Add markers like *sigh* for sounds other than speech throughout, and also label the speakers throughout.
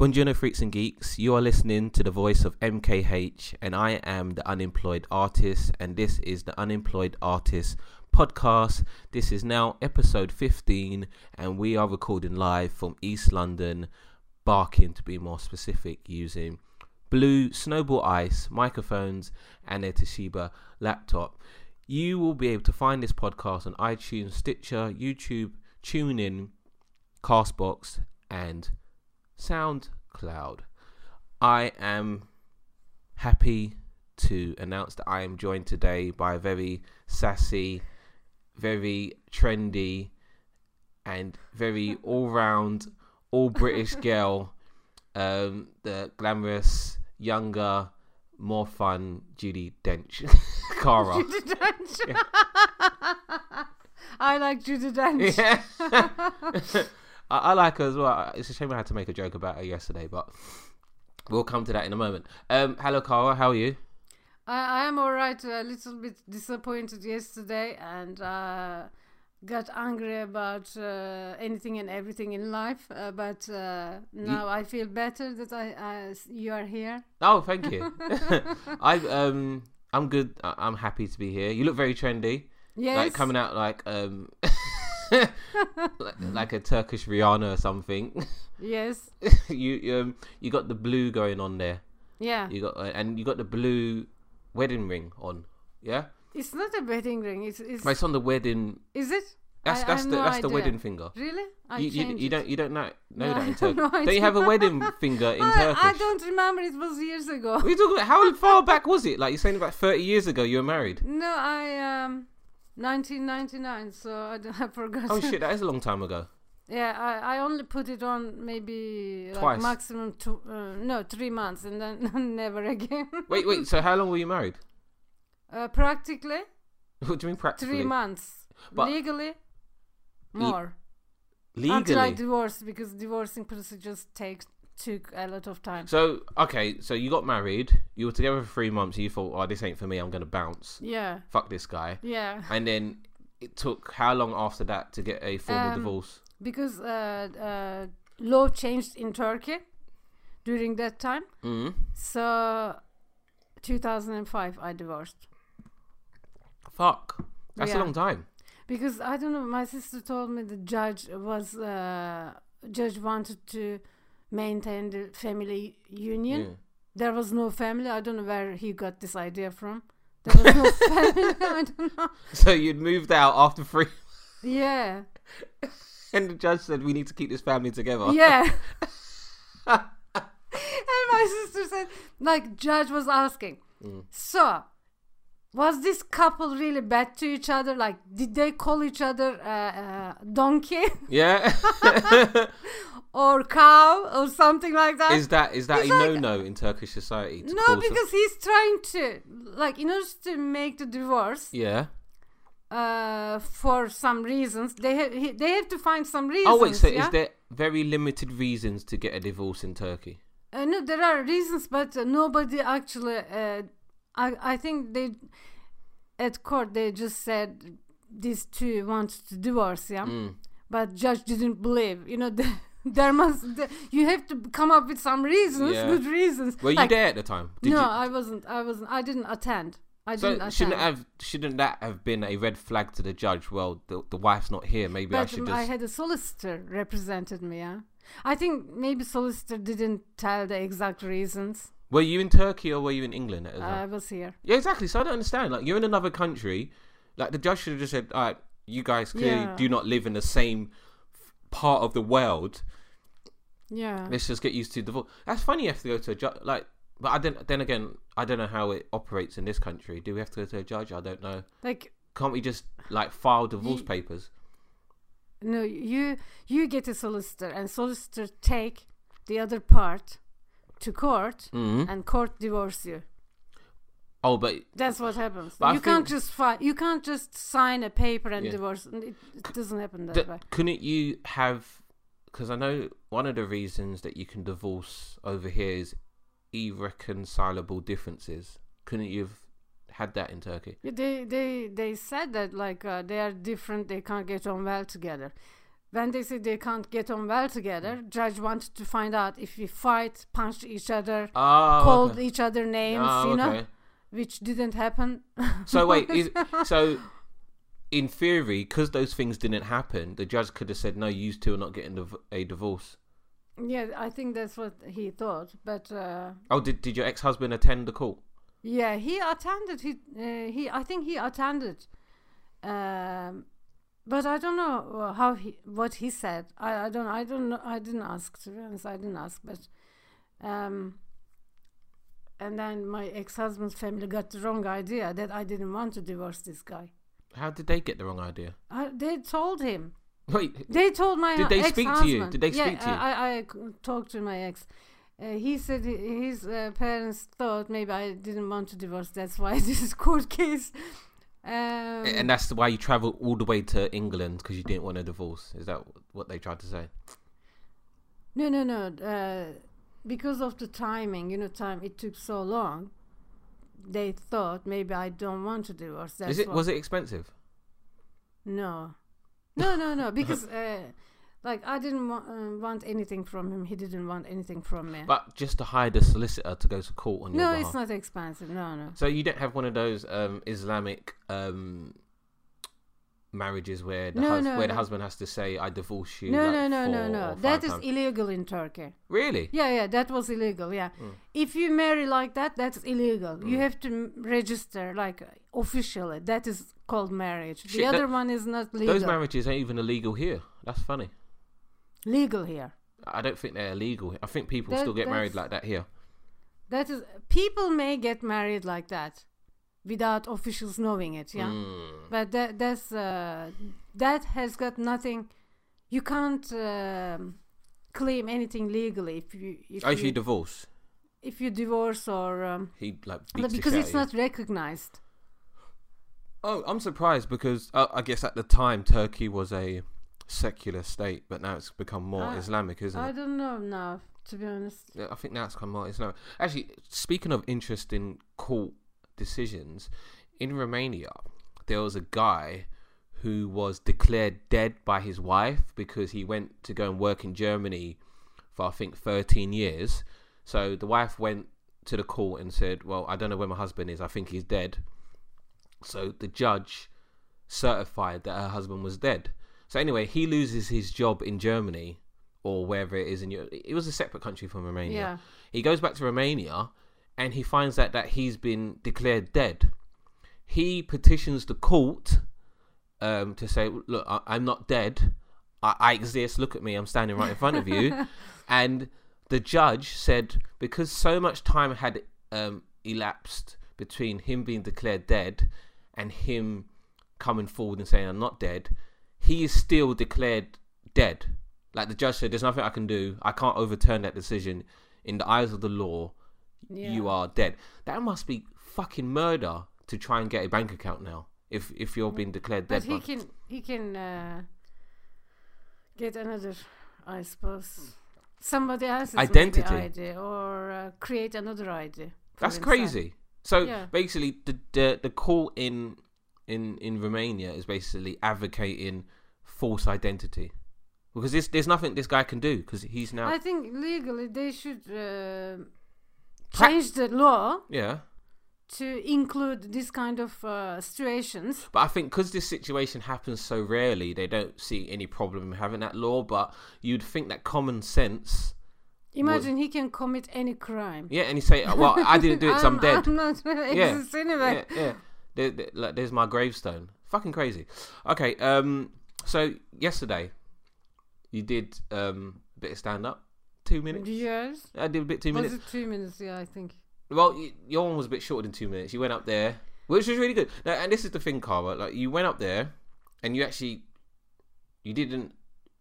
Speaker 1: Buongiorno, freaks and geeks. You are listening to the voice of MKH, and I am the unemployed artist, and this is the Unemployed Artist podcast. This is now episode 15, and we are recording live from East London, Barking to be more specific, using blue snowball ice microphones and a Toshiba laptop. You will be able to find this podcast on iTunes, Stitcher, YouTube, TuneIn, Castbox, and SoundCloud. I am happy to announce that I am joined today by a very sassy, very trendy, and very *laughs* all round, all British *laughs* girl, um, the glamorous, younger, more fun Judi Dench. *laughs* Kara.
Speaker 2: Judi Dench. I like Judi Dench.
Speaker 1: Yeah. I, I like her as well. It's a shame I had to make a joke about her yesterday, but we'll come to that in a moment. Um, hello, Kara. How are you?
Speaker 2: I, I am alright. A little bit disappointed yesterday and uh, got angry about uh, anything and everything in life. Uh, but uh, now I feel better that I, you are here.
Speaker 1: Oh, thank you. *laughs* *laughs* I um, I'm good. I- I'm happy to be here. You look very trendy.
Speaker 2: Yes.
Speaker 1: Like coming out like um, *laughs* like, like a Turkish Rihanna or something.
Speaker 2: Yes.
Speaker 1: you *laughs* you, um, you got the blue going on there.
Speaker 2: Yeah.
Speaker 1: You got uh, and you got the blue wedding ring on. Yeah,
Speaker 2: It's not a wedding ring. It's, it's
Speaker 1: but it's on the wedding.
Speaker 2: is it?
Speaker 1: That's
Speaker 2: I- I
Speaker 1: that's
Speaker 2: have
Speaker 1: the
Speaker 2: no
Speaker 1: that's the wedding finger.
Speaker 2: Really? I
Speaker 1: You, you, you don't you don't know know
Speaker 2: No,
Speaker 1: that in *laughs* Turkey.
Speaker 2: no
Speaker 1: don't you have a wedding finger in
Speaker 2: I,
Speaker 1: Turkish?
Speaker 2: I don't remember. It was years ago.
Speaker 1: What are you talking about? How far *laughs* back was it? Like you're saying about 30 years ago you were married.
Speaker 2: No, I um, 1999. So I, *laughs* I forgot.
Speaker 1: Oh shit, that is a long time ago.
Speaker 2: Yeah, I, I only put it on maybe like
Speaker 1: Twice.
Speaker 2: maximum two, uh, no, three months, and then *laughs* never again.
Speaker 1: Wait, wait. So how long were you married? *laughs*
Speaker 2: uh, practically
Speaker 1: What do you mean practically?
Speaker 2: three months.
Speaker 1: But-
Speaker 2: Legally, more.
Speaker 1: Legally.
Speaker 2: Until I divorced because divorcing procedures take took a lot of time.
Speaker 1: So okay, so you got married. You were together for three months. You thought, oh, this ain't for me. I'm gonna bounce.
Speaker 2: yeah,
Speaker 1: Fuck this guy.
Speaker 2: yeah.
Speaker 1: And then it took how long after that to get a formal
Speaker 2: Um,
Speaker 1: divorce?
Speaker 2: Because uh, uh, law changed in Turkey during that time.
Speaker 1: Mm.
Speaker 2: So, 2005, I divorced.
Speaker 1: Fuck. That's a long time.
Speaker 2: Because I don't know, my sister told me the judge was uh, judge wanted to maintain the family union.
Speaker 1: Yeah.
Speaker 2: There was no family. I don't know where he got this idea from. There was no *laughs* family. *laughs* I don't know.
Speaker 1: So you'd moved out after three, *laughs*
Speaker 2: Yeah,
Speaker 1: and the judge said we need to keep this family together.
Speaker 2: yeah. and my sister said, like, judge was asking,
Speaker 1: Mm.
Speaker 2: so was this couple really bad to each other? Like, did they call each other uh, uh, donkey *laughs*
Speaker 1: Yeah. *laughs*
Speaker 2: or cow or something like that?
Speaker 1: is that is that
Speaker 2: It's
Speaker 1: a
Speaker 2: like-
Speaker 1: no no in Turkish society?
Speaker 2: No, because he's trying to, like, in order to make the divorce,
Speaker 1: yeah.
Speaker 2: uh, for some reasons, they have he, they have to find some reasons.
Speaker 1: Oh wait, so
Speaker 2: yeah?
Speaker 1: is there very limited reasons to get a divorce in Turkey?
Speaker 2: Uh, no, there are reasons, but uh, nobody actually. I I think they at court they just said these two want to divorce, yeah.
Speaker 1: Mm.
Speaker 2: But judge didn't believe. You know, *laughs* the, there must the, you have to come up with some reasons,
Speaker 1: Yeah.
Speaker 2: good reasons.
Speaker 1: Were you
Speaker 2: Like,
Speaker 1: there at the time? Did
Speaker 2: no,
Speaker 1: you?
Speaker 2: I wasn't. I wasn't. I didn't attend. I
Speaker 1: so
Speaker 2: didn't
Speaker 1: shouldn't have shouldn't that have been a red flag to the judge? Well, the, the wife's not here. Maybe I should just.
Speaker 2: I had a solicitor represented me. Yeah, I think maybe solicitor didn't tell the exact reasons.
Speaker 1: Were you in Turkey or were you in England at the time?
Speaker 2: I was here.
Speaker 1: yeah, exactly. So I don't understand. Like you're in another country. Like the judge should have just said, "All right, you guys clearly
Speaker 2: Yeah.
Speaker 1: do not live in the same f- part of the world.
Speaker 2: Yeah.
Speaker 1: Let's just get used to divorce." That's funny. You have to go to a judge. Like, but I don't. Then again, I don't know how it operates in this country. Do we have to go to a judge? I don't know.
Speaker 2: Like
Speaker 1: Can't we just like file divorce
Speaker 2: Ye-
Speaker 1: papers?
Speaker 2: no, you you get a solicitor, and solicitor take the other part to court,
Speaker 1: Mm.
Speaker 2: and court divorce you.
Speaker 1: Oh, but
Speaker 2: That's what happens. You can't just You can't just sign a paper and
Speaker 1: Yeah.
Speaker 2: divorce. It, it doesn't happen that
Speaker 1: d-
Speaker 2: way.
Speaker 1: couldn't you have? Because I know one of the reasons that you can divorce over here is irreconcilable differences. Couldn't you have had that in Turkey?
Speaker 2: They they they said that like uh, they are different. They can't get on well together. When they say they can't get on well together, judge wanted to find out if we fight, punched each other,
Speaker 1: Oh,
Speaker 2: called
Speaker 1: okay.
Speaker 2: each other names,
Speaker 1: Oh,
Speaker 2: you know,
Speaker 1: okay.
Speaker 2: which didn't happen.
Speaker 1: So wait, is, *laughs* so in theory, because those things didn't happen, the judge could have said, "No, you two are not getting a divorce."
Speaker 2: yeah, I think that's what he thought. But uh,
Speaker 1: Oh, did did your ex husband attend the court?
Speaker 2: yeah, he attended. He uh, he. I think he attended. Um, but I don't know uh, how he what he said. I, I don't I don't know. I didn't ask to be honest. I didn't ask. But um, and then my ex husband's family got the wrong idea that I didn't want to divorce this guy.
Speaker 1: How did they get the wrong idea?
Speaker 2: I, they told him.
Speaker 1: Wait,
Speaker 2: They told my
Speaker 1: Did they speak to you? Did they
Speaker 2: yeah,
Speaker 1: speak to you?
Speaker 2: i talked to my ex. Uh, he said his uh, parents thought maybe I didn't want to divorce. That's why *laughs* this is court case. Um,
Speaker 1: and that's why you travelled all the way to England because you didn't want a divorce. Is that what they tried to say?
Speaker 2: no, no, no. Uh, because of the timing, you know, time it took so long. They thought maybe I don't want to divorce. That's
Speaker 1: Is it was it expensive?
Speaker 2: No, no, no, no. Because *laughs* uh, like I didn't wa- uh, want anything from him. He didn't want anything from me.
Speaker 1: But just to hire the solicitor to go to court on your
Speaker 2: no,
Speaker 1: behalf.
Speaker 2: it's not expensive. No, no.
Speaker 1: So you don't have one of those um, Islamic um, marriages where the
Speaker 2: No,
Speaker 1: hus-
Speaker 2: no,
Speaker 1: where the
Speaker 2: no.
Speaker 1: husband has to say "I divorce you."
Speaker 2: No,
Speaker 1: like
Speaker 2: no, no, no,
Speaker 1: four
Speaker 2: no. That is
Speaker 1: times.
Speaker 2: illegal in Turkey.
Speaker 1: really.
Speaker 2: Yeah, yeah, that was illegal. Yeah,
Speaker 1: Mm.
Speaker 2: if you marry like that, that's illegal. You
Speaker 1: Mm.
Speaker 2: have to m- register like officially. That is called marriage.
Speaker 1: Shit,
Speaker 2: the
Speaker 1: that-
Speaker 2: other one is not legal.
Speaker 1: Those marriages ain't even illegal here. That's funny.
Speaker 2: Legal here.
Speaker 1: I don't think they're illegal. I think people
Speaker 2: That-
Speaker 1: still get married like that here.
Speaker 2: That is people may get married like that without officials knowing it. Yeah,
Speaker 1: Mm.
Speaker 2: but that that's uh, that has got nothing. You can't um, claim anything legally if you if,
Speaker 1: Oh, if
Speaker 2: you,
Speaker 1: you divorce,
Speaker 2: if you divorce or um,
Speaker 1: he like
Speaker 2: because it's not recognized.
Speaker 1: Oh, I'm surprised because uh, I guess at the time Turkey was a secular state, but now it's become more
Speaker 2: I-
Speaker 1: Islamic, isn't
Speaker 2: I
Speaker 1: it?
Speaker 2: I don't know now, to be honest.
Speaker 1: Yeah, I think now it's become more Islamic. Actually, speaking of interesting court decisions, in Romania there was a guy who was declared dead by his wife because he went to go and work in Germany for I think 13 years. So the wife went to the court and said, "Well, I don't know where my husband is. I think he's dead." So the judge certified that her husband was dead. So anyway, he loses his job in Germany or wherever it is in Europe. It was a separate country from Romania.
Speaker 2: Yeah.
Speaker 1: He goes back to Romania and he finds out that he's been declared dead. He petitions the court um, to say, "Look, I, I'm not dead. I, I exist. Look at me. I'm standing right in front of you." *laughs* and the judge said because so much time had um, elapsed between him being declared dead and him coming forward and saying, "I'm not dead," he is still declared dead. Like the judge said, "There's nothing I can do. I can't overturn that decision. In the eyes of the law,
Speaker 2: Yeah.
Speaker 1: you are dead." That must be fucking murder to try and get a bank account now. If if you're being declared dead, But
Speaker 2: he
Speaker 1: man.
Speaker 2: can he can uh, get another, I suppose, somebody else's
Speaker 1: Identity.
Speaker 2: ID or uh, create another ID.
Speaker 1: That's
Speaker 2: himself.
Speaker 1: crazy. So
Speaker 2: Yeah.
Speaker 1: basically, the, the the call in in in Romania is basically advocating false identity because this, there's nothing this guy can do because he's now
Speaker 2: I think legally they should uh, change the law
Speaker 1: yeah.
Speaker 2: to include this kind of uh, situations.
Speaker 1: But I think because this situation happens so rarely, they don't see any problem in having that law. But you'd think that common sense,
Speaker 2: Imagine he can commit any crime.
Speaker 1: yeah, and you say, "Well, I didn't do it because *laughs* I'm, dead."
Speaker 2: I'm not
Speaker 1: Yeah. yeah, yeah. There, there- like, there's my gravestone. Fucking crazy. Okay, um, so yesterday you did um a bit of stand up, two minutes.
Speaker 2: Yes.
Speaker 1: I did a bit two
Speaker 2: Was
Speaker 1: minutes.
Speaker 2: it two minutes? Yeah, I think.
Speaker 1: Well, y- your one was a bit shorter than two minutes. You went up there, which was really good. Now, and this is the thing, Carver. Like you went up there, and you actually, you didn't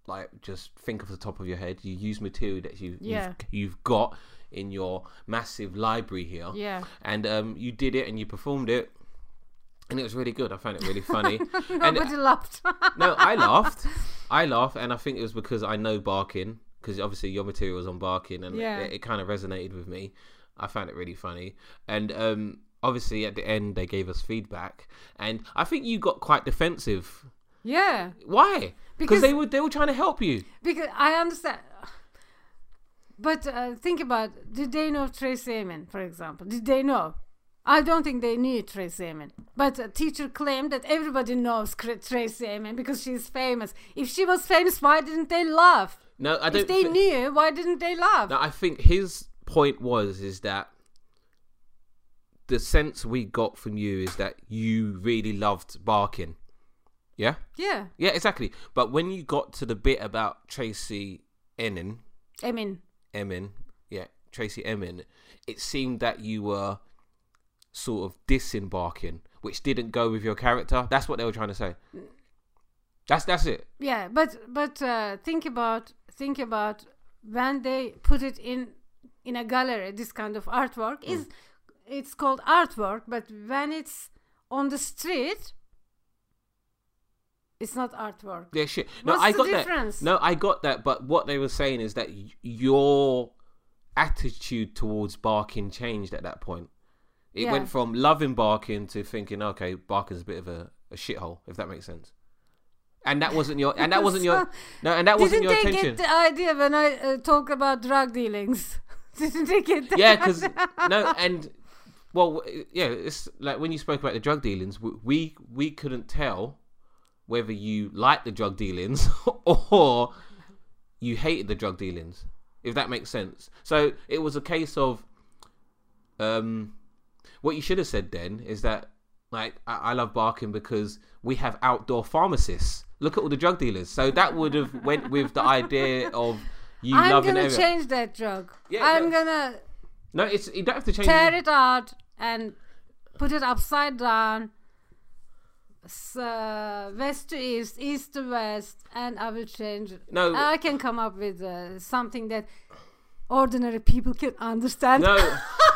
Speaker 1: like just think off the top of your head. You used material that you
Speaker 2: Yeah.
Speaker 1: you've, you've got in your massive library here,
Speaker 2: Yeah.
Speaker 1: and um, you did it and you performed it, and it was really good. I found it really funny. *laughs* and
Speaker 2: Nobody laughed.
Speaker 1: no, I laughed. *laughs* I laughed, and I think it was because I know barking. Because obviously your material was on barking, and
Speaker 2: Yeah.
Speaker 1: it, it kind of resonated with me. I found it really funny, and um, obviously at the end they gave us feedback, and I think you got quite defensive.
Speaker 2: Yeah,
Speaker 1: Why?
Speaker 2: Because-
Speaker 1: they were they were trying to help you.
Speaker 2: because I understand. But uh, think about did they know Tracey Emin, for example? Did they know? I don't think they knew Tracey Emin. But a teacher claimed that everybody knows Tracey Emin because she's famous. If she was famous, why didn't they laugh?
Speaker 1: No, I don't.
Speaker 2: If they
Speaker 1: thi-
Speaker 2: knew, why didn't they laugh?
Speaker 1: No, I think his point was is that the sense we got from you is that you really loved barking. Yeah?
Speaker 2: Yeah,
Speaker 1: Yeah, exactly. But when you got to the bit about Tracey Emin,
Speaker 2: Emin.
Speaker 1: Emin, yeah, Tracey Emin, it seemed that you were sort of disembarking, which didn't go with your character. That's what they were trying to say. That's that's it.
Speaker 2: Yeah, but but uh, think about think about when they put it in in a gallery. This kind of artwork is it's called artwork, but when it's on the street, it's not artwork.
Speaker 1: Yeah, shit. No,
Speaker 2: What's
Speaker 1: I
Speaker 2: the
Speaker 1: got
Speaker 2: difference?
Speaker 1: that. No, I got that. But what they were saying is that y- your attitude towards barking changed at that point. It
Speaker 2: Yeah.
Speaker 1: went from loving barking to thinking, okay, barking's a bit of a, a shithole, if that makes sense. And that wasn't your. And that wasn't your. *laughs* *laughs* No, and that wasn't
Speaker 2: Didn't
Speaker 1: your
Speaker 2: they
Speaker 1: intention.
Speaker 2: get the idea when I uh, talk about drug dealings? *laughs* Didn't they get that?
Speaker 1: yeah, because no, and well, yeah, it's like when you spoke about the drug dealings, we we couldn't tell whether you liked the drug dealings or you hated the drug dealings, if that makes sense. So it was a case of, um, what you should have said then is that like I, I love barking because we have outdoor pharmacists. Look at all the drug dealers. So that would have went with the idea of you
Speaker 2: I'm
Speaker 1: loving
Speaker 2: gonna change that drug.
Speaker 1: Yeah,
Speaker 2: I'm
Speaker 1: no.
Speaker 2: gonna
Speaker 1: No, it's you don't have to change.
Speaker 2: tear it out and put it upside down s- uh, west to east east to west and i will change
Speaker 1: No.
Speaker 2: i can come up with uh, something that ordinary people can understand
Speaker 1: No. *laughs*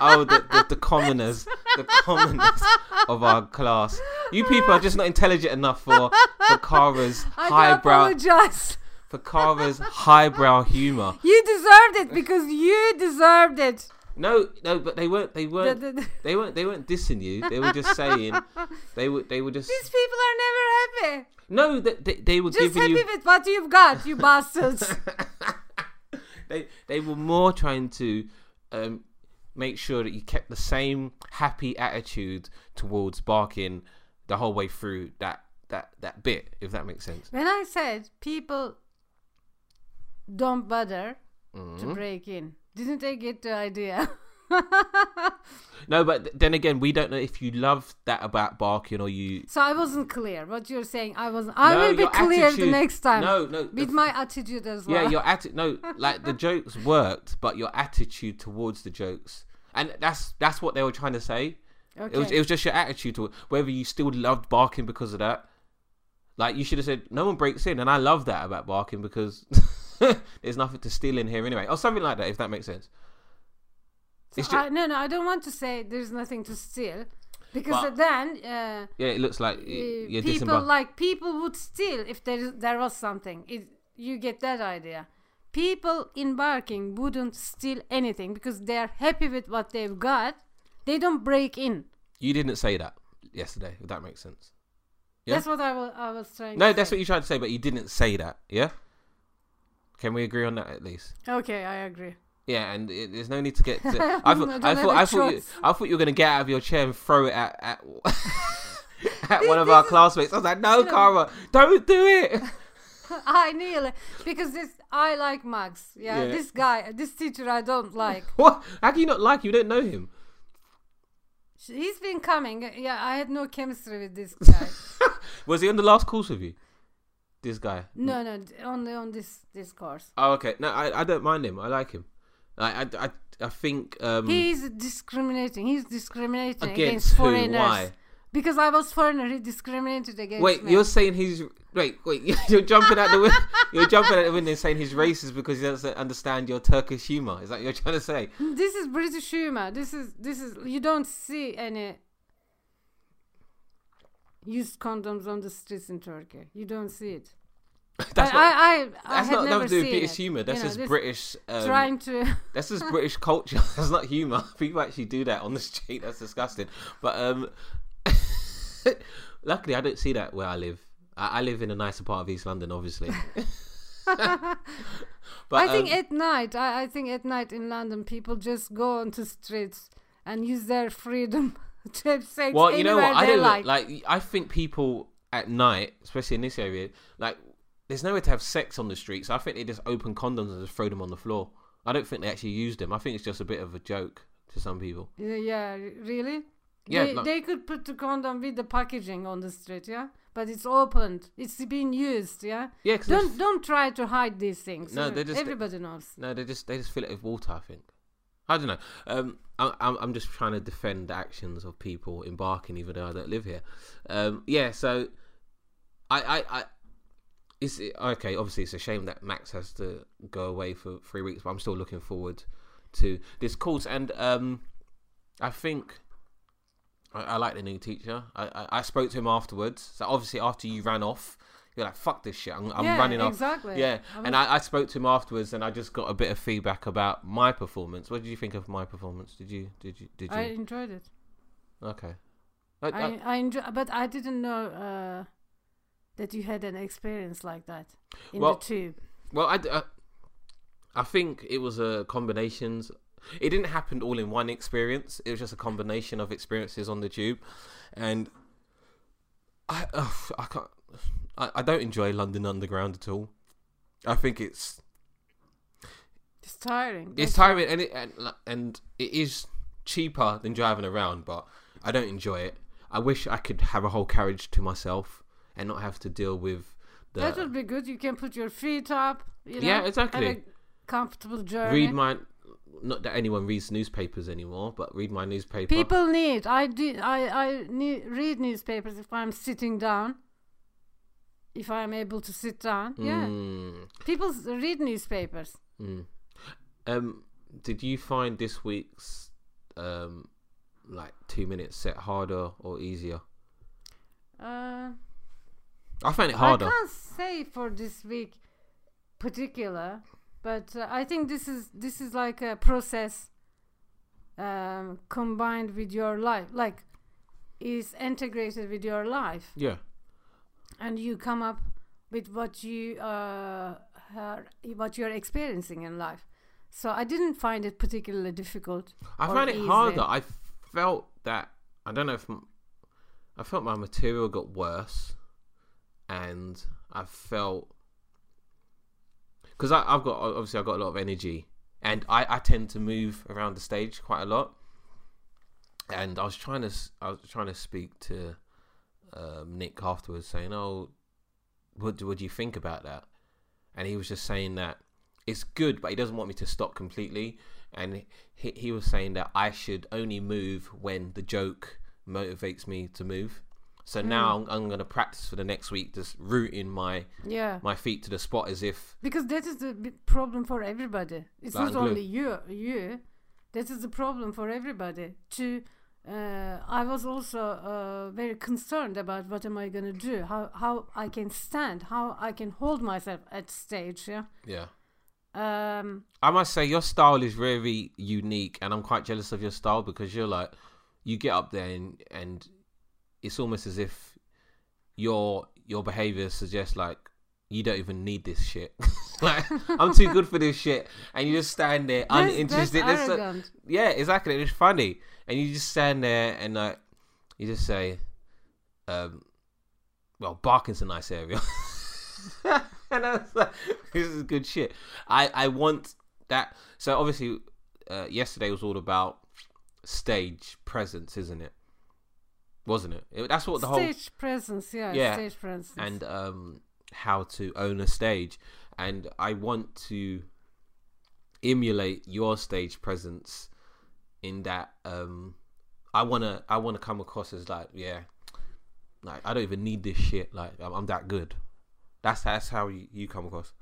Speaker 1: oh, the, the, the commoners, the commoners of our class. You people are just not intelligent enough for for Kara's *laughs*
Speaker 2: i
Speaker 1: highbrow
Speaker 2: apologize
Speaker 1: for Kara's highbrow humor.
Speaker 2: you deserved it because you deserved it
Speaker 1: No, no, but they weren't. They weren't.
Speaker 2: the- the-
Speaker 1: They weren't. They weren't dissing you. They were just saying. They were. They were just.
Speaker 2: these people are never happy
Speaker 1: No, they, they, they were
Speaker 2: just
Speaker 1: giving
Speaker 2: happy with what you've got you bastards *laughs*
Speaker 1: they they were more trying to um, make sure that you kept the same happy attitude towards barking the whole way through that that that bit, if that makes sense.
Speaker 2: when i said people don't bother
Speaker 1: Mm-hmm.
Speaker 2: to break in. Didn't they get the idea? *laughs* *laughs*
Speaker 1: No, but then again, we don't know if you love that about barking or you.
Speaker 2: so I wasn't clear. What you're saying, I wasn't. I
Speaker 1: No,
Speaker 2: will be clear the next time.
Speaker 1: No, no.
Speaker 2: with my attitude as well.
Speaker 1: Yeah, your attitude. No, like the jokes *laughs* worked, but your attitude towards the jokes, and that's that's what they were trying to say.
Speaker 2: okay.
Speaker 1: It was it was just your attitude to. Whether you still loved barking because of that. Like you should have said, no one breaks in, and I love that about barking because *laughs* there's nothing to steal in here anyway, or something like that. If that makes sense.
Speaker 2: So
Speaker 1: it's ju-
Speaker 2: I, no, no, I don't want to say there's nothing to steal, because
Speaker 1: But-
Speaker 2: then uh,
Speaker 1: Yeah, it looks like
Speaker 2: people like people would steal if there there was something. It, you get that idea. People in barking wouldn't steal anything because they are happy with what they've got. They don't break in.
Speaker 1: You didn't say that yesterday. If that makes sense. Yeah?
Speaker 2: That's what I was, I was trying.
Speaker 1: No, that's
Speaker 2: say.
Speaker 1: what you tried to say, but you didn't say that. Yeah. Can we agree on that at least?
Speaker 2: Okay, I agree.
Speaker 1: Yeah, and it, there's no need to get. To, I *laughs*
Speaker 2: I
Speaker 1: thought,
Speaker 2: don't
Speaker 1: I thought, I thought, you. I thought you were gonna get out of your chair and throw it at at, *laughs* at
Speaker 2: This-
Speaker 1: one of our
Speaker 2: is-
Speaker 1: classmates. I was like, no,
Speaker 2: you know-
Speaker 1: Kara, don't do it. *laughs*
Speaker 2: I nearly because this I like Max. Yeah,
Speaker 1: Yeah.
Speaker 2: this guy, this teacher, I don't like.
Speaker 1: What? How can you not like? You don't know him.
Speaker 2: He's been coming. Yeah, I had no chemistry with this guy.
Speaker 1: Was he on the last course with you? This guy.
Speaker 2: no, no, only on this this course.
Speaker 1: Oh, okay. No, I, I don't mind him. I like him. I, I, I, I think um,
Speaker 2: He's discriminating. He's discriminating against,
Speaker 1: against
Speaker 2: foreigners.
Speaker 1: Why?
Speaker 2: Because I was foreigner, he discriminated against
Speaker 1: Wait,
Speaker 2: me.
Speaker 1: you're saying he's wait, wait. *laughs* You're jumping out the window. *laughs* You're jumping out the window and saying he's racist because he doesn't understand your Turkish humor. Is that what you're trying to say?
Speaker 2: This is British humor. This is this is you don't see any used condoms on the streets in Turkey. You don't see it. *laughs*
Speaker 1: That's
Speaker 2: I,
Speaker 1: not.
Speaker 2: I, I,
Speaker 1: that's not
Speaker 2: never
Speaker 1: nothing to do with British
Speaker 2: it.
Speaker 1: humor. That's
Speaker 2: You know,
Speaker 1: just
Speaker 2: this-
Speaker 1: British. Um,
Speaker 2: trying to. *laughs*
Speaker 1: That's just British culture. *laughs* That's not humor. People actually do that on the street. That's disgusting. But um, luckily, I don't see that where I live. I, I live in a nicer part of East London, obviously. but, I
Speaker 2: think
Speaker 1: um,
Speaker 2: at night, I, I think at night in London, people just go onto streets and use their freedom to have sex
Speaker 1: well, you know what? I don't
Speaker 2: like.
Speaker 1: like. I think people at night, especially in this area, like there's nowhere to have sex on the streets. I think they just open condoms and just throw them on the floor. I don't think they actually use them. I think it's just a bit of a joke to some people.
Speaker 2: Yeah, yeah, really?
Speaker 1: Yeah,
Speaker 2: they,
Speaker 1: like-
Speaker 2: they could put the condom with the packaging on the street, yeah, but it's opened, it's being used, yeah.
Speaker 1: Yeah,
Speaker 2: Don't don't try to hide these things.
Speaker 1: No, they're just-
Speaker 2: everybody knows.
Speaker 1: no, they just they just fill it with water. I think. I don't know. Um, I, I'm I'm just trying to defend the actions of people embarking, even though I don't live here. Um, yeah. So, I I. I it's okay. Obviously, it's a shame that Max has to go away for three weeks, but I'm still looking forward to this course. And um, I think I, I like the new teacher. I, I I spoke to him afterwards. So obviously, after you ran off, you're like, "Fuck this shit! I'm, I'm
Speaker 2: yeah,
Speaker 1: running off."
Speaker 2: exactly.
Speaker 1: Yeah,
Speaker 2: I
Speaker 1: and I, I spoke to him afterwards, and I just got a bit of feedback about my performance. What did you think of my performance? Did you did you did you?
Speaker 2: I enjoyed it.
Speaker 1: okay. I, I,
Speaker 2: I I enjoy, but I didn't know uh, that you had an experience like that in
Speaker 1: Well,
Speaker 2: the tube.
Speaker 1: well, I, uh, I think it was a combinations. It didn't happen all in one experience. It was just a combination of experiences on the tube, and I uh, I can't. I, I don't enjoy London Underground at all. I think it's
Speaker 2: It's tiring.
Speaker 1: it's tiring and it and, and it is cheaper than driving around but i don't enjoy it i wish i could have a whole carriage to myself and not have to deal with the
Speaker 2: That would be good. You can put your feet up. You know,
Speaker 1: Yeah, exactly.
Speaker 2: Have a comfortable journey.
Speaker 1: read my not that anyone reads newspapers anymore but read my newspaper
Speaker 2: People need. I do. I I need, read newspapers if I'm sitting down. If I'm able to sit down, yeah.
Speaker 1: Mm,
Speaker 2: People read newspapers.
Speaker 1: mm. um did you find this week's um like two minutes set harder or easier
Speaker 2: Uh,
Speaker 1: i find it harder
Speaker 2: I can't say for this week particular, but uh, I think this is this is like a process um, combined with your life, like is integrated with your life,
Speaker 1: yeah
Speaker 2: and you come up with what you uh, are, what you're experiencing in life. So I didn't find it particularly difficult.
Speaker 1: I found it
Speaker 2: easy.
Speaker 1: harder. I felt that I don't know if m- I felt my material got worse, and I felt because I've got obviously I've got a lot of energy, and I, I tend to move around the stage quite a lot. And I was trying to I was trying to speak to um, Nick afterwards, saying, "Oh, what do, what do you think about that?" And he was just saying that it's good, but he doesn't want me to stop completely. And he, he was saying that I should only move when the joke motivates me to move. So now I'm, I'm going to practice for the next week, just rooting my
Speaker 2: Yeah,
Speaker 1: my feet to the spot as if
Speaker 2: because that is the problem for everybody. It's not only you. You. That is the problem for everybody. To uh, I was also uh, very concerned about what am I gonna do, how how I can stand, how I can hold myself at stage. Yeah.
Speaker 1: yeah.
Speaker 2: Um.
Speaker 1: I must say your style is very unique, and I'm quite jealous of your style because you're like you get up there and and it's almost as if your your behavior suggests like you don't even need this shit. *laughs* like I'm too good for this shit, and you just stand there
Speaker 2: That's,
Speaker 1: uninterested. That's
Speaker 2: arrogant.
Speaker 1: yeah, exactly. It's funny, and you just stand there and like you just say, um, "Well, Barking's a nice area," *laughs* and I was like, "This is good shit." I I want that. So obviously, uh, yesterday was all about stage presence, isn't it? Wasn't it? It- That's what the whole
Speaker 2: stage presence. Yeah.
Speaker 1: Yeah,
Speaker 2: Stage presence.
Speaker 1: and um, how to own a stage. And I want to emulate your stage presence in that um, I wanna I wanna come across as like yeah, like I don't even need this shit. Like I'm, I'm that good. That's that's how you, you come across.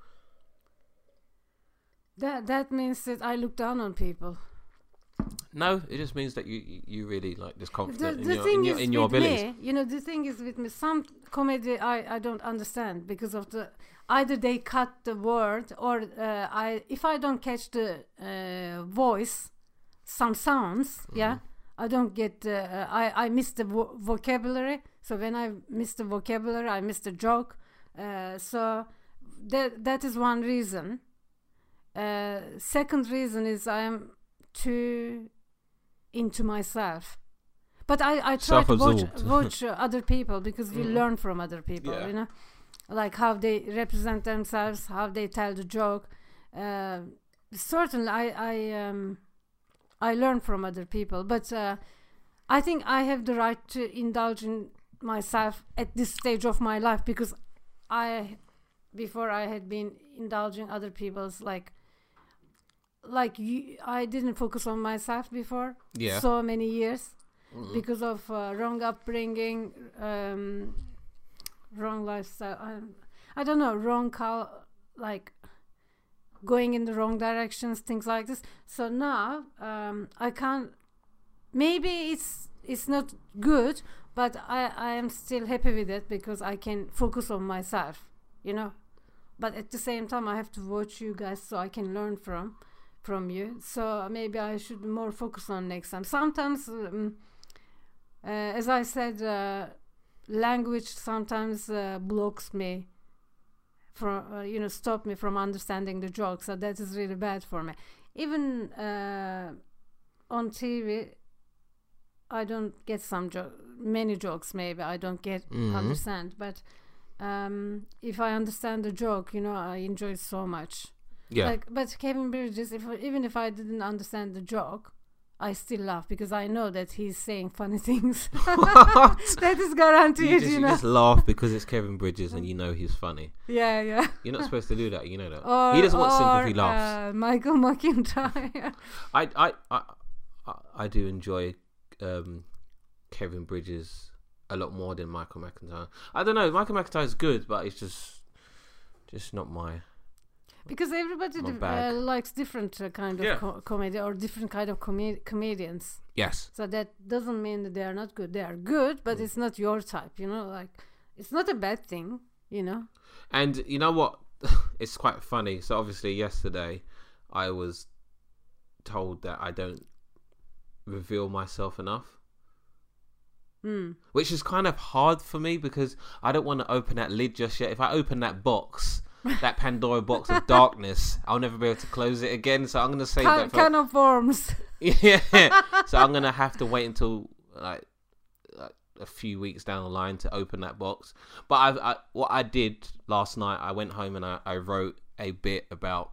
Speaker 2: that that means that I look down on people.
Speaker 1: No, it just means that you you, really like this
Speaker 2: The,
Speaker 1: confident
Speaker 2: the
Speaker 1: in your in your, in your abilities.
Speaker 2: me, you know, the thing is with me, some comedy I, I don't understand because of the either they cut the word or uh, I if I don't catch the uh, voice, some sounds, yeah,
Speaker 1: Mm-hmm.
Speaker 2: I don't get uh, I I miss the vo- vocabulary. So when I miss the vocabulary, I miss the joke. Uh, so that that is one reason. Uh, second reason is I am too into myself. But I, I try to watch, *laughs* watch other people because we
Speaker 1: Mm.
Speaker 2: learn from other people,
Speaker 1: Yeah.
Speaker 2: you know, like how they represent themselves, how they tell the joke. Uh, certainly, I I um, I learn from other people, but uh, I think I have the right to indulge in myself at this stage of my life because I before I had been indulging other people's like like you, I didn't focus on myself before
Speaker 1: Yeah.
Speaker 2: so many years
Speaker 1: Mhm.
Speaker 2: because of uh, wrong upbringing, um, wrong lifestyle. I, I don't know, wrong cal- like going in the wrong directions, things like this. So now um, I can't. Maybe it's it's not good, but I I am still happy with it because I can focus on myself, you know. But at the same time, I have to watch you guys so I can learn from from you. So maybe I should more focus on next time. Sometimes, um, uh, as I said, uh, language sometimes uh, blocks me from uh, you know stop me from understanding the joke. So that is really bad for me. Even uh, on TV, I don't get some jo- many jokes. Maybe I don't get
Speaker 1: Mhm.
Speaker 2: understand, but. Um, if I understand the joke, you know, I enjoy so much.
Speaker 1: Yeah.
Speaker 2: Like, but Kevin Bridges, if even if I didn't understand the joke, I still laugh because I know that he's saying funny *laughs* things. *laughs* That is guaranteed,
Speaker 1: you just, you
Speaker 2: know.
Speaker 1: just laugh because it's Kevin Bridges and you know he's funny.
Speaker 2: yeah, yeah.
Speaker 1: You're not supposed to do that. You know that.
Speaker 2: Or,
Speaker 1: he doesn't want sympathy laughs.
Speaker 2: Uh, Michael McIntyre. *laughs*
Speaker 1: I, I, I, I- I do enjoy um, Kevin Bridges a lot more than Michael McIntyre. I don't know. Michael McIntyre is good, but it's just, just not my.
Speaker 2: Because everybody uh, likes different uh, kind of
Speaker 1: Yeah.
Speaker 2: co- comedy or different kind of com- comedians.
Speaker 1: Yes.
Speaker 2: So that doesn't mean that they are not good. They are good, but
Speaker 1: Mm.
Speaker 2: it's not your type. You know, like it's not a bad thing. You know.
Speaker 1: And you know what? *laughs* it's quite funny. So obviously yesterday, I was told that I don't reveal myself enough.
Speaker 2: Hmm.
Speaker 1: which is kind of hard for me because I don't want to open that lid just yet. If I open that box, that Pandora box of darkness, I'll never be able to close it again. So I'm going to save
Speaker 2: Can,
Speaker 1: that for
Speaker 2: can of worms. *laughs*
Speaker 1: yeah. So I'm going to have to wait until like, like a few weeks down the line to open that box. But I've, I, what I did last night, I went home and I, I wrote a bit about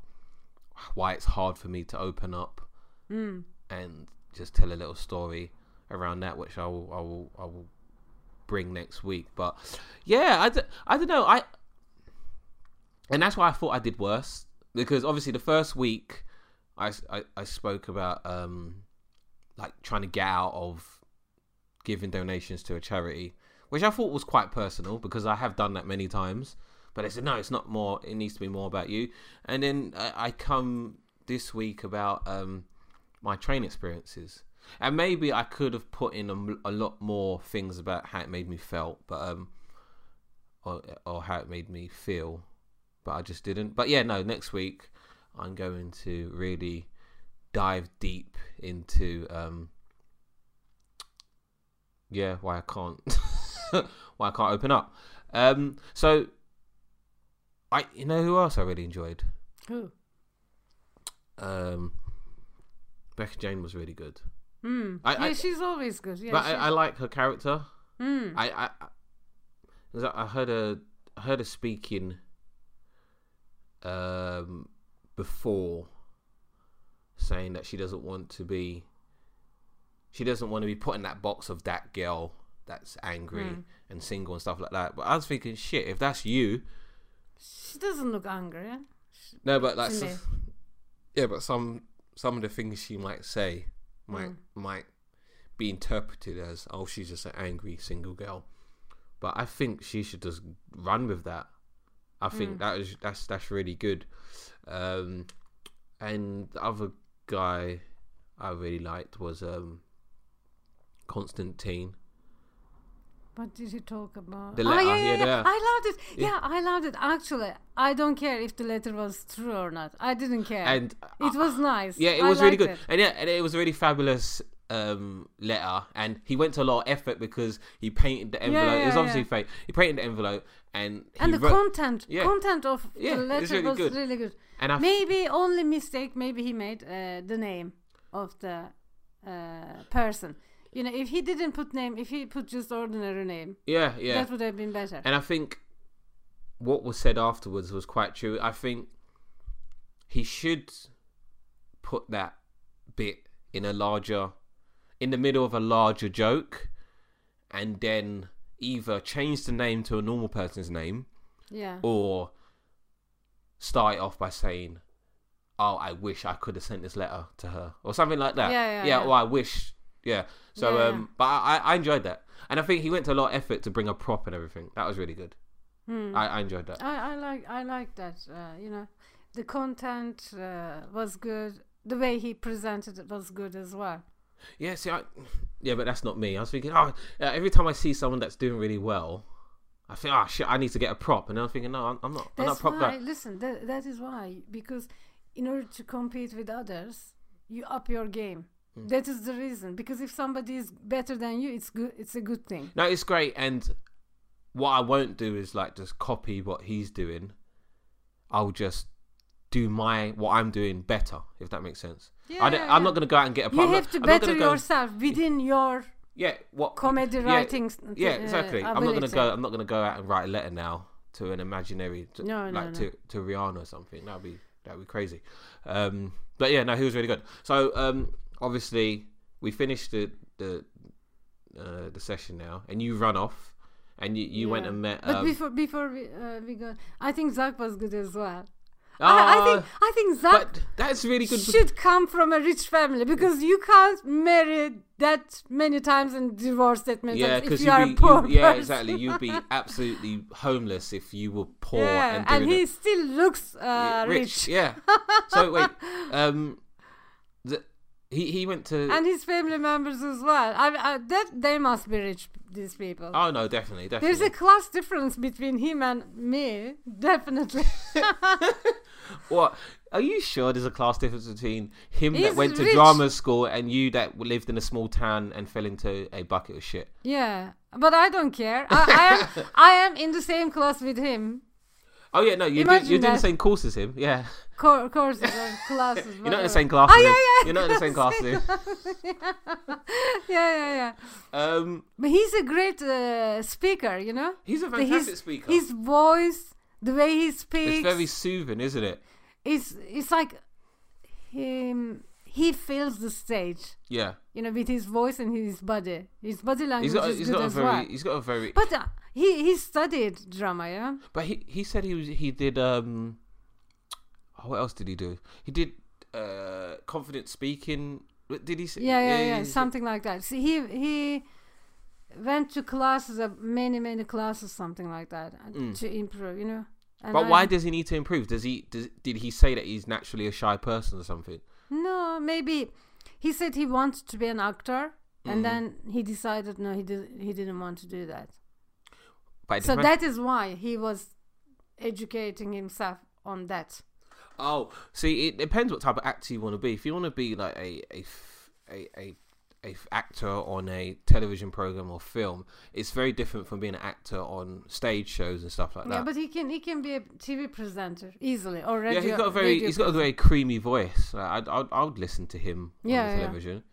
Speaker 1: why it's hard for me to open up
Speaker 2: Hmm.
Speaker 1: and just tell a little story around that, which I will, I will, I will bring next week. But yeah, I, d- I don't know. I and that's why I thought I did worse because obviously the first week I I spoke about um like trying to get out of giving donations to a charity, which I thought was quite personal because I have done that many times. But I said no, it's not more. It needs to be more about you. And then I, I come this week about um my train experiences. And maybe I could have put in a lot more things about how it made me felt, but um, or or how it made me feel, but I just didn't. But yeah, no. Next week, I'm going to really dive deep into um, yeah, why I can't, *laughs* why I can't open up. Um, so I, you know, who else I really enjoyed?
Speaker 2: Who?
Speaker 1: Um, Becca Jane was really good.
Speaker 2: Hmm.
Speaker 1: I-
Speaker 2: yeah,
Speaker 1: I-
Speaker 2: she's always good. Yeah.
Speaker 1: but I, I like her character.
Speaker 2: Hmm.
Speaker 1: I, I, I- I I heard her, I heard her speaking, um, before, saying that she doesn't want to be, she doesn't want to be put in that box of that girl that's angry
Speaker 2: Mm.
Speaker 1: and single and stuff like that. But I was thinking, shit, if that's you,
Speaker 2: She doesn't look angry. eh?
Speaker 1: no, but like,
Speaker 2: She
Speaker 1: yeah, but some some of the things she might say might
Speaker 2: Mm.
Speaker 1: might be interpreted as oh she's just an angry single girl but i think she should just run with that i think
Speaker 2: Mm.
Speaker 1: that is that's that's really good um and the other guy i really liked was um constantine
Speaker 2: What did you talk about?
Speaker 1: The
Speaker 2: oh,
Speaker 1: letter,
Speaker 2: yeah,
Speaker 1: yeah,
Speaker 2: yeah, yeah. I loved it.
Speaker 1: Yeah.
Speaker 2: Yeah. I loved it. Actually, I don't care if the letter was true or not. I didn't care.
Speaker 1: and
Speaker 2: it was nice.
Speaker 1: yeah it
Speaker 2: I
Speaker 1: was really good and yeah and it was really fabulous um, letter, and he went to a lot of effort because he painted the envelope. it was obviously
Speaker 2: yeah.
Speaker 1: fake. He painted the envelope, and
Speaker 2: and the
Speaker 1: wrote,
Speaker 2: content
Speaker 1: Yeah.
Speaker 2: content of
Speaker 1: Yeah,
Speaker 2: the letter
Speaker 1: really
Speaker 2: was
Speaker 1: good.
Speaker 2: really good.
Speaker 1: and I
Speaker 2: Maybe only mistake. Maybe he made uh, the name of the uh, person. You know, if he didn't put name, if he put just ordinary name,
Speaker 1: yeah, yeah.
Speaker 2: that would have been better.
Speaker 1: And I think what was said afterwards was quite true. I think he should put that bit in a larger, in the middle of a larger joke, and then either change the name to a normal person's name
Speaker 2: yeah.
Speaker 1: or start it off by saying, "Oh, I wish I could have sent this letter to her," or something like that.
Speaker 2: Yeah, yeah, yeah.
Speaker 1: Or I wish. Yeah. So,
Speaker 2: Yeah,
Speaker 1: um, but I, I enjoyed that, and I think he went to a lot of effort to bring a prop and everything. That was really good.
Speaker 2: Hmm.
Speaker 1: I, I enjoyed that.
Speaker 2: I, I like I like that. Uh, you know, the content uh, was good. The way he presented it was good as well.
Speaker 1: Yeah. See, I, yeah, but that's not me. I was thinking, oh, every time I see someone that's doing really well, I think, oh shit, I need to get a prop, and I'm thinking, no, I'm, not. I'm not
Speaker 2: That's
Speaker 1: prop
Speaker 2: why.
Speaker 1: guy.
Speaker 2: Listen, that, that is why. Because in order to compete with others, you up your game.
Speaker 1: Hmm.
Speaker 2: That is the reason. Because if somebody is better than you, it's good. It's a good thing.
Speaker 1: No, it's great, and what I won't do is like just copy what he's doing. I'll just do my what I'm doing better, if that makes sense. I don't,
Speaker 2: Yeah,
Speaker 1: I'm not gonna go out and get a
Speaker 2: You have to better
Speaker 1: go-
Speaker 2: yourself within your
Speaker 1: Yeah, what
Speaker 2: comedy
Speaker 1: yeah,
Speaker 2: writing.
Speaker 1: Yeah,
Speaker 2: uh,
Speaker 1: exactly. I'm not gonna go. I'm not gonna go out and write a letter now to an imaginary, to,
Speaker 2: No,
Speaker 1: like
Speaker 2: no.
Speaker 1: to to Rihanna or something. That'd be that'd be crazy. Um, but yeah, no, he was really good. So um, obviously we finished the the uh, the session now, and you run off, and you, you went and met.
Speaker 2: But
Speaker 1: Um,
Speaker 2: before before we uh, we go, I think Zach was good as well. I, I think
Speaker 1: ah,
Speaker 2: I think
Speaker 1: but that's really good.
Speaker 2: should come from a rich family because you can't marry that many times and divorce that many
Speaker 1: yeah,
Speaker 2: times if you are a
Speaker 1: be,
Speaker 2: poor
Speaker 1: you, yeah,
Speaker 2: person.
Speaker 1: exactly. You'd be *laughs* absolutely homeless if you were poor
Speaker 2: yeah,
Speaker 1: and
Speaker 2: and, he
Speaker 1: it.
Speaker 2: still looks uh,
Speaker 1: Yeah,
Speaker 2: rich.
Speaker 1: Yeah. So wait, *laughs* um, the, he he went to.
Speaker 2: and his family members as well. I, I that they must be rich. These people.
Speaker 1: oh no, definitely, definitely.
Speaker 2: There's a class difference between him and me, definitely. *laughs* *laughs*
Speaker 1: What? Are you sure there's a class difference between him that
Speaker 2: He's
Speaker 1: went to drama school and you that lived in a small town and fell into a bucket of shit?
Speaker 2: yeah, but I don't care. I, I am *laughs* I am in the same class with him.
Speaker 1: Oh yeah, no, you do, you're doing the same course as him. Yeah,
Speaker 2: Co- courses classes. *laughs*
Speaker 1: you're not in the same class
Speaker 2: Oh, yeah, yeah,
Speaker 1: You're not in the same class as him.
Speaker 2: yeah, yeah, yeah.
Speaker 1: Um,
Speaker 2: But he's a great uh, speaker, you know.
Speaker 1: he's a fantastic
Speaker 2: his,
Speaker 1: speaker.
Speaker 2: His voice, the way he speaks,
Speaker 1: it's very soothing, isn't it?
Speaker 2: it's it's like him. He fills the stage,
Speaker 1: Yeah,
Speaker 2: you know, with his voice and his body. His body language
Speaker 1: he's got
Speaker 2: is
Speaker 1: he's
Speaker 2: good
Speaker 1: got a
Speaker 2: as
Speaker 1: very
Speaker 2: well.
Speaker 1: he's got a very
Speaker 2: But uh, he he studied drama, yeah.
Speaker 1: But he he said he was he did um oh, what else did he do? He did uh confident speaking. Did he say?
Speaker 2: Yeah, yeah, yeah,
Speaker 1: said-
Speaker 2: something like that. See, he he went to classes, uh, many many classes, something like that,
Speaker 1: Mm.
Speaker 2: to improve, you know. And
Speaker 1: But
Speaker 2: I-
Speaker 1: why does he need to improve? Does he does, did he say that he's naturally a shy person or something?
Speaker 2: No, maybe he said he wanted to be an actor,
Speaker 1: Mhm.
Speaker 2: and then he decided no, he did he didn't want to do that. So
Speaker 1: depends-
Speaker 2: that is why he was educating himself on that.
Speaker 1: oh, see, it depends what type of actor you want to be. If you want to be like a a a a a actor on a television program or film, it's very different from being an actor on stage shows and stuff like
Speaker 2: Yeah,
Speaker 1: that.
Speaker 2: Yeah, but he can he can be a TV presenter easily or radio.
Speaker 1: yeah, he's got a very he's got a very creamy voice. I'd, I'd I would listen to him on
Speaker 2: Yeah, yeah.
Speaker 1: television,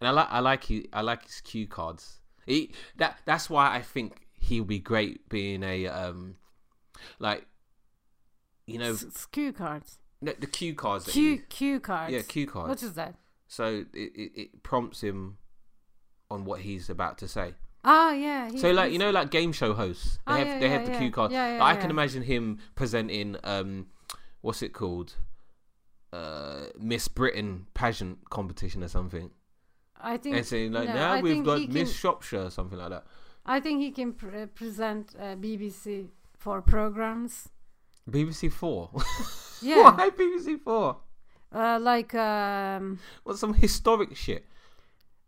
Speaker 1: and I like I like he I like his cue cards. He that that's why I think he'll be great being a um like you know
Speaker 2: S- cue cards.
Speaker 1: no, the cue cards.
Speaker 2: Cue cue cards.
Speaker 1: yeah, cue cards.
Speaker 2: What is that?
Speaker 1: So it, it, it prompts him on what he's about to say.
Speaker 2: Ah, yeah.
Speaker 1: So like you know like game show hosts, they
Speaker 2: Ah,
Speaker 1: have
Speaker 2: yeah,
Speaker 1: they
Speaker 2: yeah,
Speaker 1: have the
Speaker 2: yeah.
Speaker 1: cue card.
Speaker 2: Yeah, yeah,
Speaker 1: Like, I can imagine him presenting um what's it called? Uh Miss Britain pageant competition or something.
Speaker 2: I think
Speaker 1: And saying like
Speaker 2: no,
Speaker 1: now
Speaker 2: I
Speaker 1: we've got Miss
Speaker 2: can-
Speaker 1: Shropshire or something like that.
Speaker 2: I think he can pr- uh, present uh, BBC for programs.
Speaker 1: BBC Four. *laughs*
Speaker 2: Yeah,
Speaker 1: Why BBC Four?
Speaker 2: Uh, like um,
Speaker 1: What's some historic shit?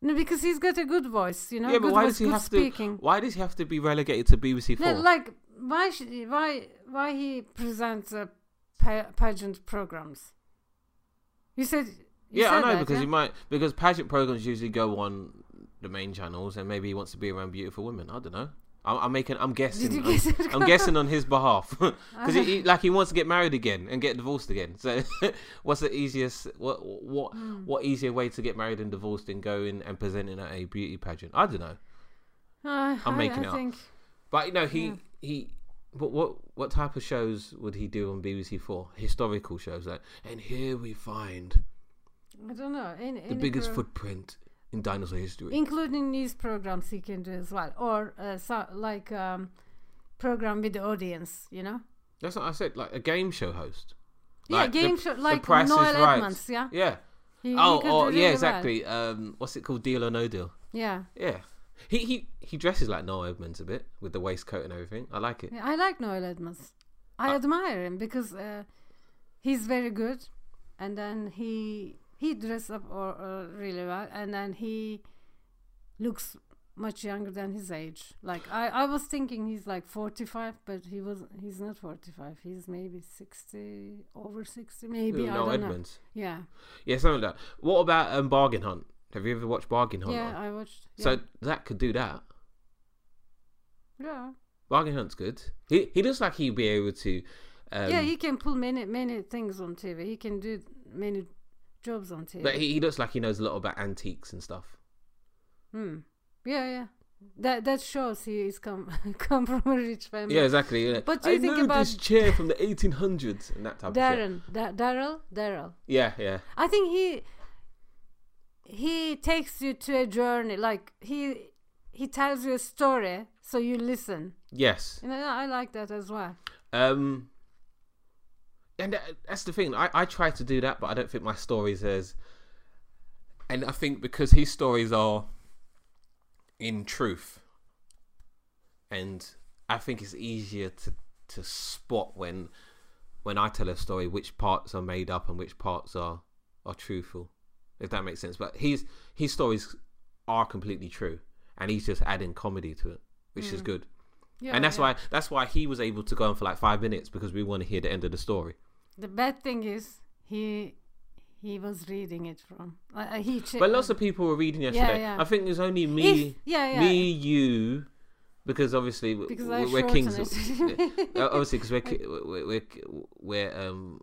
Speaker 2: no, because he's got a good voice, you know.
Speaker 1: yeah, but why
Speaker 2: voice,
Speaker 1: does he have
Speaker 2: speaking.
Speaker 1: to? Why does he have to be relegated to BBC Four?
Speaker 2: No, like why should he, why why he presents uh, pa- pageant programs? You said You
Speaker 1: yeah, I know
Speaker 2: that,
Speaker 1: because
Speaker 2: yeah?
Speaker 1: he might because pageant programs usually go on the main channels, and maybe he wants to be around beautiful women. I don't know. I'm, I'm making. I'm guessing.
Speaker 2: You
Speaker 1: I'm. I'm guessing on his behalf *laughs* because he, he- *laughs* like he wants to get married again and get divorced again. So, *laughs* what's the easiest? What what
Speaker 2: Hmm.
Speaker 1: what easier way to get married and divorced than going and presenting at a beauty pageant? I don't know.
Speaker 2: Uh,
Speaker 1: I'm making
Speaker 2: I
Speaker 1: it up.
Speaker 2: think
Speaker 1: But you know, he
Speaker 2: Yeah.
Speaker 1: he. What what what type of shows would he do on BBC Four? Historical shows, like. And here we find
Speaker 2: I don't know. Any,
Speaker 1: the biggest
Speaker 2: pro-
Speaker 1: footprint in dinosaur history.
Speaker 2: including news programs he can do as well, or uh, so, like um, program with the audience. You know.
Speaker 1: That's what I said. Like a game show host.
Speaker 2: yeah,
Speaker 1: Like the-
Speaker 2: game show like Noel
Speaker 1: Right.
Speaker 2: Edmonds. Yeah.
Speaker 1: Yeah.
Speaker 2: He, he
Speaker 1: oh,
Speaker 2: could
Speaker 1: oh yeah,
Speaker 2: well.
Speaker 1: exactly. Um, what's it called? Deal or No Deal.
Speaker 2: Yeah.
Speaker 1: Yeah. He he he dresses like Noel Edmonds a bit with the waistcoat and everything. I like it.
Speaker 2: Yeah, I like Noel Edmonds. I
Speaker 1: Uh,
Speaker 2: admire him because uh, he's very good, and then he he dressed up or, uh, really well, and then he looks much younger than his age. Like I, I was thinking he's like forty five, but he was he's not forty five. He's maybe sixty, over sixty, maybe.
Speaker 1: no,
Speaker 2: I don't know.
Speaker 1: Edmonds.
Speaker 2: Yeah,
Speaker 1: Yeah, something like that. What about um, Bargain Hunt? Have you ever watched Bargain Hunt?
Speaker 2: yeah, I watched. Yeah.
Speaker 1: So that could do that.
Speaker 2: yeah,
Speaker 1: Bargain Hunt's good. He he looks like he'd be able to. Um,
Speaker 2: yeah, he can pull many many things on TV. He can do many jobs on TV.
Speaker 1: But he, he looks like he knows a lot about antiques and stuff.
Speaker 2: Hmm. Yeah, yeah. That that shows he is come *laughs* come from a rich family.
Speaker 1: Yeah, exactly. yeah.
Speaker 2: But do you
Speaker 1: I
Speaker 2: think
Speaker 1: know
Speaker 2: about-
Speaker 1: this chair from the 1800s and that type of shit.
Speaker 2: Darren, da- Daryl, Daryl.
Speaker 1: Yeah, yeah.
Speaker 2: I think he he takes you to a journey. Like he he tells you a story, so you listen.
Speaker 1: Yes.
Speaker 2: And I, I like that as well.
Speaker 1: Um, and that, that's the thing. I, I try to do that, but I don't think my stories as. And I think because his stories are in truth, and I think it's easier to to spot when when I tell a story which parts are made up and which parts are are truthful, if that makes sense. But his his stories are completely true, and he's just adding comedy to it, which is mm. good
Speaker 2: Yeah,
Speaker 1: and that's
Speaker 2: yeah.
Speaker 1: why that's why he was able to go on for like five minutes because we want to hear the end of the story.
Speaker 2: The bad thing is he he was reading it from. Uh, uh, he che-
Speaker 1: But lots of people were reading yesterday.
Speaker 2: yeah. yeah.
Speaker 1: I think there's only
Speaker 2: If-
Speaker 1: me,
Speaker 2: yeah, yeah.
Speaker 1: me, you, because obviously
Speaker 2: Because
Speaker 1: we're kings. Of, *laughs* obviously, because we're, we're we're we're um,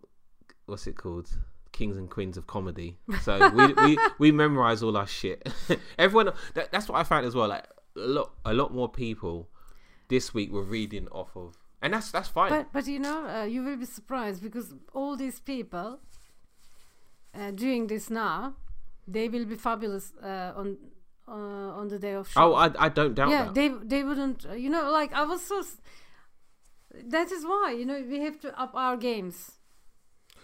Speaker 1: what's it called? Kings and queens of comedy. So we we *laughs* we memorize all our shit. *laughs* Everyone. That, that's what I found as well. Like a lot a lot more people this week were reading off of, and that's that's fine.
Speaker 2: But but you know, uh, you will be surprised because all these people uh, doing this now, they will be fabulous uh, on uh, on the day of show.
Speaker 1: oh, I I don't doubt
Speaker 2: yeah,
Speaker 1: that.
Speaker 2: they they wouldn't. Uh, you know, like I was so. That is why you know we have to up our games.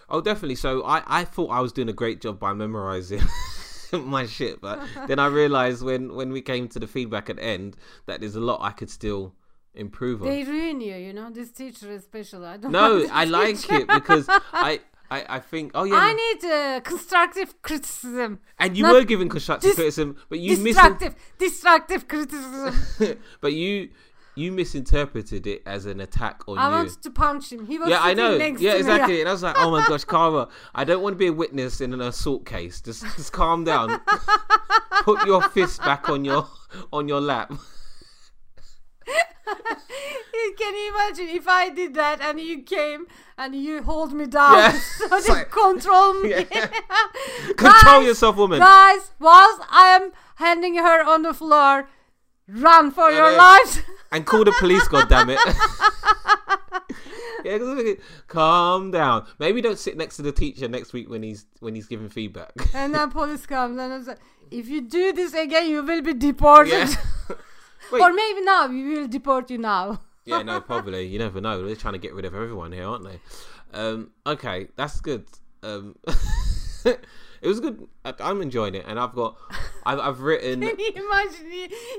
Speaker 1: Oh, definitely. So I, I thought I was doing a great job by memorizing *laughs* my shit, but then I *laughs* realized when when we came to the feedback at the end that there's a lot I could still improve on.
Speaker 2: They ruin you. You know, this teacher especially. I don't.
Speaker 1: no, I like
Speaker 2: teacher.
Speaker 1: it because *laughs* I, I I think oh yeah,
Speaker 2: I need uh, constructive criticism.
Speaker 1: and you were giving constructive
Speaker 2: dis-
Speaker 1: criticism, but you
Speaker 2: Destructive, destructive criticism. *laughs*
Speaker 1: but you you misinterpreted it as an attack on
Speaker 2: I
Speaker 1: you.
Speaker 2: I wanted to punch him. He was
Speaker 1: Yeah, I know. Yeah,
Speaker 2: to me.
Speaker 1: exactly. And I was like, oh my gosh, *laughs* Kara, I don't want to be a witness in an assault case. Just, just calm down. Put your fist back on your on your lap. *laughs*
Speaker 2: Can you imagine if I did that and you came and you hold me down
Speaker 1: Yeah. *laughs*
Speaker 2: so
Speaker 1: like-
Speaker 2: control me?
Speaker 1: Yeah. *laughs* Control
Speaker 2: Guys,
Speaker 1: yourself, woman.
Speaker 2: Guys, whilst I am handing her on the floor, run for
Speaker 1: Yeah,
Speaker 2: your
Speaker 1: yeah.
Speaker 2: lives.
Speaker 1: And call the police, goddammit. yeah, 'cause look at- calm down. Maybe don't sit next to the teacher next week when he's when he's giving feedback.
Speaker 2: and then police comes and I said, if you do this again, you will be deported.
Speaker 1: Wait.
Speaker 2: or maybe now, we will deport you now. *laughs*
Speaker 1: yeah, no, probably. You never know. They're trying to get rid of everyone here, aren't they? Um, okay, that's good. Um, *laughs* it was good. I'm enjoying it, and I've got, I've, I've written.
Speaker 2: Can you imagine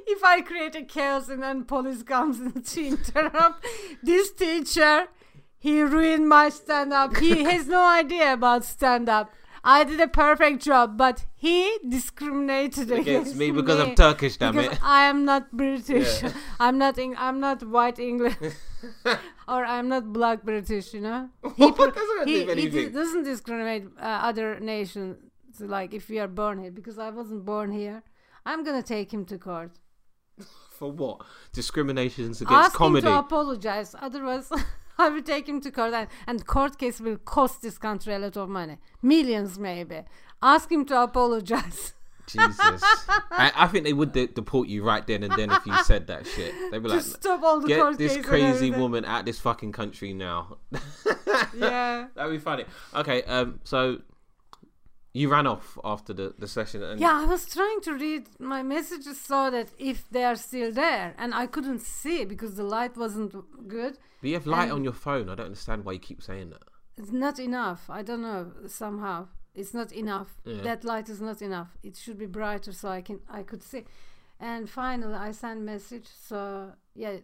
Speaker 2: if I create a chaos and then police comes and *laughs* to interrupt this teacher? He ruined my stand up. He has no idea about stand up. I did a perfect job, but he discriminated against,
Speaker 1: against me because
Speaker 2: me
Speaker 1: I'm Turkish, damn
Speaker 2: because
Speaker 1: it.
Speaker 2: I am not British.
Speaker 1: Yeah. *laughs*
Speaker 2: I'm not. Eng- I'm not white English, *laughs* *laughs* or I'm not black British. You know.
Speaker 1: What?
Speaker 2: pro-
Speaker 1: That's not
Speaker 2: he, he di-
Speaker 1: anything.
Speaker 2: doesn't discriminate uh, other nations like if we are born here, because I wasn't born here, I'm gonna take him to court.
Speaker 1: For what? Discriminations against
Speaker 2: Ask
Speaker 1: comedy.
Speaker 2: him to apologize. Otherwise, *laughs* I will take him to court, and, and court case will cost this country a lot of money, millions maybe. Ask him to apologize. *laughs*
Speaker 1: Jesus. I, I think they would de- deport you right then and then if you said that shit. They'd be like,
Speaker 2: stop all the
Speaker 1: get
Speaker 2: court
Speaker 1: this crazy woman out this fucking country now. *laughs*
Speaker 2: Yeah.
Speaker 1: That'd be funny. Okay, um, so you ran off after the, the session and
Speaker 2: Yeah, I was trying to read my messages so that if they are still there, and I couldn't see because the light wasn't good.
Speaker 1: but you have light on your phone. I don't understand why you keep saying that.
Speaker 2: It's not enough. I don't know. Somehow it's not enough.
Speaker 1: Yeah.
Speaker 2: That light is not enough. It should be brighter so I can I could see. And finally, I sent message. So yeah,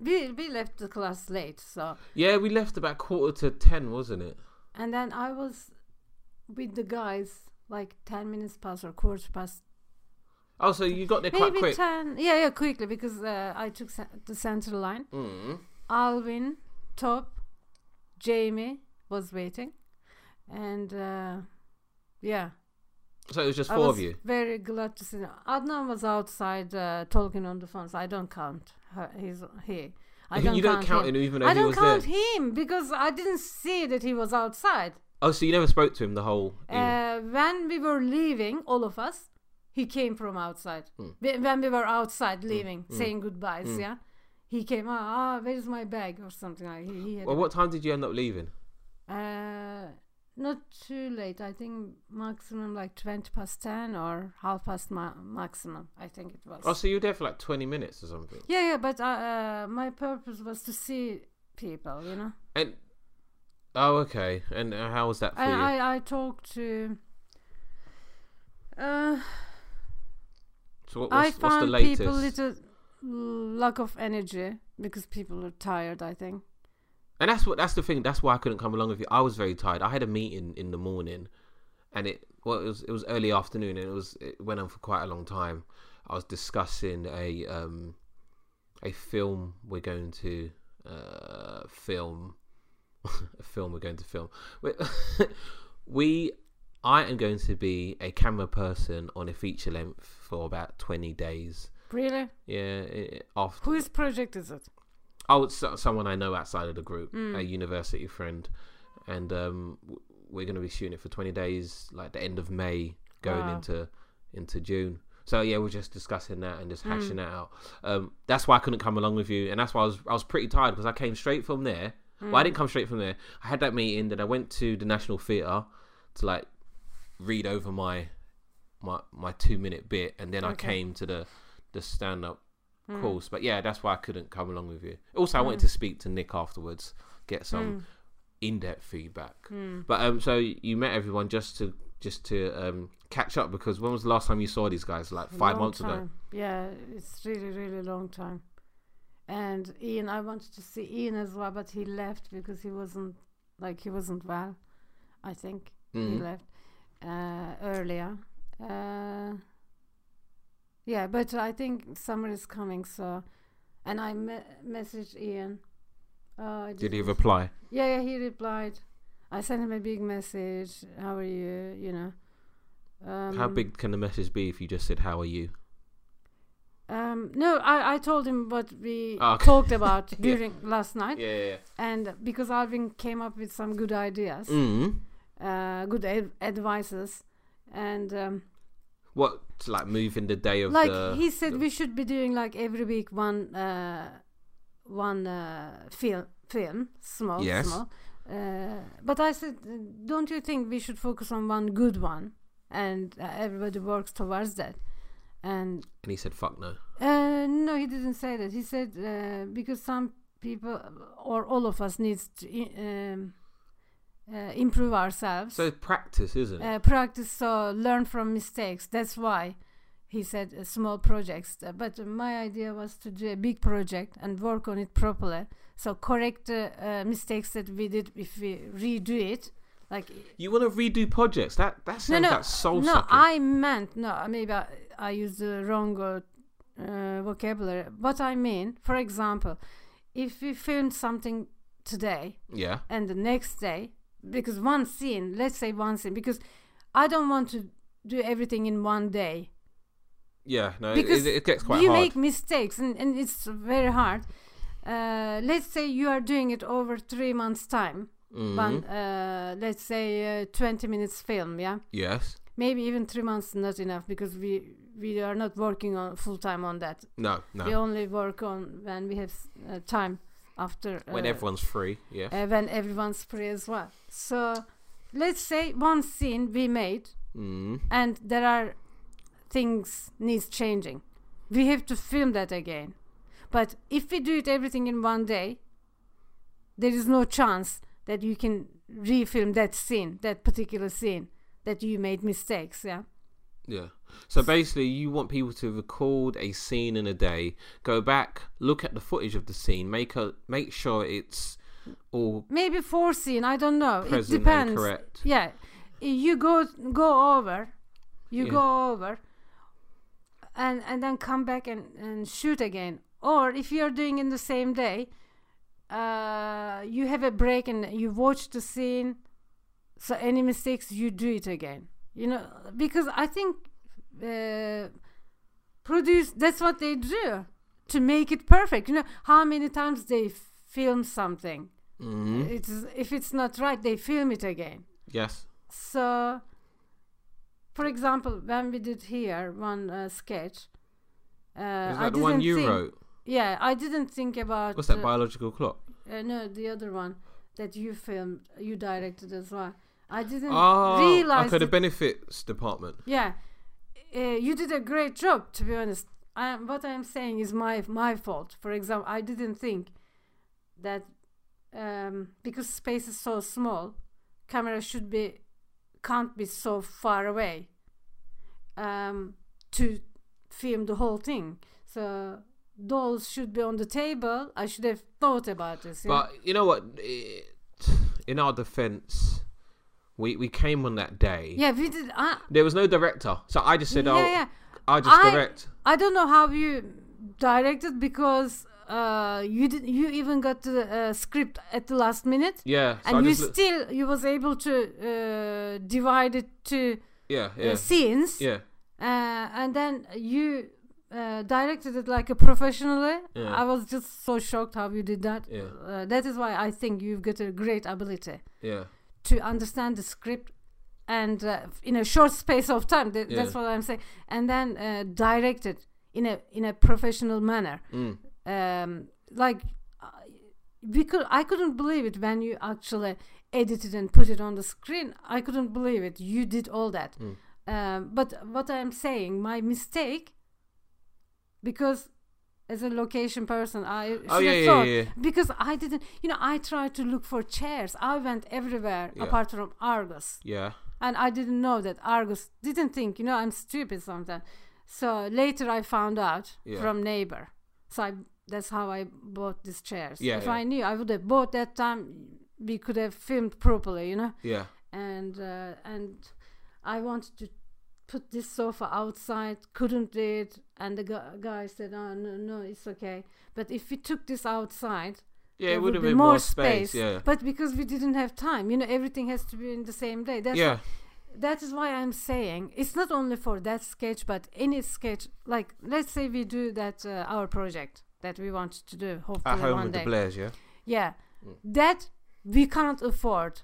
Speaker 2: we we left the class late. So
Speaker 1: Yeah, we left about quarter to ten, wasn't it?
Speaker 2: and then I was with the guys like ten minutes past or quarter past.
Speaker 1: Oh, so you got there quite
Speaker 2: Maybe
Speaker 1: quick.
Speaker 2: ten. Yeah, yeah, quickly because uh, I took the central line.
Speaker 1: Mm.
Speaker 2: Alvin, Top, Jamie was waiting, and uh, yeah.
Speaker 1: So it was just
Speaker 2: I
Speaker 1: four
Speaker 2: was
Speaker 1: of you.
Speaker 2: very glad to see them. Adnan was outside uh, talking on the phone, so I don't count her, he's he. I don't
Speaker 1: you don't
Speaker 2: count,
Speaker 1: count
Speaker 2: him.
Speaker 1: him even though
Speaker 2: I
Speaker 1: he
Speaker 2: don't count
Speaker 1: there.
Speaker 2: him because I didn't see that he was outside.
Speaker 1: Oh, so you never spoke to him the whole.
Speaker 2: Uh, when we were leaving, all of us, he came from outside.
Speaker 1: Mm.
Speaker 2: Whe- When we were outside leaving,
Speaker 1: mm,
Speaker 2: saying goodbyes,
Speaker 1: mm.
Speaker 2: yeah, he came. Ah, ah, where's my bag or something like. He, he had
Speaker 1: well, what time did you end up leaving?
Speaker 2: Uh, not too late. I think maximum like twenty past ten or half past ma- maximum. I think it was.
Speaker 1: Oh, so you were there for like twenty minutes or something.
Speaker 2: yeah, yeah. But uh, uh, my purpose was to see people. You know,
Speaker 1: And oh, okay. And uh, how was that for
Speaker 2: I,
Speaker 1: you?
Speaker 2: I I talked to. Uh,
Speaker 1: so what,
Speaker 2: I
Speaker 1: what's, what's the
Speaker 2: found
Speaker 1: latest?
Speaker 2: people little lack of energy because people are tired. I think.
Speaker 1: And that's what that's the thing. That's why I couldn't come along with you. I was very tired. I had a meeting in the morning, and it well it was it was early afternoon, and it was it went on for quite a long time. I was discussing a um a film we're going to uh film a *laughs* film we're going to film. *laughs* We, I am going to be a camera person on a feature length for about twenty days.
Speaker 2: Really,
Speaker 1: Yeah, after
Speaker 2: whose project is it?
Speaker 1: Oh, it's someone I know outside of the group,
Speaker 2: Mm.
Speaker 1: a university friend, and um, we're going to be shooting it for twenty days, like the end of May, going
Speaker 2: Wow.
Speaker 1: into into June. So yeah, we're just discussing that and just
Speaker 2: Mm.
Speaker 1: hashing that out. Um, that's why I couldn't come along with you, and that's why I was I was pretty tired because I came straight from there. Well, I
Speaker 2: Mm.
Speaker 1: didn't come straight from there. I had that meeting, then I went to the National Theatre to like read over my my my two minute bit, and then I came to the the stand up
Speaker 2: Mm.
Speaker 1: course. But yeah, that's why I couldn't come along with you. Also, I wanted
Speaker 2: Mm.
Speaker 1: to speak to Nick afterwards, get some
Speaker 2: Mm.
Speaker 1: in depth feedback.
Speaker 2: Mm.
Speaker 1: But um, so you met everyone just to just to um catch up because when was the last time you saw these guys? Like five months ago.
Speaker 2: Yeah, it's really, really long time. And Ian, I wanted to see Ian as well, but he left because he wasn't like he wasn't well. I think he
Speaker 1: Mm.
Speaker 2: left uh, earlier. Uh, yeah, but I think summer is coming, so and I me- messaged Ian. Uh,
Speaker 1: Did he reply?
Speaker 2: Yeah, yeah, he replied. I sent him a big message. How are you? You know. Um,
Speaker 1: How big can the message be if you just said "How are you"?
Speaker 2: Um, no, I, I told him what we
Speaker 1: Ah, okay.
Speaker 2: talked about *laughs*
Speaker 1: Yeah.
Speaker 2: during last night,
Speaker 1: Yeah, yeah.
Speaker 2: and because Alvin came up with some good ideas,
Speaker 1: Mm.
Speaker 2: uh, good ad- advices, and um,
Speaker 1: What to, like moving the day of
Speaker 2: like
Speaker 1: the?
Speaker 2: he said,
Speaker 1: the-
Speaker 2: we should be doing like every week one uh, one uh, film film small
Speaker 1: Yes.
Speaker 2: small. Uh, but I said, don't you think we should focus on one good one, and uh, everybody works towards that, and
Speaker 1: and he said, "Fuck no."
Speaker 2: Uh, no, he didn't say that. He said uh, because some people or all of us needs to um, uh, improve ourselves,
Speaker 1: So practice, isn't it?
Speaker 2: uh, practice, so learn from mistakes. That's why he said uh, small projects. Uh, but my idea was to do a big project and work on it properly. So correct the uh, mistakes that we did if we redo it. Like
Speaker 1: you want to redo projects? That that sounds
Speaker 2: no,
Speaker 1: like soul
Speaker 2: no.
Speaker 1: sucking.
Speaker 2: I meant no. Maybe I, I used the wrong uh, uh, vocabulary. What I mean, for example, if we filmed something today
Speaker 1: yeah.
Speaker 2: and the next day, because one scene, let's say one scene, because I don't want to do everything in one day
Speaker 1: Yeah, no, it,
Speaker 2: because
Speaker 1: it, it gets quite
Speaker 2: you
Speaker 1: hard.
Speaker 2: make mistakes and, and it's very hard. Uh, let's say you are doing it over three months time.
Speaker 1: Mhm.
Speaker 2: One, uh, let's say uh, 20 minutes film, yeah.
Speaker 1: Yes.
Speaker 2: Maybe even three months is not enough because we we are not working on full time on that.
Speaker 1: No, no.
Speaker 2: We only work on when we have uh, time after
Speaker 1: when
Speaker 2: uh,
Speaker 1: everyone's free, yeah.
Speaker 2: uh, when everyone's free as well. So let's say one scene we made
Speaker 1: Mm.
Speaker 2: and there are things needs changing. We have to film that again. But if we do it everything in one day, there is no chance that you can refilm that scene, that particular scene that you made mistakes, yeah.
Speaker 1: Yeah. So basically, you want people to record a scene in a day, go back, look at the footage of the scene, make a make sure it's all
Speaker 2: Maybe four scene, I don't know. it depends.
Speaker 1: correct.
Speaker 2: Yeah. You go go over. You
Speaker 1: Yeah.
Speaker 2: go over and and then come back and, and shoot again. Or if you're doing in the same day, uh, you have a break and you watch the scene. So any mistakes, you do it again. You know, because I think uh, produce that's what they do to make it perfect. You know how many times they film something.
Speaker 1: Mm.
Speaker 2: It's if it's not right, they film it again.
Speaker 1: Yes.
Speaker 2: So, for example, when we did here one uh, sketch, uh,
Speaker 1: Is
Speaker 2: I
Speaker 1: the
Speaker 2: didn't
Speaker 1: one you
Speaker 2: think,
Speaker 1: wrote?
Speaker 2: Yeah, I didn't think about.
Speaker 1: What's that biological clock?
Speaker 2: Uh, no, the other one that you filmed, you directed as well. I didn't
Speaker 1: Oh,
Speaker 2: realize.
Speaker 1: okay, the benefits department.
Speaker 2: yeah, uh, you did a great job. To be honest, I, what I'm saying is my my fault. For example, I didn't think that um, because space is so small, camera should be can't be so far away um, to film the whole thing. So dolls should be on the table. I should have thought about this. you know?
Speaker 1: But you know what? It, in our defense, we we came on that day.
Speaker 2: yeah, we did. I,
Speaker 1: There was no director, so I just said,
Speaker 2: yeah,
Speaker 1: "Oh,
Speaker 2: yeah.
Speaker 1: I'll just
Speaker 2: I-
Speaker 1: direct."
Speaker 2: I don't know how you directed because uh, you did. You even got the uh, script at the last minute,
Speaker 1: Yeah, so I
Speaker 2: and you
Speaker 1: just
Speaker 2: still you was able to uh, divide it to
Speaker 1: yeah,
Speaker 2: uh,
Speaker 1: yeah,
Speaker 2: scenes,
Speaker 1: yeah.
Speaker 2: uh, and then you uh, directed it like a professionally.
Speaker 1: Yeah.
Speaker 2: I was just so shocked how you did that.
Speaker 1: Yeah.
Speaker 2: Uh, that is why I think you've got a great ability
Speaker 1: Yeah,
Speaker 2: to understand the script and uh, in a short space of time. Th-
Speaker 1: Yeah.
Speaker 2: That's what I'm saying, and then uh, direct it in a in a professional manner.
Speaker 1: mm.
Speaker 2: Um, like uh, we could, I couldn't believe it when you actually edited and put it on the screen. I couldn't believe it. You did all that.
Speaker 1: Mm.
Speaker 2: Um, but what I'm saying, my mistake, because as a location person, I should
Speaker 1: Oh yeah,
Speaker 2: have
Speaker 1: yeah,
Speaker 2: thought
Speaker 1: yeah, yeah.
Speaker 2: because I didn't, you know, I tried to look for chairs. I went everywhere
Speaker 1: Yeah.
Speaker 2: apart from Argos,
Speaker 1: yeah.
Speaker 2: and I didn't know that Argos didn't think, you know, I'm stupid sometimes. So later I found out
Speaker 1: Yeah.
Speaker 2: from neighbor. So I, that's how I bought these chairs.
Speaker 1: Yeah,
Speaker 2: if. I knew, I would have bought that time. We could have filmed properly, you know
Speaker 1: Yeah,
Speaker 2: and uh, and I wanted to put this sofa outside, couldn't do it, and the gu- guy said, "Oh no, no, it's okay." But if we took this outside,
Speaker 1: yeah. It would have
Speaker 2: be
Speaker 1: been more space. Yeah,
Speaker 2: But because we didn't have time, you know, everything has to be in the same day. That's
Speaker 1: yeah,
Speaker 2: that is why I'm saying it's not only for that sketch, but any sketch. Like let's say we do that uh, our project that we want to do, hopefully
Speaker 1: at home
Speaker 2: one
Speaker 1: with
Speaker 2: day.
Speaker 1: the Blairs. Yeah,
Speaker 2: Yeah,
Speaker 1: Mm.
Speaker 2: that we can't afford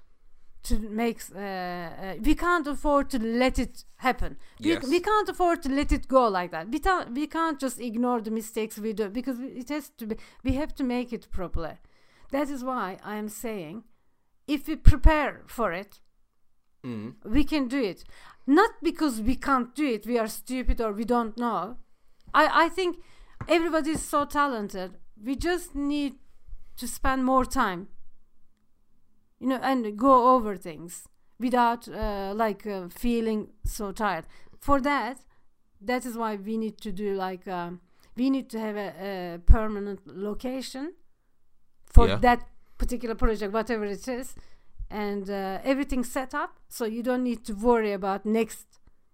Speaker 2: to make. Uh, uh, we can't afford to let it happen. We,
Speaker 1: Yes.
Speaker 2: we can't afford to let it go like that. We, ta- we can't just ignore the mistakes we do because it has to be. We have to make it properly. That is why I am saying, if we prepare for it,
Speaker 1: mm.
Speaker 2: we can do it. Not because we can't do it, we are stupid or we don't know. I, I think everybody is so talented. We just need to spend more time, you know, and go over things without uh, like uh, feeling so tired. For that, that is why we need to do like um, we need to have a, a permanent location for
Speaker 1: Yeah.
Speaker 2: that particular project, whatever it is, and uh, everything set up, so you don't need to worry about next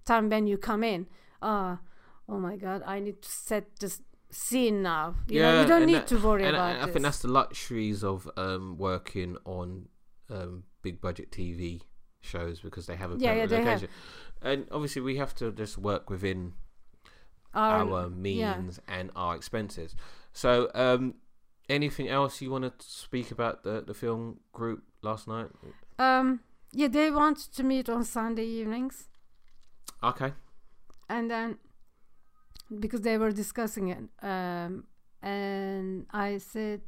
Speaker 2: time when you come in. Ah, oh my God, I need to set this scene now. You know,
Speaker 1: Yeah,
Speaker 2: you don't need
Speaker 1: that-
Speaker 2: to worry
Speaker 1: and
Speaker 2: about
Speaker 1: I, I think that's the luxuries of um, working on um, big budget TV shows because they have a
Speaker 2: Yeah, yeah,
Speaker 1: location. And obviously, we have to just work within
Speaker 2: Our,
Speaker 1: our
Speaker 2: yeah.
Speaker 1: means and our expenses. So, um, anything else you want to speak about the the film group last night?
Speaker 2: Um, yeah, they want to meet on Sunday evenings,
Speaker 1: Okay.
Speaker 2: and then because they were discussing it, um, and I said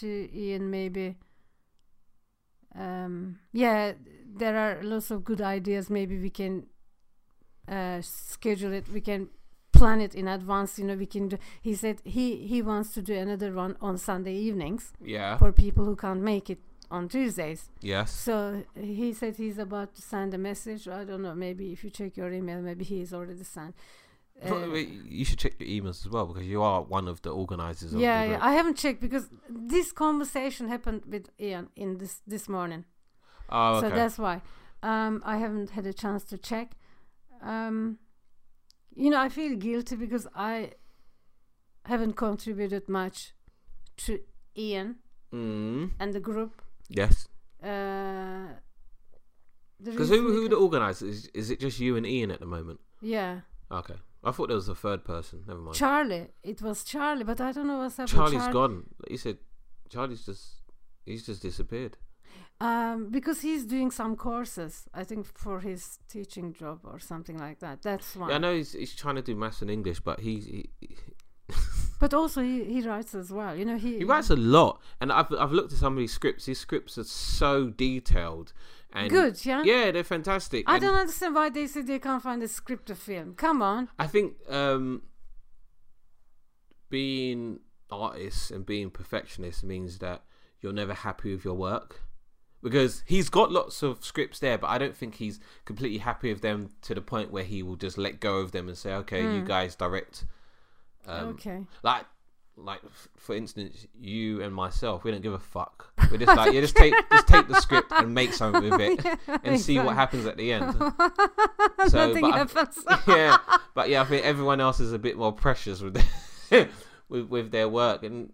Speaker 2: to Ian maybe, um, yeah, there are lots of good ideas. Maybe we can uh, schedule it. We can plan it in advance. You know, we can do. He said he he wants to do another one on Sunday evenings
Speaker 1: Yeah.
Speaker 2: for people who can't make it on Tuesdays.
Speaker 1: Yes.
Speaker 2: So he said he's about to send a message. I don't know. Maybe if you check your email, maybe he's already sent. Uh,
Speaker 1: you should check your emails as well because you are one of the organizers of
Speaker 2: yeah,
Speaker 1: the
Speaker 2: yeah. I haven't checked because this conversation happened with Ian in this this morning.
Speaker 1: oh, okay.
Speaker 2: So that's why um, I haven't had a chance to check. Um, you know, I feel guilty because I haven't contributed much to Ian
Speaker 1: mm.
Speaker 2: and the group.
Speaker 1: Yes.
Speaker 2: Uh,
Speaker 1: Because
Speaker 2: reason
Speaker 1: who who the organisers? Is, is it just you and Ian at the moment?
Speaker 2: Yeah,
Speaker 1: Okay. I thought there was a third person. Never mind.
Speaker 2: Charlie. It was Charlie, but I don't know what's happened.
Speaker 1: Charlie's
Speaker 2: Charlie.
Speaker 1: gone. He said Charlie's just he's just disappeared.
Speaker 2: Um, because he's doing some courses, I think for his teaching job or something like that. That's why.
Speaker 1: Yeah, I know he's he's trying to do maths and English, but he he,
Speaker 2: But also he, he writes as well. You know he
Speaker 1: he writes a lot, and I've I've looked at some of his scripts. His scripts are so detailed and
Speaker 2: good. Yeah.
Speaker 1: Yeah, they're fantastic.
Speaker 2: I
Speaker 1: and
Speaker 2: don't understand why they say they can't find a script to film. Come on.
Speaker 1: I think um, being artists and being perfectionists means that you're never happy with your work. Because he's got lots of scripts there, but I don't think he's completely happy with them to the point where he will just let go of them and say, "Okay, you guys direct." Um,
Speaker 2: okay.
Speaker 1: Like, like for instance, you and myself, we don't give a fuck. *laughs* We're just like, yeah, just take, just take the script and make something with it, *laughs* and see what happens at the end. *laughs* So,
Speaker 2: Nothing
Speaker 1: but I- yeah, but yeah, I think everyone else is a bit more precious with their, with with their work, and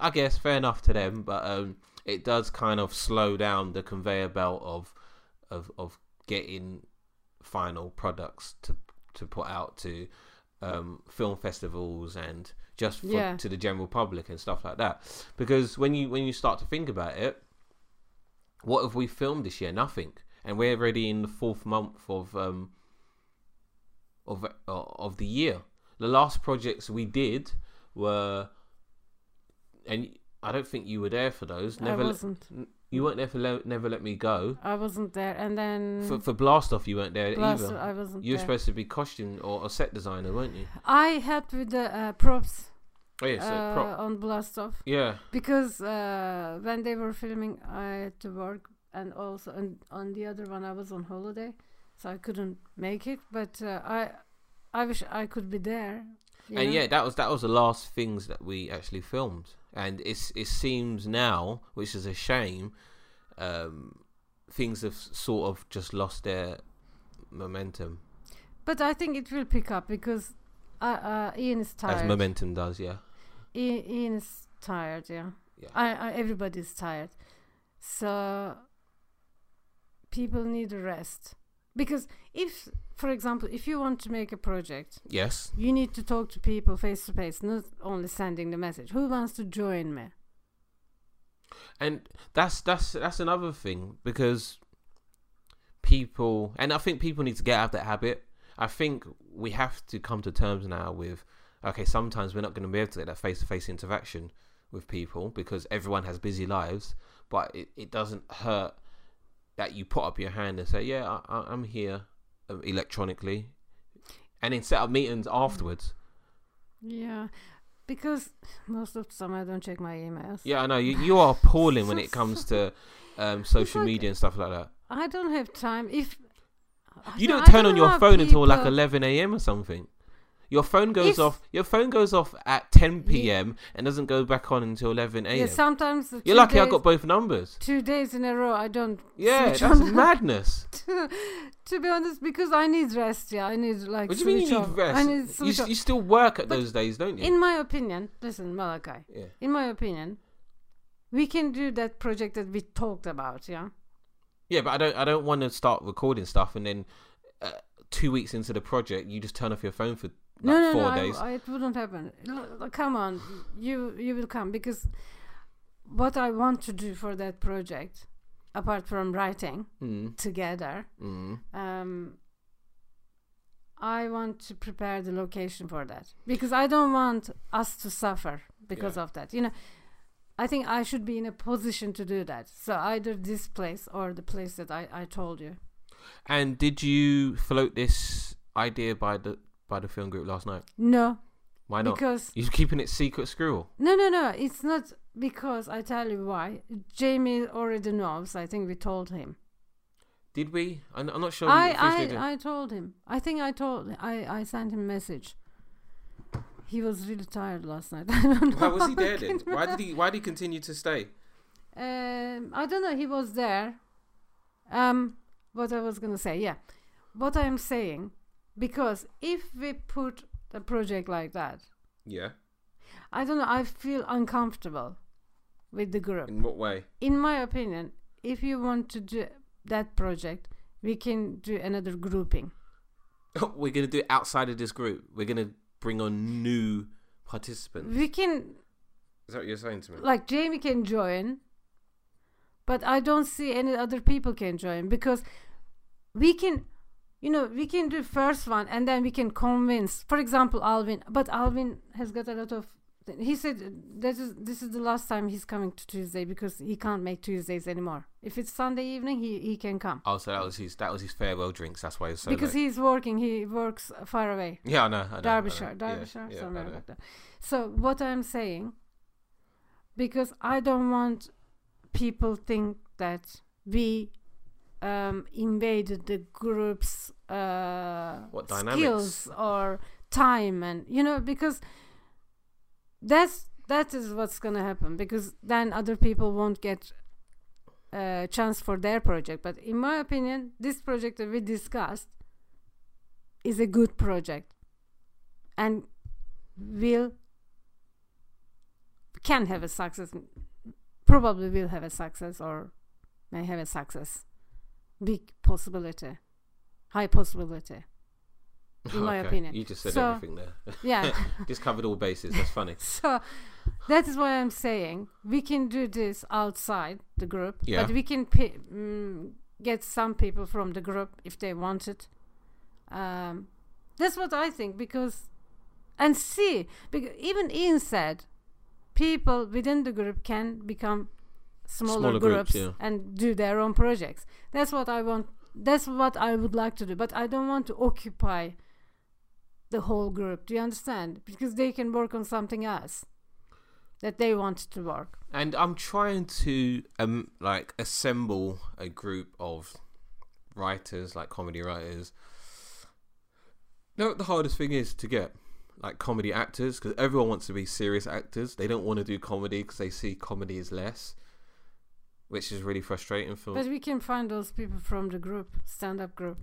Speaker 1: I guess fair enough to them. But um, it does kind of slow down the conveyor belt of of of getting final products to to put out to um, film festivals and just for,
Speaker 2: Yeah.
Speaker 1: to the general public and stuff like that. Because when you when you start to think about it, what have we filmed this year? Nothing, and we're already in the fourth month of um, of uh, of the year. The last projects we did were, and I don't think you were there for those.
Speaker 2: I
Speaker 1: Never, let,
Speaker 2: wasn't.
Speaker 1: You weren't there for Le- Never Let Me Go.
Speaker 2: I wasn't there. And then
Speaker 1: For for Blast Off, you weren't there
Speaker 2: Plus,
Speaker 1: either.
Speaker 2: I wasn't
Speaker 1: You were
Speaker 2: there.
Speaker 1: supposed to be costume or a set designer, weren't you?
Speaker 2: I helped with the uh, props
Speaker 1: Oh yeah, so
Speaker 2: uh,
Speaker 1: prop.
Speaker 2: on Blast Off.
Speaker 1: Yeah,
Speaker 2: because uh, when they were filming, I had to work, and also on, on the other one, I was on holiday, so I couldn't make it. But uh, I, I wish I could be there.
Speaker 1: and
Speaker 2: know?
Speaker 1: yeah, that was that was the last things that we actually filmed, and it's it seems now, which is a shame, um, things have sort of just lost their momentum,
Speaker 2: But I think it will pick up because uh, uh, Ian is tired.
Speaker 1: as momentum does. Yeah,
Speaker 2: I- Ian is tired. Yeah.
Speaker 1: Yeah.
Speaker 2: I, I everybody's tired, so people need a rest. Because if, for example, if you want to make a project,
Speaker 1: yes,
Speaker 2: You need to talk to people face to face, not only sending the message. Who wants to join me?
Speaker 1: and that's that's that's another thing because people, and I think people need to get out of that habit. I think we have to come to terms now with okay, sometimes we're not going to be able to get that face to face interaction with people because everyone has busy lives, but it, it doesn't hurt that you put up your hand and say, Yeah, I, I'm here um, electronically, and then set up meetings afterwards.
Speaker 2: Yeah, because most of the time I don't check my emails.
Speaker 1: Yeah, I know you, you are appalling when it *laughs* comes to um, social
Speaker 2: like-
Speaker 1: media and stuff like that.
Speaker 2: I don't have time. If
Speaker 1: You
Speaker 2: don't-
Speaker 1: don't turn
Speaker 2: don't
Speaker 1: on your phone until like 11 a.m. or something. Your phone goes
Speaker 2: If-
Speaker 1: off. Your phone goes off at 10 p.m. and doesn't go back on until 11 a.m.
Speaker 2: Yeah, sometimes
Speaker 1: You're lucky I got both numbers.
Speaker 2: two days in a row. I don't.
Speaker 1: Yeah,
Speaker 2: switch
Speaker 1: that's
Speaker 2: on.
Speaker 1: madness. *laughs*
Speaker 2: to, to be honest, because I need rest. Yeah, I need like.
Speaker 1: What do you mean you need rest?
Speaker 2: I need
Speaker 1: You, you still work at
Speaker 2: But
Speaker 1: those days, don't you?
Speaker 2: In my opinion, listen, Malachi.
Speaker 1: yeah.
Speaker 2: In my opinion, we can do that project that we talked about. Yeah.
Speaker 1: Yeah, but I don't. I don't want to start recording stuff and then uh, two weeks into the project, you just turn off your phone for
Speaker 2: no, no,
Speaker 1: four
Speaker 2: no,
Speaker 1: days.
Speaker 2: I, it wouldn't happen. Come on, you you will come because what I want to do for that project, apart from writing
Speaker 1: mm,
Speaker 2: together,
Speaker 1: mm.
Speaker 2: um, I want to prepare the location for that because I don't want us to suffer because
Speaker 1: Yeah.
Speaker 2: of that. You know, I think I should be in a position to do that. So either this place or the place that I, I told you.
Speaker 1: And did you float this idea by the by the film group last night?
Speaker 2: No,
Speaker 1: Why not?
Speaker 2: because
Speaker 1: You're keeping it secret, squirrel.
Speaker 2: no, no, no. It's not because I tell you why. Jamie already knows. I think we told him.
Speaker 1: Did we? I'm, I'm not sure. we officially did.
Speaker 2: I, I, I told him. I think I told. I, I sent him a message. He was really tired last night. *laughs* I don't know.
Speaker 1: Why was he there then? Why did he? Why did he continue to stay?
Speaker 2: Um, I don't know. He was there. Um, what I was gonna say, yeah, what I am saying, because if we put a project like that,
Speaker 1: Yeah.
Speaker 2: I don't know. I feel uncomfortable with the group.
Speaker 1: In what way?
Speaker 2: In my opinion, if you want to do that project, we can do another grouping. *laughs*
Speaker 1: We're gonna do it outside of this group. We're gonna bring on new participants.
Speaker 2: We can
Speaker 1: Is that what you're saying to me?
Speaker 2: like Jamie can join, but I don't see any other people can join because we can, you know, we can do first one and then we can convince. For example, Alvin, but Alvin has got a lot of. He said this is this is the last time he's coming to Tuesday because he can't make Tuesdays anymore. If it's Sunday evening, he he can come
Speaker 1: Oh, so that was his. That was his farewell drinks. That's why he was so
Speaker 2: because
Speaker 1: late.
Speaker 2: he's working. He works far away.
Speaker 1: Yeah, I know. I know, I know.
Speaker 2: Derbyshire,
Speaker 1: Yeah,
Speaker 2: Derbyshire,
Speaker 1: yeah,
Speaker 2: somewhere
Speaker 1: know.
Speaker 2: like that. So what I'm saying, because I don't want people think that we um, invaded the group's uh,
Speaker 1: What
Speaker 2: skills or time, and you know, because that's that is what's gonna happen. Because then other people won't get a chance for their project. But in my opinion, this project that we discussed is a good project and will can have a success probably will have a success or may have a success big possibility high possibility in *laughs* my
Speaker 1: Okay,
Speaker 2: opinion
Speaker 1: You just said
Speaker 2: So-
Speaker 1: everything there.
Speaker 2: yeah *laughs*
Speaker 1: just covered all bases. That's funny. *laughs*
Speaker 2: so that is why i'm saying we can do this outside the group
Speaker 1: Yeah.
Speaker 2: but we can pi- mm, get some people from the group if they want it um, that's what i think because and see because even ian said people within the group can become smaller,
Speaker 1: Smaller groups,
Speaker 2: groups,
Speaker 1: yeah.
Speaker 2: and do their own projects that's what i want that's what i would like to do but i don't want to occupy the whole group do you understand because they can work on something else that they want to work
Speaker 1: And I'm trying to um like assemble a group of writers, like comedy writers. You know what the hardest thing is to get? Like comedy actors, because everyone wants to be serious actors. They don't want to do comedy because they see comedy as less, which is really frustrating for.
Speaker 2: but we can find those people from the group stand-up group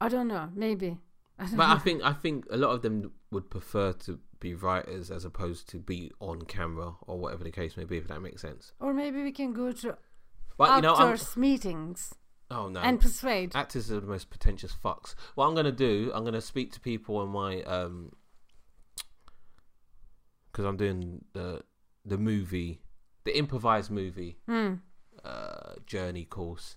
Speaker 2: i don't know maybe *laughs* I don't
Speaker 1: But I think I think a lot of them would prefer to be writers as opposed to be on camera or whatever the case may be. If that makes sense.
Speaker 2: or maybe we can go to
Speaker 1: But you know,
Speaker 2: actors meetings
Speaker 1: oh no,
Speaker 2: and persuade
Speaker 1: actors are the most pretentious fucks. What I'm gonna do, I'm gonna speak to people on my um, because I'm doing the the movie, the improvised movie
Speaker 2: Hmm.
Speaker 1: uh journey course,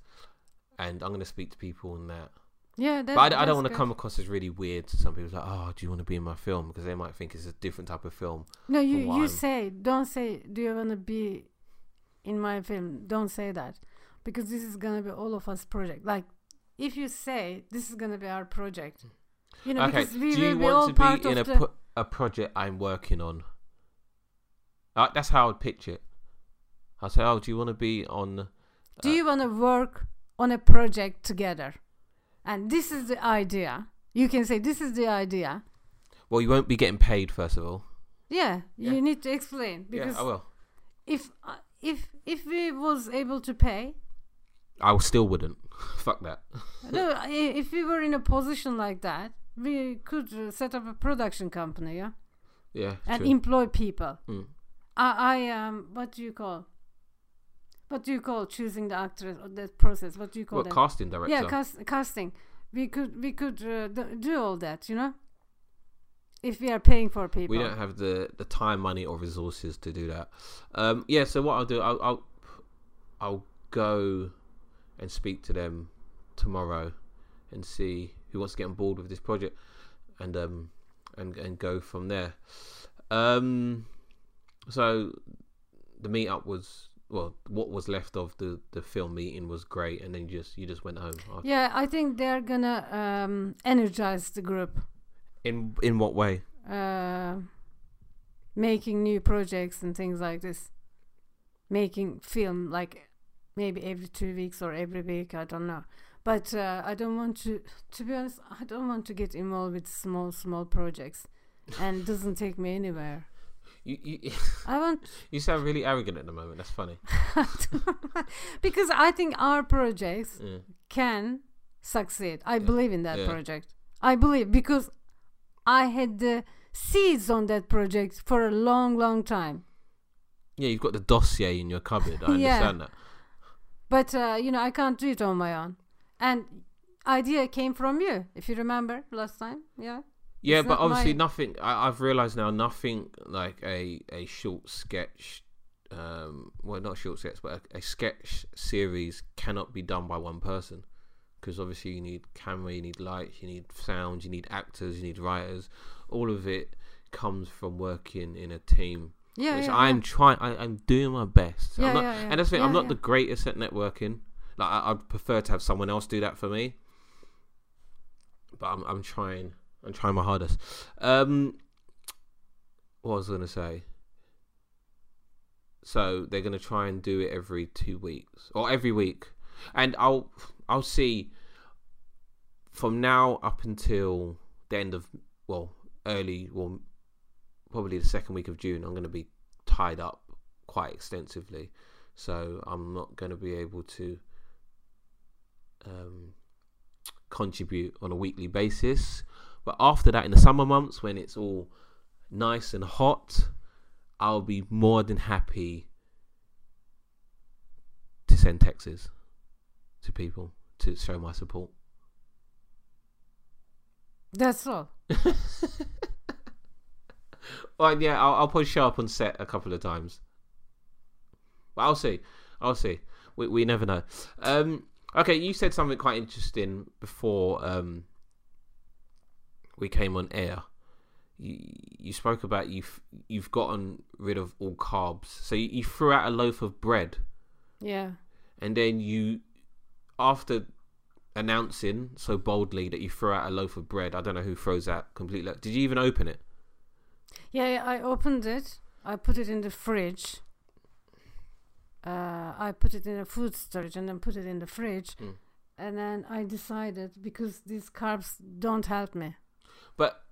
Speaker 1: and I'm gonna speak to people on that.
Speaker 2: yeah that,
Speaker 1: But I, I don't want to come across as really weird to some people. Like, oh, do you want to be in my film? Because they might think it's a different type of film.
Speaker 2: no you you
Speaker 1: I'm-
Speaker 2: say don't say do you want to be in my film don't say that because this is gonna be all of us project like if you say this is gonna be our project you know
Speaker 1: okay,
Speaker 2: because we
Speaker 1: do
Speaker 2: will
Speaker 1: you
Speaker 2: be all
Speaker 1: want to
Speaker 2: part
Speaker 1: be in a
Speaker 2: the
Speaker 1: pro- a project I'm working on? Uh, that's how I'd pitch it. I'd say, oh, do you want to be on?
Speaker 2: do
Speaker 1: uh,
Speaker 2: you want to work on a project together and this is the idea you can say this is the idea
Speaker 1: Well, you won't be getting paid first of all.
Speaker 2: yeah,
Speaker 1: Yeah.
Speaker 2: you need to explain because
Speaker 1: yeah, I will.
Speaker 2: if uh, if if we was able to pay
Speaker 1: I still wouldn't. *laughs* Fuck that. *laughs*
Speaker 2: no if we were in a position like that we could uh, set up a production company yeah
Speaker 1: Yeah,
Speaker 2: and
Speaker 1: true.
Speaker 2: employ people
Speaker 1: Mm.
Speaker 2: i i um what do you call what do you call choosing the actress or that process? What do you call
Speaker 1: What
Speaker 2: that?
Speaker 1: casting director?
Speaker 2: yeah, cast, casting. We could we could uh, do all that, you know, if we are paying for people.
Speaker 1: we don't have the the time, money, or resources to do that. Um, yeah. So what I'll do, I'll, I'll I'll go and speak to them tomorrow and see who wants to get on board with this project, and um and and go from there. Um, so the meetup was well, what was left of the the film meeting was great, and then you just you just went home. after-
Speaker 2: Yeah, I think they're gonna um, energize the group,
Speaker 1: In in what way?
Speaker 2: uh, making new projects and things like this, making film like maybe every two weeks or every week. I don't know, but uh, I don't want to. To be honest, I don't want to get involved with small small projects, and it doesn't take me anywhere.
Speaker 1: You you *laughs*
Speaker 2: I want
Speaker 1: you sound really arrogant at the moment. That's funny. *laughs*
Speaker 2: because I think our projects
Speaker 1: Yeah.
Speaker 2: can succeed. I
Speaker 1: Yeah.
Speaker 2: believe in that
Speaker 1: Yeah.
Speaker 2: project. I believe because I had the seeds on that project for a long, long time.
Speaker 1: Yeah, you've got the dossier in your cupboard. I *laughs* understand that.
Speaker 2: But uh, you know, I can't do it on my own. And idea came from you, if you remember last time. Yeah.
Speaker 1: Yeah, but obviously
Speaker 2: my-
Speaker 1: nothing. I, I've realised now nothing like a a short sketch. Um, well, not short sketch, but a, a sketch series cannot be done by one person because obviously you need camera, you need lights, you need sound, you need actors, you need writers. All of it comes from working in a team,
Speaker 2: Yeah.
Speaker 1: which
Speaker 2: yeah,
Speaker 1: I'm
Speaker 2: yeah.
Speaker 1: trying. I, I'm doing my best.
Speaker 2: Yeah,
Speaker 1: I'm not,
Speaker 2: yeah, yeah.
Speaker 1: And that's the thing. I'm not the greatest at networking. Like I, I'd prefer to have someone else do that for me. But I'm I'm trying. I'm trying my hardest. Um, what was I gonna say? So they're gonna try and do it every two weeks or every week, and I'll I'll see. From now up until the end of well early well probably the second week of June, I'm gonna be tied up quite extensively, so I'm not gonna be able to um, contribute on a weekly basis. But after that, in the summer months when it's all nice and hot, I'll be more than happy to send texts to people to show my support.
Speaker 2: That's all. *laughs*
Speaker 1: Well, yeah, I'll, I'll probably show up on set a couple of times. But I'll see. I'll see. We, we never know. Um, okay, you said something quite interesting before um, we came on air. You, you spoke about you've you've gotten rid of all carbs. So you, you threw out a loaf of bread,
Speaker 2: Yeah.
Speaker 1: and then you, after announcing so boldly that you threw out a loaf of bread, I don't know who throws that completely. Did you even open it?
Speaker 2: Yeah, yeah, I opened it. I put it in the fridge. Uh, I put it in a food storage and then put it in the fridge.
Speaker 1: Mm.
Speaker 2: And then I decided because these carbs don't help me.
Speaker 1: But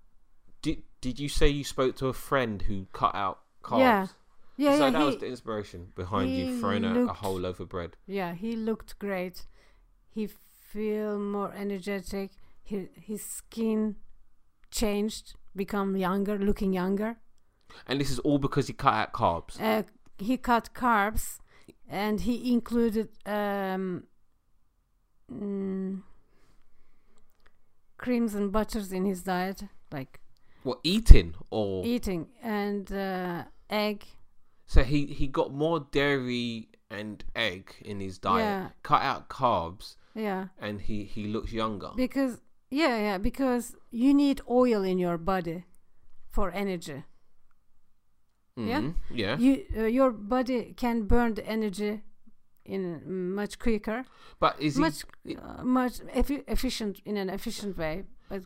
Speaker 1: did did you say you spoke to a friend who cut out carbs?
Speaker 2: Yeah. Yeah,
Speaker 1: so
Speaker 2: yeah,
Speaker 1: that
Speaker 2: he,
Speaker 1: was the inspiration behind you throwing out a whole loaf of bread.
Speaker 2: yeah, he looked great. He feel more energetic. He, his skin changed, become younger, looking younger.
Speaker 1: And this is all because he cut out carbs.
Speaker 2: Uh, he cut carbs, and he included um, mm, creams and butters in his diet, like
Speaker 1: What eating or
Speaker 2: eating and uh, egg.
Speaker 1: so he he got more dairy and egg in his diet,
Speaker 2: Yeah.
Speaker 1: cut out carbs,
Speaker 2: Yeah,
Speaker 1: and he he looks younger.
Speaker 2: because yeah, yeah, because you need oil in your body for energy. yeah?
Speaker 1: Mhm, yeah.
Speaker 2: You uh, your body can burn the energy in much quicker,
Speaker 1: But is he
Speaker 2: much uh, much effi- efficient in an efficient way. But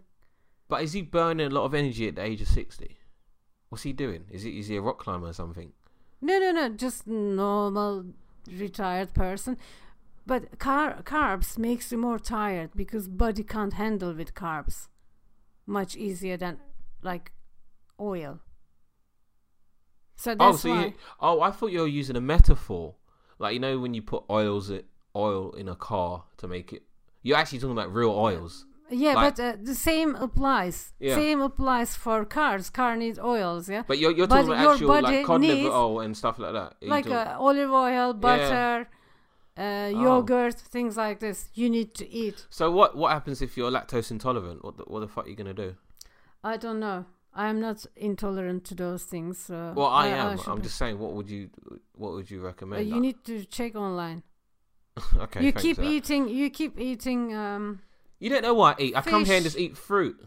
Speaker 1: but is he burning a lot of energy at the age of sixty? What's he doing? Is he is he a rock climber or something?
Speaker 2: no, no, no, just normal retired person. But car- carbs makes you more tired because body can't handle with carbs much easier than like oil. So that's
Speaker 1: oh, so
Speaker 2: why.
Speaker 1: you, oh, I thought you were using a metaphor, like you know when you put oils it oil in a car to make it. You're actually talking about real oils.
Speaker 2: Yeah,
Speaker 1: Like-
Speaker 2: but uh, the same applies.
Speaker 1: Yeah.
Speaker 2: Same applies for cars. Car needs oils, yeah.
Speaker 1: But you're, you're
Speaker 2: But
Speaker 1: talking about
Speaker 2: your
Speaker 1: actual like cod liver oil and stuff like that.
Speaker 2: Like uh, olive oil, butter, uh, yogurt, things like this. You need to eat.
Speaker 1: So what what happens if you're lactose intolerant? What the, what the fuck are you gonna do?
Speaker 2: I don't know. I am not intolerant to those things. So
Speaker 1: Well, I, am.
Speaker 2: should
Speaker 1: I'm just saying. What would you what would you
Speaker 2: Uh,
Speaker 1: recommend?
Speaker 2: you need to check online. *laughs*
Speaker 1: okay.
Speaker 2: you keep eating. You keep eating um,
Speaker 1: You don't know what I eat. I come here and just eat fruit.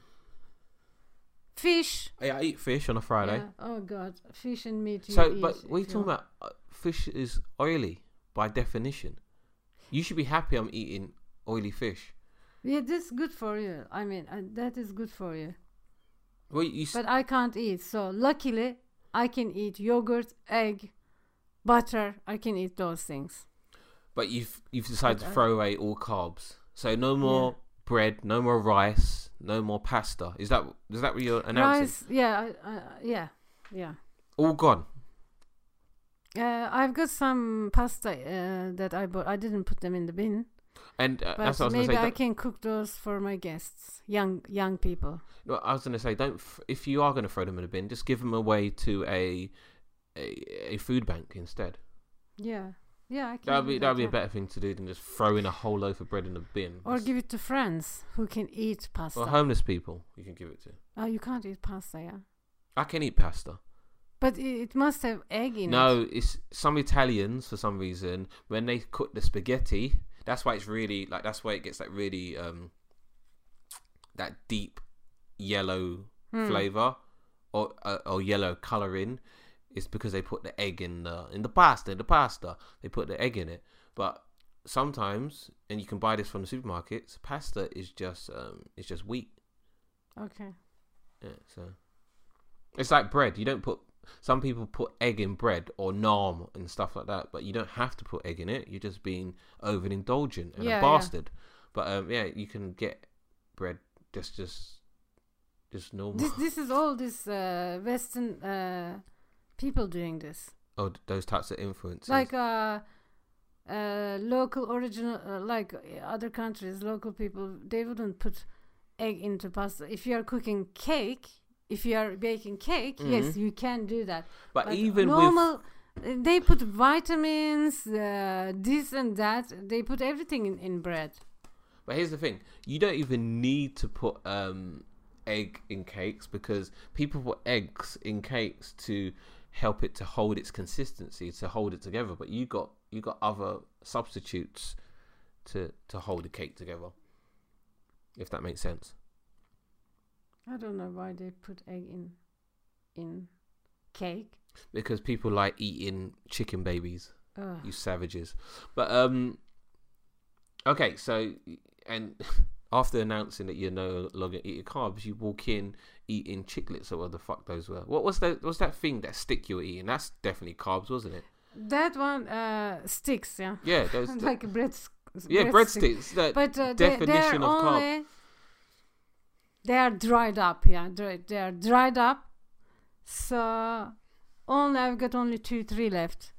Speaker 2: fish.
Speaker 1: Yeah, I eat fish on a Friday.
Speaker 2: Yeah. Oh God, fish and meat. You
Speaker 1: So, but what are you talking about? Uh, Fish is oily by definition. You should be happy I'm eating oily fish.
Speaker 2: Yeah, that's good for you. I mean, uh, that is good for you.
Speaker 1: Well, you s-
Speaker 2: But I can't eat. So luckily, I can eat yogurt, egg, butter. I can eat those things.
Speaker 1: but you've you've decided
Speaker 2: But
Speaker 1: to
Speaker 2: I-
Speaker 1: throw away all carbs. So no more bread, no more rice, no more pasta. Is that is that what you're announcing?
Speaker 2: Rice, yeah, I- I- yeah, yeah.
Speaker 1: All gone.
Speaker 2: Uh, I've got some pasta uh, that I bought. I didn't put them in the bin,
Speaker 1: And uh, that's what I was
Speaker 2: maybe
Speaker 1: say.
Speaker 2: I can cook those for my guests, young young people.
Speaker 1: No, I was going to say, don't. F- if you are going to throw them in a bin, just give them away to a a, a food bank instead.
Speaker 2: Yeah, yeah. I can
Speaker 1: That'd be
Speaker 2: that,
Speaker 1: that'd be a better thing to do than just throwing a whole loaf of bread in a bin.
Speaker 2: Or give it to friends who can eat pasta.
Speaker 1: or homeless people, you can give it to.
Speaker 2: oh, you can't eat pasta, yeah.
Speaker 1: I can eat pasta.
Speaker 2: But it, must have egg in it.
Speaker 1: No, it's some Italians for some reason when they cook the spaghetti. That's why it's really like that's why it gets that really um that deep yellow
Speaker 2: Hmm.
Speaker 1: flavor or uh, or yellow coloring. It's because they put the egg in the in the pasta. In the pasta, they put the egg in it. But sometimes, and you can buy this from the supermarkets. Pasta is just um it's just wheat.
Speaker 2: Okay.
Speaker 1: Yeah, so it's like bread. You don't put. Some people put egg in bread or naan and stuff like that, but you don't have to put egg in it. You're just being overindulgent and
Speaker 2: Yeah,
Speaker 1: a
Speaker 2: yeah.
Speaker 1: bastard. But um, yeah, you can get bread just just just normal.
Speaker 2: This this is all this uh, Western uh, people doing this.
Speaker 1: oh, those types of influences.
Speaker 2: Like uh, uh, local original, uh, like other countries, local people, they wouldn't put egg into pasta. If you are cooking cake, if you are baking cake, yes,
Speaker 1: Mhm.
Speaker 2: you can do that.
Speaker 1: but,
Speaker 2: But
Speaker 1: even
Speaker 2: normal, uh, they put vitamins, uh, this and that. They put everything in, in bread.
Speaker 1: But here's the thing: you don't even need to put um, egg in cakes because people put eggs in cakes to help it to hold its consistency, to hold it together. But you got you got other substitutes to to hold the cake together. If that makes sense.
Speaker 2: I don't know why they put egg in in cake.
Speaker 1: Because people like eating chicken babies,
Speaker 2: Ugh.
Speaker 1: you savages. But um, okay, so and *laughs* after announcing that you're no longer eating carbs, you walk in eating chiclets or what the fuck those were. What was that? What's that thing that stick you were eating? That's definitely carbs, wasn't it?
Speaker 2: That one uh, sticks, yeah.
Speaker 1: Yeah, those. *laughs*
Speaker 2: like bread.
Speaker 1: yeah,
Speaker 2: breadstick.
Speaker 1: breadsticks. That
Speaker 2: But uh,
Speaker 1: definition
Speaker 2: they're
Speaker 1: of carb.
Speaker 2: They are dried up. Yeah, they are dried up. So only I've got only two, three left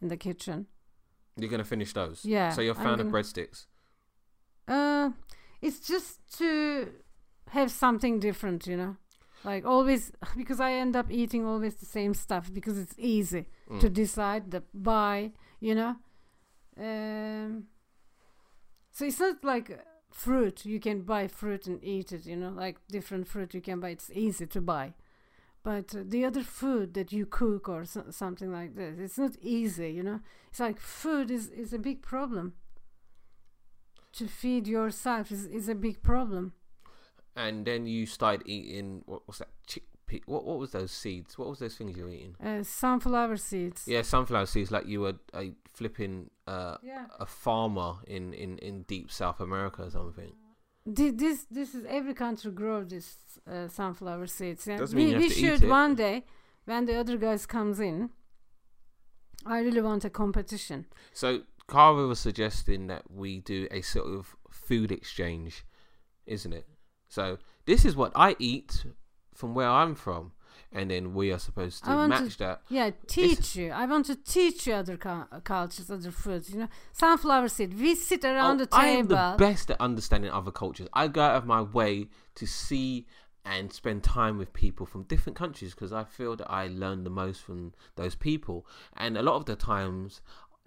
Speaker 2: in the kitchen.
Speaker 1: You're gonna finish those.
Speaker 2: Yeah,
Speaker 1: So you're a fan of
Speaker 2: gonna-
Speaker 1: breadsticks.
Speaker 2: Uh, it's just to have something different, you know. Like always, *laughs* because I end up eating always the same stuff because it's easy
Speaker 1: Mm.
Speaker 2: to decide the buy, you know. Um, so it's not like fruit. You can buy fruit and eat it, you know, like different fruit you can buy. It's easy to buy. But uh, the other food that you cook or so- something like this, it's not easy, you know. It's like food is, is a big problem. To feed yourself is, is a big problem.
Speaker 1: And then you started eating what was that? Chickpea. What what was those seeds? What was those things you were eating?
Speaker 2: Uh, sunflower seeds.
Speaker 1: Yeah, sunflower seeds. Like you were a flipping uh,
Speaker 2: Yeah.
Speaker 1: a farmer in, in, in deep South America or something.
Speaker 2: This this is every country grow this uh, sunflower seeds. Yeah,
Speaker 1: Doesn't
Speaker 2: we,
Speaker 1: mean you
Speaker 2: we
Speaker 1: have to eat
Speaker 2: should
Speaker 1: it.
Speaker 2: one day when the other guys comes in. I really want a competition.
Speaker 1: So Kara was suggesting that we do a sort of food exchange, isn't it? So this is what I eat from where I'm from, and then we are supposed to
Speaker 2: want to-
Speaker 1: match that.
Speaker 2: Yeah, teach you. I want to teach you other cu- uh, cultures, other foods. You know, sunflower seed. We sit around
Speaker 1: Oh,
Speaker 2: the table.
Speaker 1: I am the best at understanding other cultures. I go out of my way to see and spend time with people from different countries because I feel that I learn the most from those people. And a lot of the times,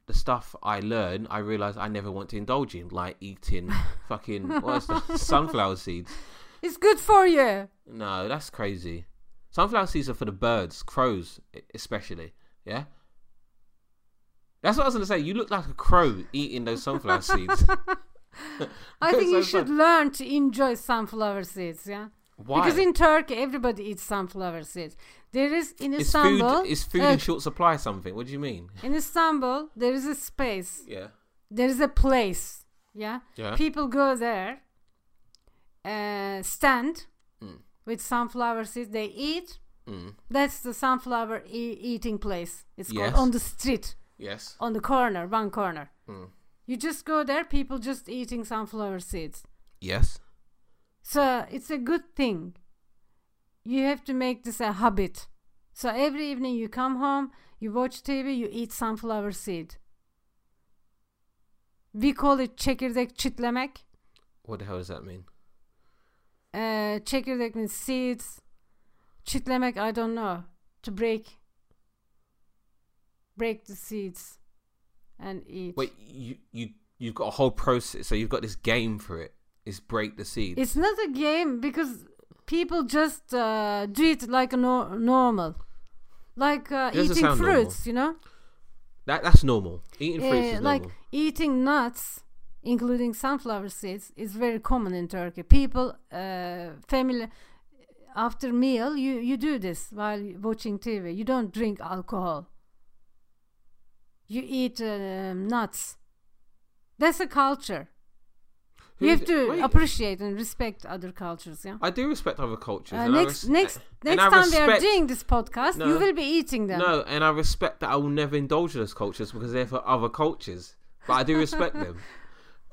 Speaker 1: the stuff I learn, I realize I never want to indulge in, like eating *laughs* fucking what's sunflower seeds.
Speaker 2: It's good for you.
Speaker 1: No, that's crazy. Sunflower seeds are for the birds, crows especially. Yeah. That's what I was gonna say. You look like a crow eating those sunflower *laughs* seeds. *laughs*
Speaker 2: I think you should
Speaker 1: fun.
Speaker 2: learn to enjoy sunflower seeds. Yeah.
Speaker 1: Why?
Speaker 2: Because in Turkey, everybody eats sunflower seeds. There is in
Speaker 1: is food
Speaker 2: Istanbul.
Speaker 1: is food
Speaker 2: uh,
Speaker 1: in short supply something? What do you mean?
Speaker 2: in Istanbul, there is a space.
Speaker 1: Yeah.
Speaker 2: There is a place. Yeah.
Speaker 1: Yeah.
Speaker 2: People go there, uh, stand
Speaker 1: Mm.
Speaker 2: with sunflower seeds. They eat.
Speaker 1: Mm.
Speaker 2: That's the sunflower e- eating place. It's
Speaker 1: Yes.
Speaker 2: called on the street,
Speaker 1: Yes.
Speaker 2: on the corner, one corner.
Speaker 1: Mm.
Speaker 2: You just go there. People just eating sunflower seeds.
Speaker 1: Yes.
Speaker 2: So it's a good thing. You have to make this a habit. So every evening you come home, you watch TV, you eat sunflower seed. We call it çekirdek çitlemek.
Speaker 1: What the hell does that mean?
Speaker 2: Uh, çekirdek means seeds. Çitlemek, I don't know. To break. Break the seeds and eat.
Speaker 1: Wait, you you you've got a whole process. So you've got this game for it. It's break the seed.
Speaker 2: It's not a game because people just uh, do it like a no- normal. Like uh, eating
Speaker 1: sound normal.
Speaker 2: fruits, you know?
Speaker 1: that that's normal. Eating fruits
Speaker 2: Uh,
Speaker 1: is
Speaker 2: like eating nuts, including sunflower seeds, is very common in Turkey. People, uh, family, after meal, you you do this while watching TV. You don't drink alcohol. You eat um, nuts. That's a culture. you have to
Speaker 1: wait,
Speaker 2: appreciate and respect other cultures. Yeah.
Speaker 1: I do respect other cultures.
Speaker 2: Uh, next,
Speaker 1: res-
Speaker 2: next, next time we are doing this podcast, you will be eating them.
Speaker 1: No, and I respect that I will never indulge in those cultures because they're for other cultures. But I do respect *laughs* them.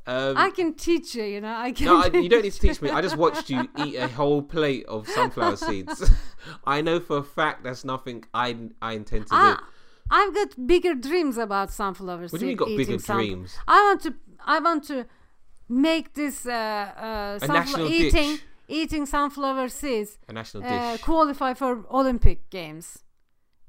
Speaker 1: Um,
Speaker 2: I can teach you. You know, I can.
Speaker 1: no, I, you don't need to teach me. I just watched you *laughs* eat a whole plate of sunflower seeds. *laughs* I know for a fact that's nothing I I intend to
Speaker 2: I,
Speaker 1: do.
Speaker 2: I've got bigger dreams about sunflower seeds.
Speaker 1: What do you mean got bigger dreams?
Speaker 2: I want to. I want to make this uh, uh, sunflower eating
Speaker 1: dish.
Speaker 2: eating sunflower seeds
Speaker 1: A national
Speaker 2: uh,
Speaker 1: dish.
Speaker 2: qualify for Olympic games.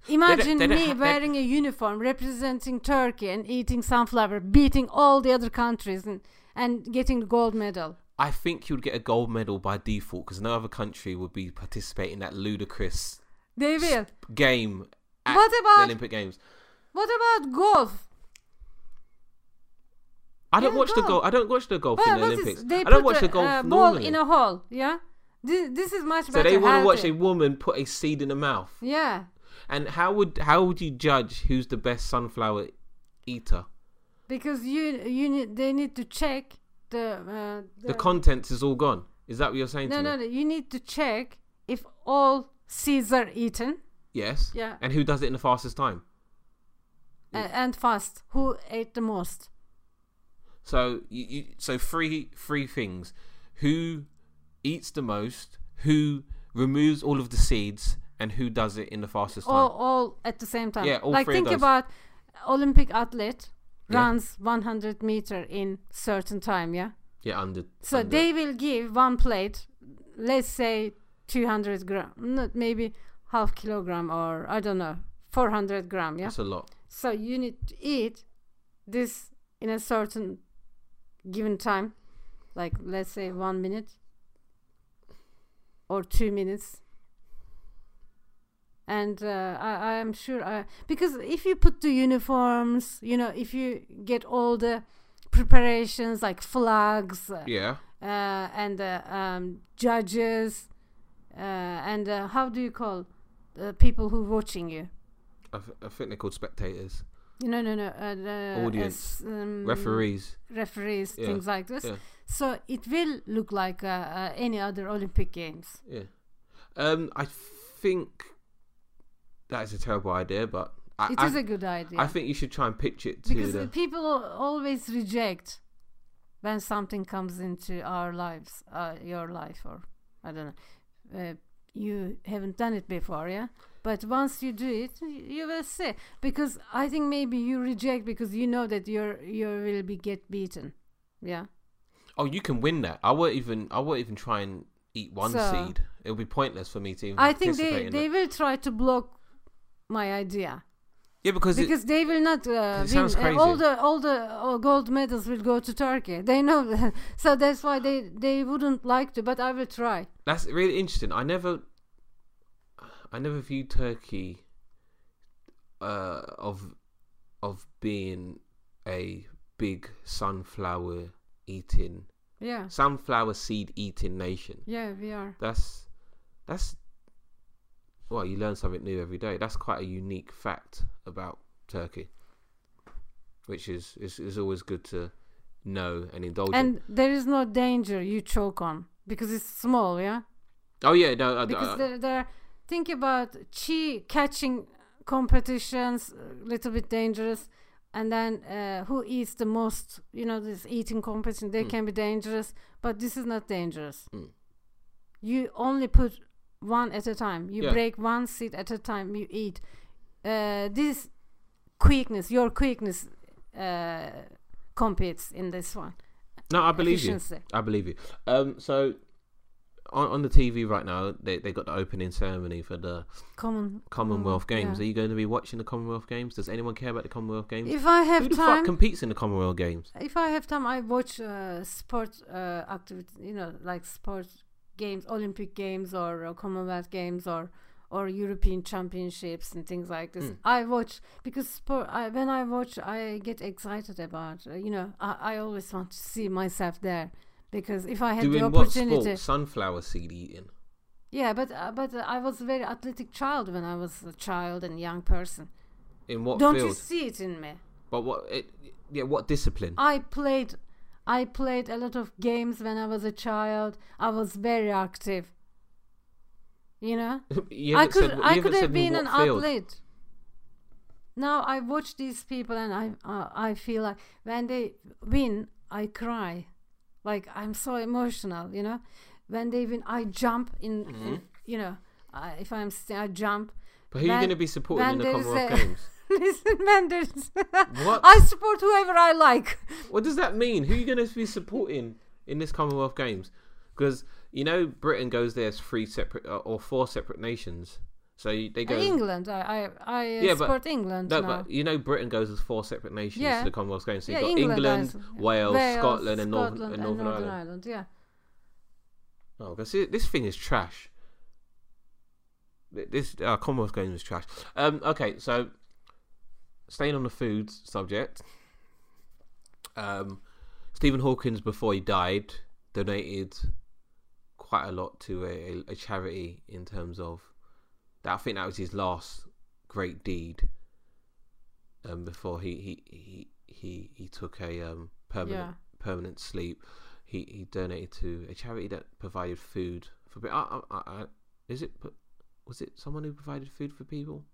Speaker 2: Imagine
Speaker 1: they don't
Speaker 2: me
Speaker 1: they-
Speaker 2: wearing a uniform representing Turkey and eating sunflower, beating all the other countries and, and getting the gold medal.
Speaker 1: I think you'd get a gold medal by default because no other country would be participating in that ludicrous
Speaker 2: They will.
Speaker 1: game at
Speaker 2: What
Speaker 1: the Olympic Games.
Speaker 2: What about golf?
Speaker 1: I don't
Speaker 2: Yeah,
Speaker 1: watch the
Speaker 2: golf.
Speaker 1: golf. I don't watch the golf
Speaker 2: Well,
Speaker 1: in the
Speaker 2: is-
Speaker 1: Olympics.
Speaker 2: they
Speaker 1: I don't watch
Speaker 2: a,
Speaker 1: the golf
Speaker 2: uh, ball
Speaker 1: normally.
Speaker 2: in a hole. Yeah, this, this is much
Speaker 1: so
Speaker 2: better.
Speaker 1: they want to watch a woman put a seed in the mouth.
Speaker 2: Yeah,
Speaker 1: And how would how would you judge who's the best sunflower eater?
Speaker 2: because you you need, they need to check the uh,
Speaker 1: The contents is all gone. Is that what you're saying
Speaker 2: no
Speaker 1: to
Speaker 2: no no. You need to check if all seeds are eaten
Speaker 1: Yes.
Speaker 2: Yeah.
Speaker 1: And who does it in the fastest time?
Speaker 2: uh, and fast. Who ate the most?
Speaker 1: So you, you so three three things: who eats the most, who removes all of the seeds, and who does it in the fastest time.
Speaker 2: All all at the same time.
Speaker 1: Yeah, all
Speaker 2: like
Speaker 1: three
Speaker 2: think about Olympic athlete
Speaker 1: Yeah.
Speaker 2: runs 100 meter in certain time. Yeah.
Speaker 1: yeah, under.
Speaker 2: So
Speaker 1: under-
Speaker 2: they will give one plate, let's say 200 gram, not maybe half kilogram or I don't know, 400 gram. Yeah.
Speaker 1: That's a lot.
Speaker 2: So you need to eat this in a certain given time, like let's say one minute or two minutes. And uh, I, I am sure, I, because if you put the uniforms, you know, if you get all the preparations like flags uh,
Speaker 1: Yeah.
Speaker 2: uh, and uh, um, judges, uh, and uh, how do you call the people who watching you?
Speaker 1: I, th- I think they're called spectators,
Speaker 2: No, no, no. Uh, the,
Speaker 1: Audience.
Speaker 2: as, um,
Speaker 1: referees.
Speaker 2: referees,
Speaker 1: Yeah,
Speaker 2: things like this.
Speaker 1: yeah.
Speaker 2: So it will look like uh, uh, any other Olympic Games.
Speaker 1: Yeah. Um, I think that is a terrible idea, but I,
Speaker 2: It
Speaker 1: I,
Speaker 2: is a good idea
Speaker 1: I think you should try and pitch it to
Speaker 2: because
Speaker 1: the.
Speaker 2: people always reject when something comes into our lives, uh, your life, or I don't know. Uh, you haven't done it before, yeah. But once you do it, you will see. Because I think maybe you reject because you know that you're you will be get beaten, yeah.
Speaker 1: Oh, you can win that. I won't even. I won't even try and eat one
Speaker 2: So-
Speaker 1: seed. It'll be pointless for me to even
Speaker 2: I think they they will try to block my idea.
Speaker 1: Yeah, because,
Speaker 2: because
Speaker 1: it,
Speaker 2: they will not uh, win. Uh, all the all the uh, gold medals will go to Turkey. *laughs* They know, that. so that's why they they wouldn't like to. But I will try.
Speaker 1: that's really interesting. I never, I never viewed Turkey uh, of of being a big sunflower eating,
Speaker 2: Yeah,
Speaker 1: sunflower seed eating nation.
Speaker 2: yeah, we are.
Speaker 1: That's that's well, you learn something new every day. That's quite a unique fact about Turkey, which is is, is always good to know and indulge in.
Speaker 2: And there is no danger you choke on because it's small. Yeah.
Speaker 1: Oh yeah, no, I,
Speaker 2: because
Speaker 1: I,
Speaker 2: there, there think about chi catching competitions a little bit dangerous and then uh, who eats the most you know this eating competition they
Speaker 1: Mm.
Speaker 2: can be dangerous but this is not dangerous
Speaker 1: Mm.
Speaker 2: you only put one at a time you
Speaker 1: Yeah.
Speaker 2: break one seed at a time you eat uh, this quickness your quickness uh, competes in this one
Speaker 1: no, I believe you. I believe you. Um, so on, on the TV right now, they they got the opening ceremony for the
Speaker 2: common
Speaker 1: Commonwealth
Speaker 2: Mm,
Speaker 1: Games.
Speaker 2: yeah.
Speaker 1: Are you going to be watching the Commonwealth Games? Does anyone care about the Commonwealth Games?
Speaker 2: if i have
Speaker 1: Who
Speaker 2: time
Speaker 1: fuck competes in the Commonwealth Games?
Speaker 2: if I have time, I watch uh, sport uh, activity. You know, like sport games, Olympic games, or uh, Commonwealth games, or or European championships and things like this.
Speaker 1: Mm.
Speaker 2: I watch because sport. I, when I watch, I get excited about. Uh, you know, I, I always want to see myself there because if I had the
Speaker 1: Doing what
Speaker 2: opportunity,
Speaker 1: sport? Sunflower seed eating.
Speaker 2: yeah. But uh, but uh, I was a very athletic child when I was a child and young person.
Speaker 1: In what
Speaker 2: Don't you see it in me?
Speaker 1: But what? It, yeah, what discipline?
Speaker 2: I played I played a lot of games when I was a child. I was very active. You know? *laughs*
Speaker 1: you
Speaker 2: I could
Speaker 1: said-
Speaker 2: I could have been an
Speaker 1: field.
Speaker 2: athlete. Now I watch these people and I uh, I feel like when they win I cry. Like I'm so emotional, you know? When they win I jump in, in
Speaker 1: Mhm.
Speaker 2: you know, I, if I'm st- I jump.
Speaker 1: But who are you going to be supporting in
Speaker 2: when
Speaker 1: the Commonwealth Games? *laughs*
Speaker 2: Listen,
Speaker 1: What?
Speaker 2: I support whoever I like.
Speaker 1: What does that mean? Who are you going to be supporting in this Commonwealth Games? Because you know Britain goes there as three separate uh, or four separate nations. So they go.
Speaker 2: England. I I, I uh,
Speaker 1: Yeah, but-
Speaker 2: support England
Speaker 1: No,
Speaker 2: now.
Speaker 1: but you know Britain goes as four separate nations
Speaker 2: Yeah.
Speaker 1: to the Commonwealth Games. So
Speaker 2: yeah,
Speaker 1: you've got
Speaker 2: England,
Speaker 1: England, Wales,
Speaker 2: Wales,
Speaker 1: Scotland, and Northern,
Speaker 2: Scotland
Speaker 1: and Northern, Ireland.
Speaker 2: Ireland. Yeah.
Speaker 1: Oh, because this thing is trash. This uh, Commonwealth Games is trash. Um, okay, so staying on the food subject, um, Stephen Hawkins before he died donated quite a lot to a, a charity in terms of that. I think that was his last great deed. Um, before he he he he, he took a um permanent
Speaker 2: Yeah.
Speaker 1: permanent sleep he he donated to a charity that provided food for people. I, I, I, is it? Was it someone who provided food for people?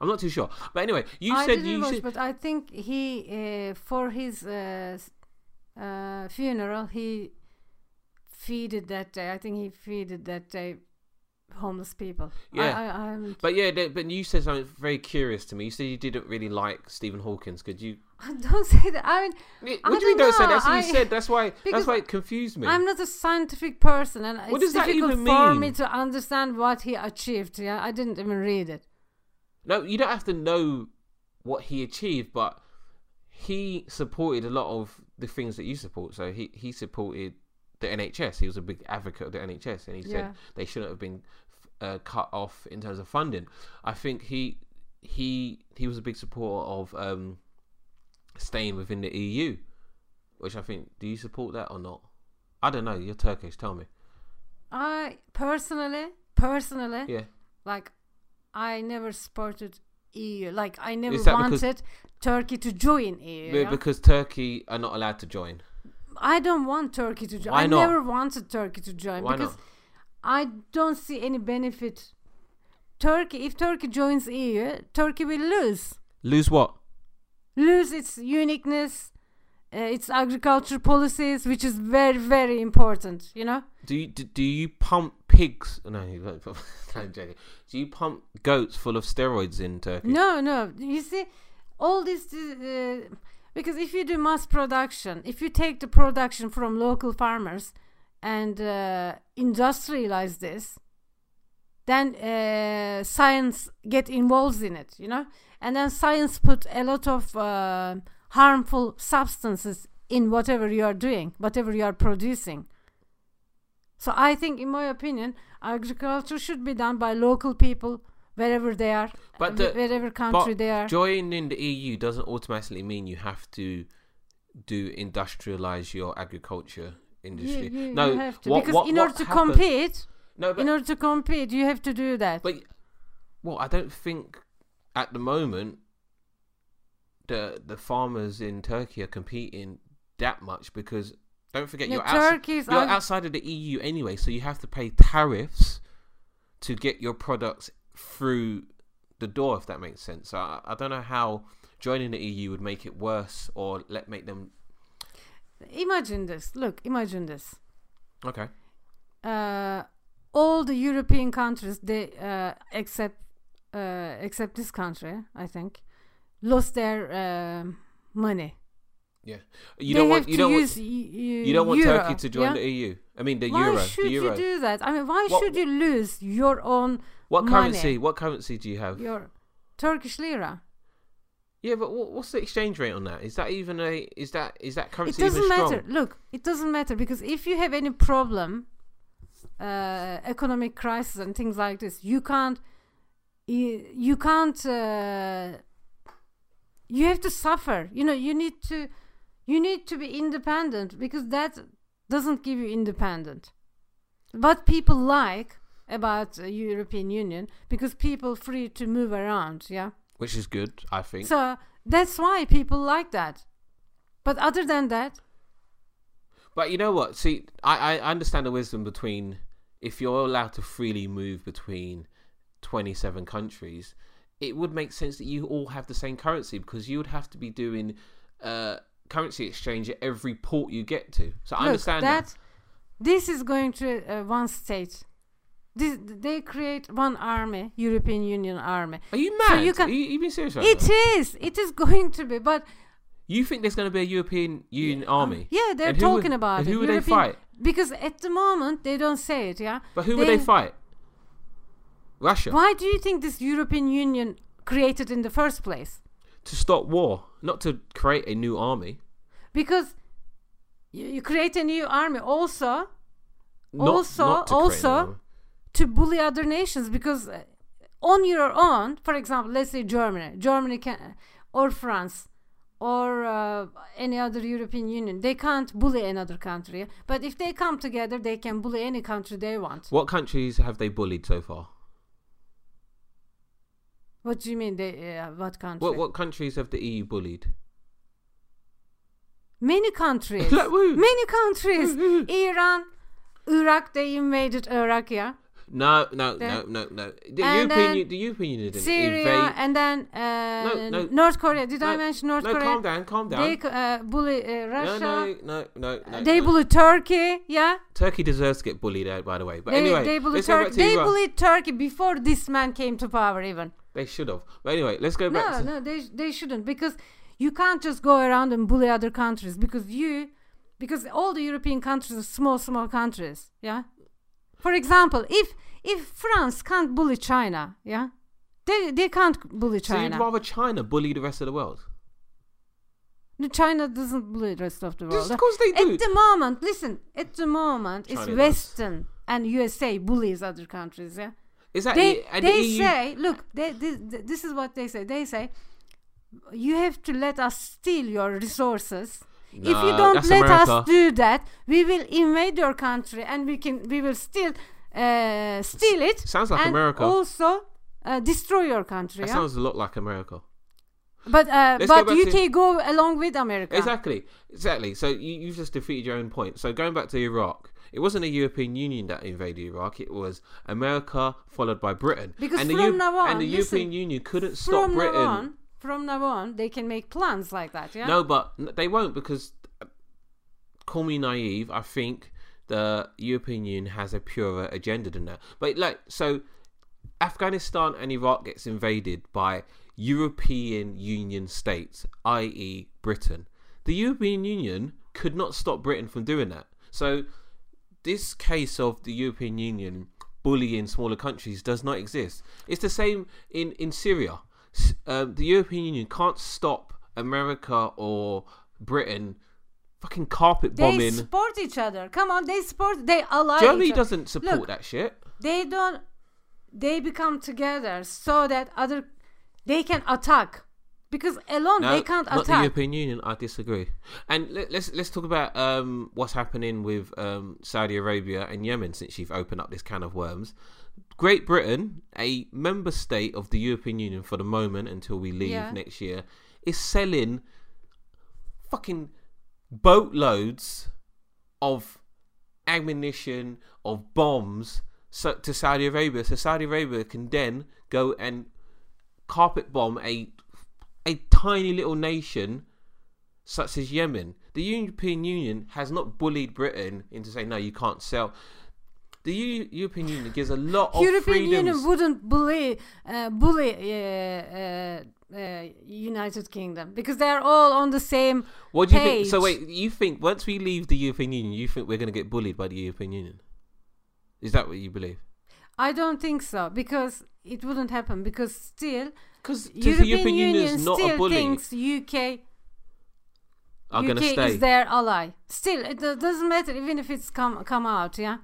Speaker 1: I'm not too sure. But anyway, you
Speaker 2: I
Speaker 1: said you
Speaker 2: watch,
Speaker 1: said
Speaker 2: but I think he uh, for his uh, uh, funeral he feeded that day. I think he feeded that day homeless people.
Speaker 1: Yeah.
Speaker 2: I, I.
Speaker 1: But yeah, that- but you said something very curious to me. You said you didn't really like Stephen Hawkins. Could you? *laughs*
Speaker 2: don't say that. I mean,
Speaker 1: What
Speaker 2: I
Speaker 1: do you mean?
Speaker 2: don't
Speaker 1: Don't say
Speaker 2: know,
Speaker 1: that's what you said. That's why. That's why it confused me.
Speaker 2: I'm not a scientific person, and
Speaker 1: What
Speaker 2: it's
Speaker 1: does that
Speaker 2: difficult
Speaker 1: even
Speaker 2: for me to understand what he achieved. Yeah, I didn't even read it.
Speaker 1: No, you don't have to know what he achieved, but he supported a lot of the things that you support. So he he supported the NHS. He was a big advocate of the NHS, and he
Speaker 2: Yeah.
Speaker 1: said they shouldn't have been uh, cut off in terms of funding. I think he he he was a big supporter of um, staying within the EU, which I think. Do you support that or not? I don't know. You're Turkish. Tell me.
Speaker 2: I personally, personally,
Speaker 1: Yeah.
Speaker 2: like I never supported EU. Like I never
Speaker 1: Is that because-
Speaker 2: wanted Turkey to join EU. Yeah?
Speaker 1: Because Turkey are not allowed to join.
Speaker 2: I don't want Turkey to join.
Speaker 1: Why
Speaker 2: I
Speaker 1: not?
Speaker 2: never wanted Turkey to join
Speaker 1: Why
Speaker 2: because
Speaker 1: not?
Speaker 2: I don't see any benefit. Turkey, if Turkey joins EU, Turkey will lose.
Speaker 1: Lose what?
Speaker 2: Lose its uniqueness, uh, its agriculture policies, which is very, very important. You know.
Speaker 1: Do you do, do you pump pigs? No, you don't. *laughs* I'm joking. Do you pump goats full of steroids in Turkey?
Speaker 2: No, no. You see, all this uh, because if you do mass production, if you take the production from local farmers and uh, industrialize this, then uh, science get involved in it you know and then science put a lot of uh, harmful substances in whatever you are doing whatever you are producing so i think in my opinion agriculture should be done by local people wherever they are
Speaker 1: But the-
Speaker 2: wherever country
Speaker 1: but
Speaker 2: they are
Speaker 1: Joining the EU doesn't automatically mean you have to do industrialize your agriculture industry.
Speaker 2: you,
Speaker 1: no,
Speaker 2: you have to
Speaker 1: what,
Speaker 2: because
Speaker 1: what,
Speaker 2: in order to compete
Speaker 1: no, but,
Speaker 2: in order to compete you have to do that
Speaker 1: but well, I don't think at the moment the the farmers in Turkey are competing that much because don't forget
Speaker 2: No,
Speaker 1: you're, outside, you're outside of the EU anyway, so you have to pay tariffs to get your products through the door, if that makes sense. So I, I don't know how joining the EU would make it worse or let make them
Speaker 2: imagine this look imagine this
Speaker 1: okay.
Speaker 2: uh, all the European countries, they uh, except uh, except this country, I think, lost their um money.
Speaker 1: You
Speaker 2: they
Speaker 1: don't want you don't want, you don't want
Speaker 2: euro,
Speaker 1: Turkey to join
Speaker 2: yeah?
Speaker 1: the EU. I mean the
Speaker 2: Why
Speaker 1: euro.
Speaker 2: Why
Speaker 1: should euro.
Speaker 2: you do that? I mean, why
Speaker 1: What-
Speaker 2: should you lose your own
Speaker 1: what
Speaker 2: money?
Speaker 1: currency? What currency do you have?
Speaker 2: your Turkish lira?
Speaker 1: Yeah, but what's the exchange rate on that? Is that even a is that is that currency?
Speaker 2: It
Speaker 1: doesn't
Speaker 2: matter. Look, it doesn't matter because if you have any problem, uh, economic crisis and things like this, you can't, you, you can't, uh, you have to suffer. You know, you need to, you need to be independent because that doesn't give you independent. What people like about uh, European Union because people free to move around. Yeah.
Speaker 1: Which is good, I think.
Speaker 2: So that's why people like that. But other than that,
Speaker 1: But you know what? See, I, I understand the wisdom between if you're allowed to freely move between 27 countries, it would make sense that you all have the same currency because you would have to be doing uh, currency exchange at every port you get to. So I
Speaker 2: Look,
Speaker 1: understand that.
Speaker 2: This is going to uh, one state. This, they create one army, European Union army.
Speaker 1: Are you
Speaker 2: So
Speaker 1: mad?
Speaker 2: you can-
Speaker 1: Are you, you being serious right
Speaker 2: It
Speaker 1: now?
Speaker 2: is. It is going to be. But
Speaker 1: You think there's going to be a European Union army?
Speaker 2: yeah, they're
Speaker 1: who would-
Speaker 2: talking about it.
Speaker 1: who would they fight?
Speaker 2: Because at the moment they don't say it. Yeah.
Speaker 1: But who would they fight? Russia.
Speaker 2: Why do you think this European Union created in the first place?
Speaker 1: To stop war, not to create a new army.
Speaker 2: Because you, you create a new army also
Speaker 1: Not,
Speaker 2: Also-
Speaker 1: not to create a new
Speaker 2: also- to bully other nations because uh, on your own for example let's say germany germany can or france or uh, any other european union they can't bully another country but if they come together they can bully any country they want
Speaker 1: What countries have they bullied so far?
Speaker 2: What do you mean they uh, what country
Speaker 1: What what countries have the EU bullied?
Speaker 2: many countries *laughs*
Speaker 1: Like
Speaker 2: many countries iran iraq they invaded iraq yeah
Speaker 1: No, no,
Speaker 2: Then-
Speaker 1: no, no, no. The
Speaker 2: And
Speaker 1: European, U- the European Union didn't
Speaker 2: syria
Speaker 1: invade.
Speaker 2: and then uh,
Speaker 1: No, no.
Speaker 2: north korea did i mention north
Speaker 1: no,
Speaker 2: korea
Speaker 1: calm down, calm down.
Speaker 2: They uh, bully uh, Russia.
Speaker 1: no, no, no, no.
Speaker 2: they
Speaker 1: no.
Speaker 2: bully Turkey. Yeah.
Speaker 1: Turkey deserves to get bullied out, by the way. But
Speaker 2: they,
Speaker 1: anyway,
Speaker 2: they bully
Speaker 1: let's go back
Speaker 2: Turkey. They bullied Turkey before this man came to power. Even
Speaker 1: They should have. But anyway, let's go back.
Speaker 2: no,
Speaker 1: to,
Speaker 2: no, they they shouldn't because you can't just go around and bully other countries because you because all the European countries are small, small countries. Yeah. For example, if if France can't bully China, yeah, they they can't bully
Speaker 1: So you'd
Speaker 2: China.
Speaker 1: rather China bully the rest of the world?
Speaker 2: No, China doesn't bully the rest of the world.
Speaker 1: Just of course they do.
Speaker 2: At the moment, listen, at the moment, it's
Speaker 1: China does.
Speaker 2: Western and USA bullies other countries. Yeah,
Speaker 1: Is that
Speaker 2: they
Speaker 1: the,
Speaker 2: they
Speaker 1: the
Speaker 2: say, look, they, this, this is what they say. They say, you have to let us steal your resources. if you don't let
Speaker 1: America.
Speaker 2: us do that, we will invade your country and we can we will still uh, steal it.
Speaker 1: Sounds like
Speaker 2: and
Speaker 1: America.
Speaker 2: Also uh, destroy your country.
Speaker 1: That
Speaker 2: yeah?
Speaker 1: sounds a lot like America.
Speaker 2: but uh,
Speaker 1: go
Speaker 2: but
Speaker 1: back
Speaker 2: UK
Speaker 1: to-
Speaker 2: go along with America.
Speaker 1: Exactly, exactly. So you, you've just defeated your own point. So going back to Iraq, it wasn't a European Union that invaded Iraq. It was America followed by Britain.
Speaker 2: Because
Speaker 1: and the
Speaker 2: from now on,
Speaker 1: and the
Speaker 2: listen,
Speaker 1: European Union couldn't stop
Speaker 2: from
Speaker 1: Britain.
Speaker 2: now on, from now on, they can make plans like that. Yeah.
Speaker 1: No, but they won't because, uh, call me naive, I think the European Union has a purer agenda than that. But like, so Afghanistan and Iraq gets invaded by European Union states, i.e., Britain. The European Union could not stop Britain from doing that. So this case of the European Union bullying smaller countries does not exist. It's the same in in Syria. Um, the European Union can't stop America or Britain fucking carpet bombing.
Speaker 2: They support each other. Come on, they support. They ally.
Speaker 1: Germany doesn't support
Speaker 2: Look,
Speaker 1: that shit.
Speaker 2: They don't. They become together so that other they can attack because alone
Speaker 1: No,
Speaker 2: they can't attack.
Speaker 1: not the. European Union. I disagree. And let, let's let's talk about um, what's happening with um, Saudi Arabia and Yemen since you've opened up this can of worms. Great Britain, a member state of the European Union for the moment until we leave
Speaker 2: Yeah.
Speaker 1: next year, is selling fucking boatloads of ammunition of bombs to Saudi Arabia, so Saudi Arabia can then go and carpet bomb a a tiny little nation such as Yemen. The European Union has not bullied Britain into saying no, you can't sell. The U- European Union gives a lot of
Speaker 2: European
Speaker 1: freedoms.
Speaker 2: Union wouldn't bully uh, bully uh, uh, uh, United Kingdom because they're all on the same.
Speaker 1: what do you think? So wait, you think once we leave the European Union, you think we're going to get bullied by the European Union? Is that what you believe?
Speaker 2: I don't think so because it wouldn't happen because still
Speaker 1: Because the
Speaker 2: European,
Speaker 1: European Union
Speaker 2: Union
Speaker 1: is not a
Speaker 2: still
Speaker 1: bully.
Speaker 2: thinks UK
Speaker 1: Are going
Speaker 2: UK
Speaker 1: to stay.
Speaker 2: is their ally. Still, it doesn't matter even if it's come come out. Yeah.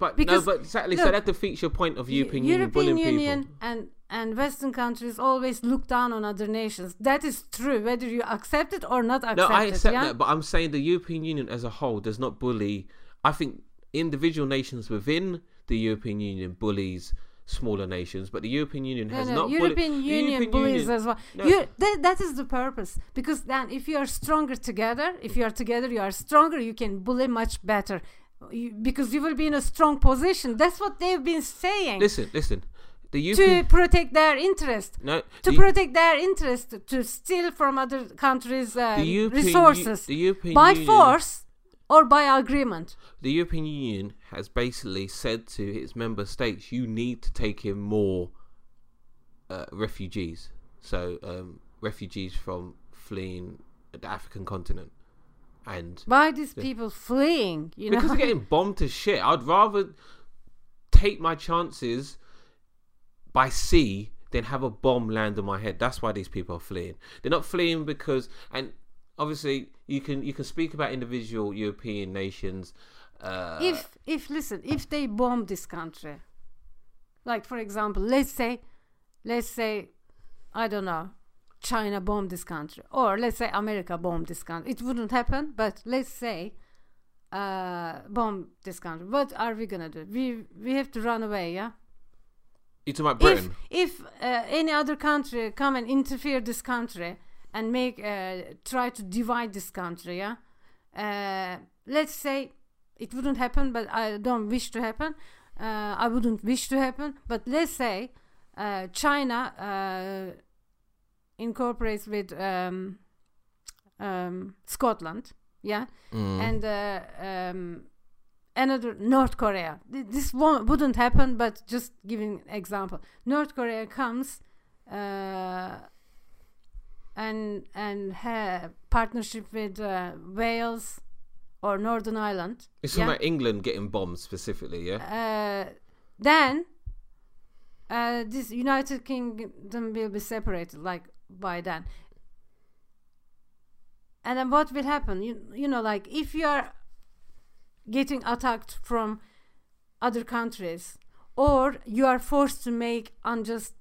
Speaker 1: But
Speaker 2: Because,
Speaker 1: no, but exactly. so that defeats your point of
Speaker 2: Eu-
Speaker 1: European Union
Speaker 2: European
Speaker 1: bullying
Speaker 2: Union
Speaker 1: people.
Speaker 2: and and Western countries always look down on other nations. That is true, whether you accept it or not accept
Speaker 1: No, I
Speaker 2: it.
Speaker 1: accept
Speaker 2: yeah?
Speaker 1: that, but I'm saying the European Union as a whole does not bully. I think individual nations within the European Union bullies smaller nations, but the European Union has
Speaker 2: no,
Speaker 1: not
Speaker 2: European
Speaker 1: bullied. the
Speaker 2: Union
Speaker 1: European
Speaker 2: bullies
Speaker 1: Union-
Speaker 2: as well.
Speaker 1: No.
Speaker 2: You, that, that is the purpose. Because then, if you are stronger together, if you are together, you are stronger. You can bully much better. You, because you will be in a strong position. That's what they've been saying
Speaker 1: Listen, listen. The
Speaker 2: to protect their interest.
Speaker 1: no
Speaker 2: To
Speaker 1: the,
Speaker 2: protect their interest, to steal from other countries' uh,
Speaker 1: European U-
Speaker 2: resources
Speaker 1: European
Speaker 2: by
Speaker 1: Union,
Speaker 2: force or by agreement.
Speaker 1: The European Union has basically said to its member states, "You need to take in more uh, refugees." So um, refugees from fleeing the African continent, and
Speaker 2: Why these
Speaker 1: Yeah.
Speaker 2: people fleeing? You know,
Speaker 1: because they're getting bombed to shit, I'd rather take my chances by sea than have a bomb land on my head. That's why these people are fleeing. They're not fleeing because, and obviously you can you can speak about individual European nations. Uh,
Speaker 2: if if listen if they bomb this country like for example let's say let's say i don't know china bombed this country or let's say america bombed this country it wouldn't happen but let's say uh bomb this country what are we gonna do we we have to run away yeah
Speaker 1: you talking about Britain?
Speaker 2: if if uh, any other country come and interfere this country and make uh, try to divide this country yeah uh, let's say it wouldn't happen but i don't wish to happen uh, i wouldn't wish to happen but let's say uh, china uh, incorporates with um, um, scotland yeah
Speaker 1: Mm.
Speaker 2: and uh, um, another North Korea. This won't, wouldn't happen, but just giving example. North Korea comes uh, and and have partnership with uh, Wales or Northern Ireland.
Speaker 1: It's
Speaker 2: yeah?
Speaker 1: about England getting bombed specifically, yeah.
Speaker 2: Uh, then uh, this United Kingdom will be separated, like by then. And then what will happen? You you know, like if you are getting attacked from other countries, or you are forced to make unjust,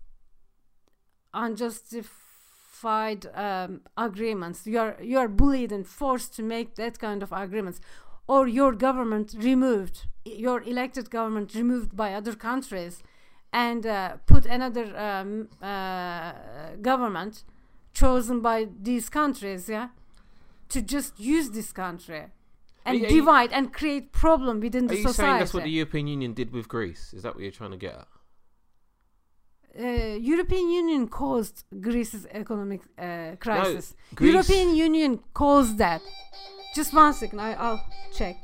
Speaker 2: um, agreements. You are you are bullied and forced to make that kind of agreements, or your government removed, your elected government removed by other countries, and uh, put another um, uh, government chosen by these countries, yeah, to just use this country and
Speaker 1: Are you- are you-
Speaker 2: divide and create problem within
Speaker 1: Are
Speaker 2: the
Speaker 1: you
Speaker 2: society.
Speaker 1: saying that's what the European Union did with Greece? Is that what you're trying to get at?
Speaker 2: Uh, European Union caused Greece's economic uh, crisis.
Speaker 1: Greece-
Speaker 2: European Union caused that. Just one second, I, I'll check.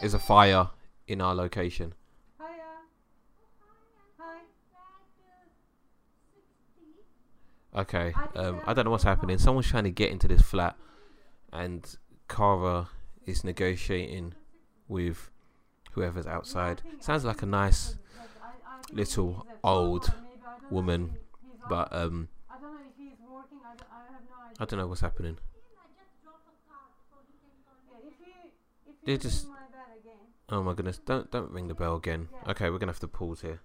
Speaker 1: There's a fire in our location.
Speaker 2: Hiya. Hi.
Speaker 1: Okay.
Speaker 2: I
Speaker 1: Um, I don't know what's happening. Someone's trying to get into this flat, and Kara is negotiating with whoever's outside. Sounds like a nice little old woman, but um,
Speaker 2: I don't know if he's working. I, don't- I have no idea.
Speaker 1: I don't know what's happening.
Speaker 2: Yeah, if he if
Speaker 1: They
Speaker 2: he
Speaker 1: just-
Speaker 2: ring my bell again.
Speaker 1: Oh my goodness! Don't don't ring the bell again. Okay, we're gonna have to pause here.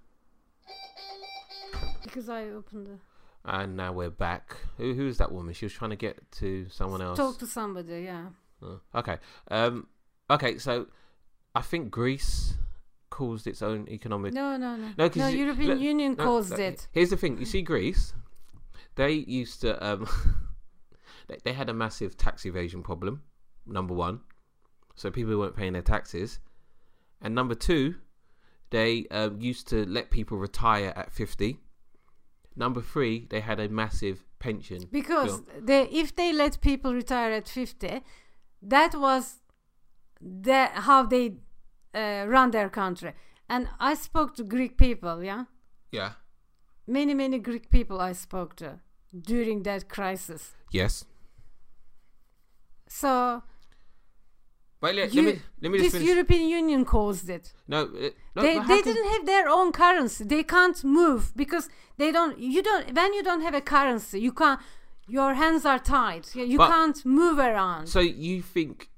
Speaker 2: Because I opened the
Speaker 1: And now we're back. Who who is that woman? She was trying to get to someone else.
Speaker 2: talk to somebody. Yeah.
Speaker 1: Oh, okay. Um. Okay. So, I think Greece caused its own economic.
Speaker 2: No, no, no.
Speaker 1: No,
Speaker 2: no European
Speaker 1: look,
Speaker 2: Union
Speaker 1: No,
Speaker 2: caused
Speaker 1: look,
Speaker 2: it.
Speaker 1: Here's the thing. You see, Greece, they used to um, *laughs* they, they had a massive tax evasion problem. Number one, so people weren't paying their taxes, and number two, they um, used to let people retire at fifty. Number three, they had a massive pension.
Speaker 2: Because they, if they let people retire at 50, that was the, how they uh, run their country. And I spoke to Greek people, yeah?
Speaker 1: Yeah.
Speaker 2: Many, many Greek people I spoke to during that crisis.
Speaker 1: Yes.
Speaker 2: So
Speaker 1: Wait, let,
Speaker 2: you-
Speaker 1: let me let me just
Speaker 2: this. European Union caused it.
Speaker 1: no, uh, no,
Speaker 2: they they didn't have their own currency. They can't move because they don't. You don't. When you don't have a currency, you can't. Your hands are tied. You you
Speaker 1: But-
Speaker 2: can't move around.
Speaker 1: So you think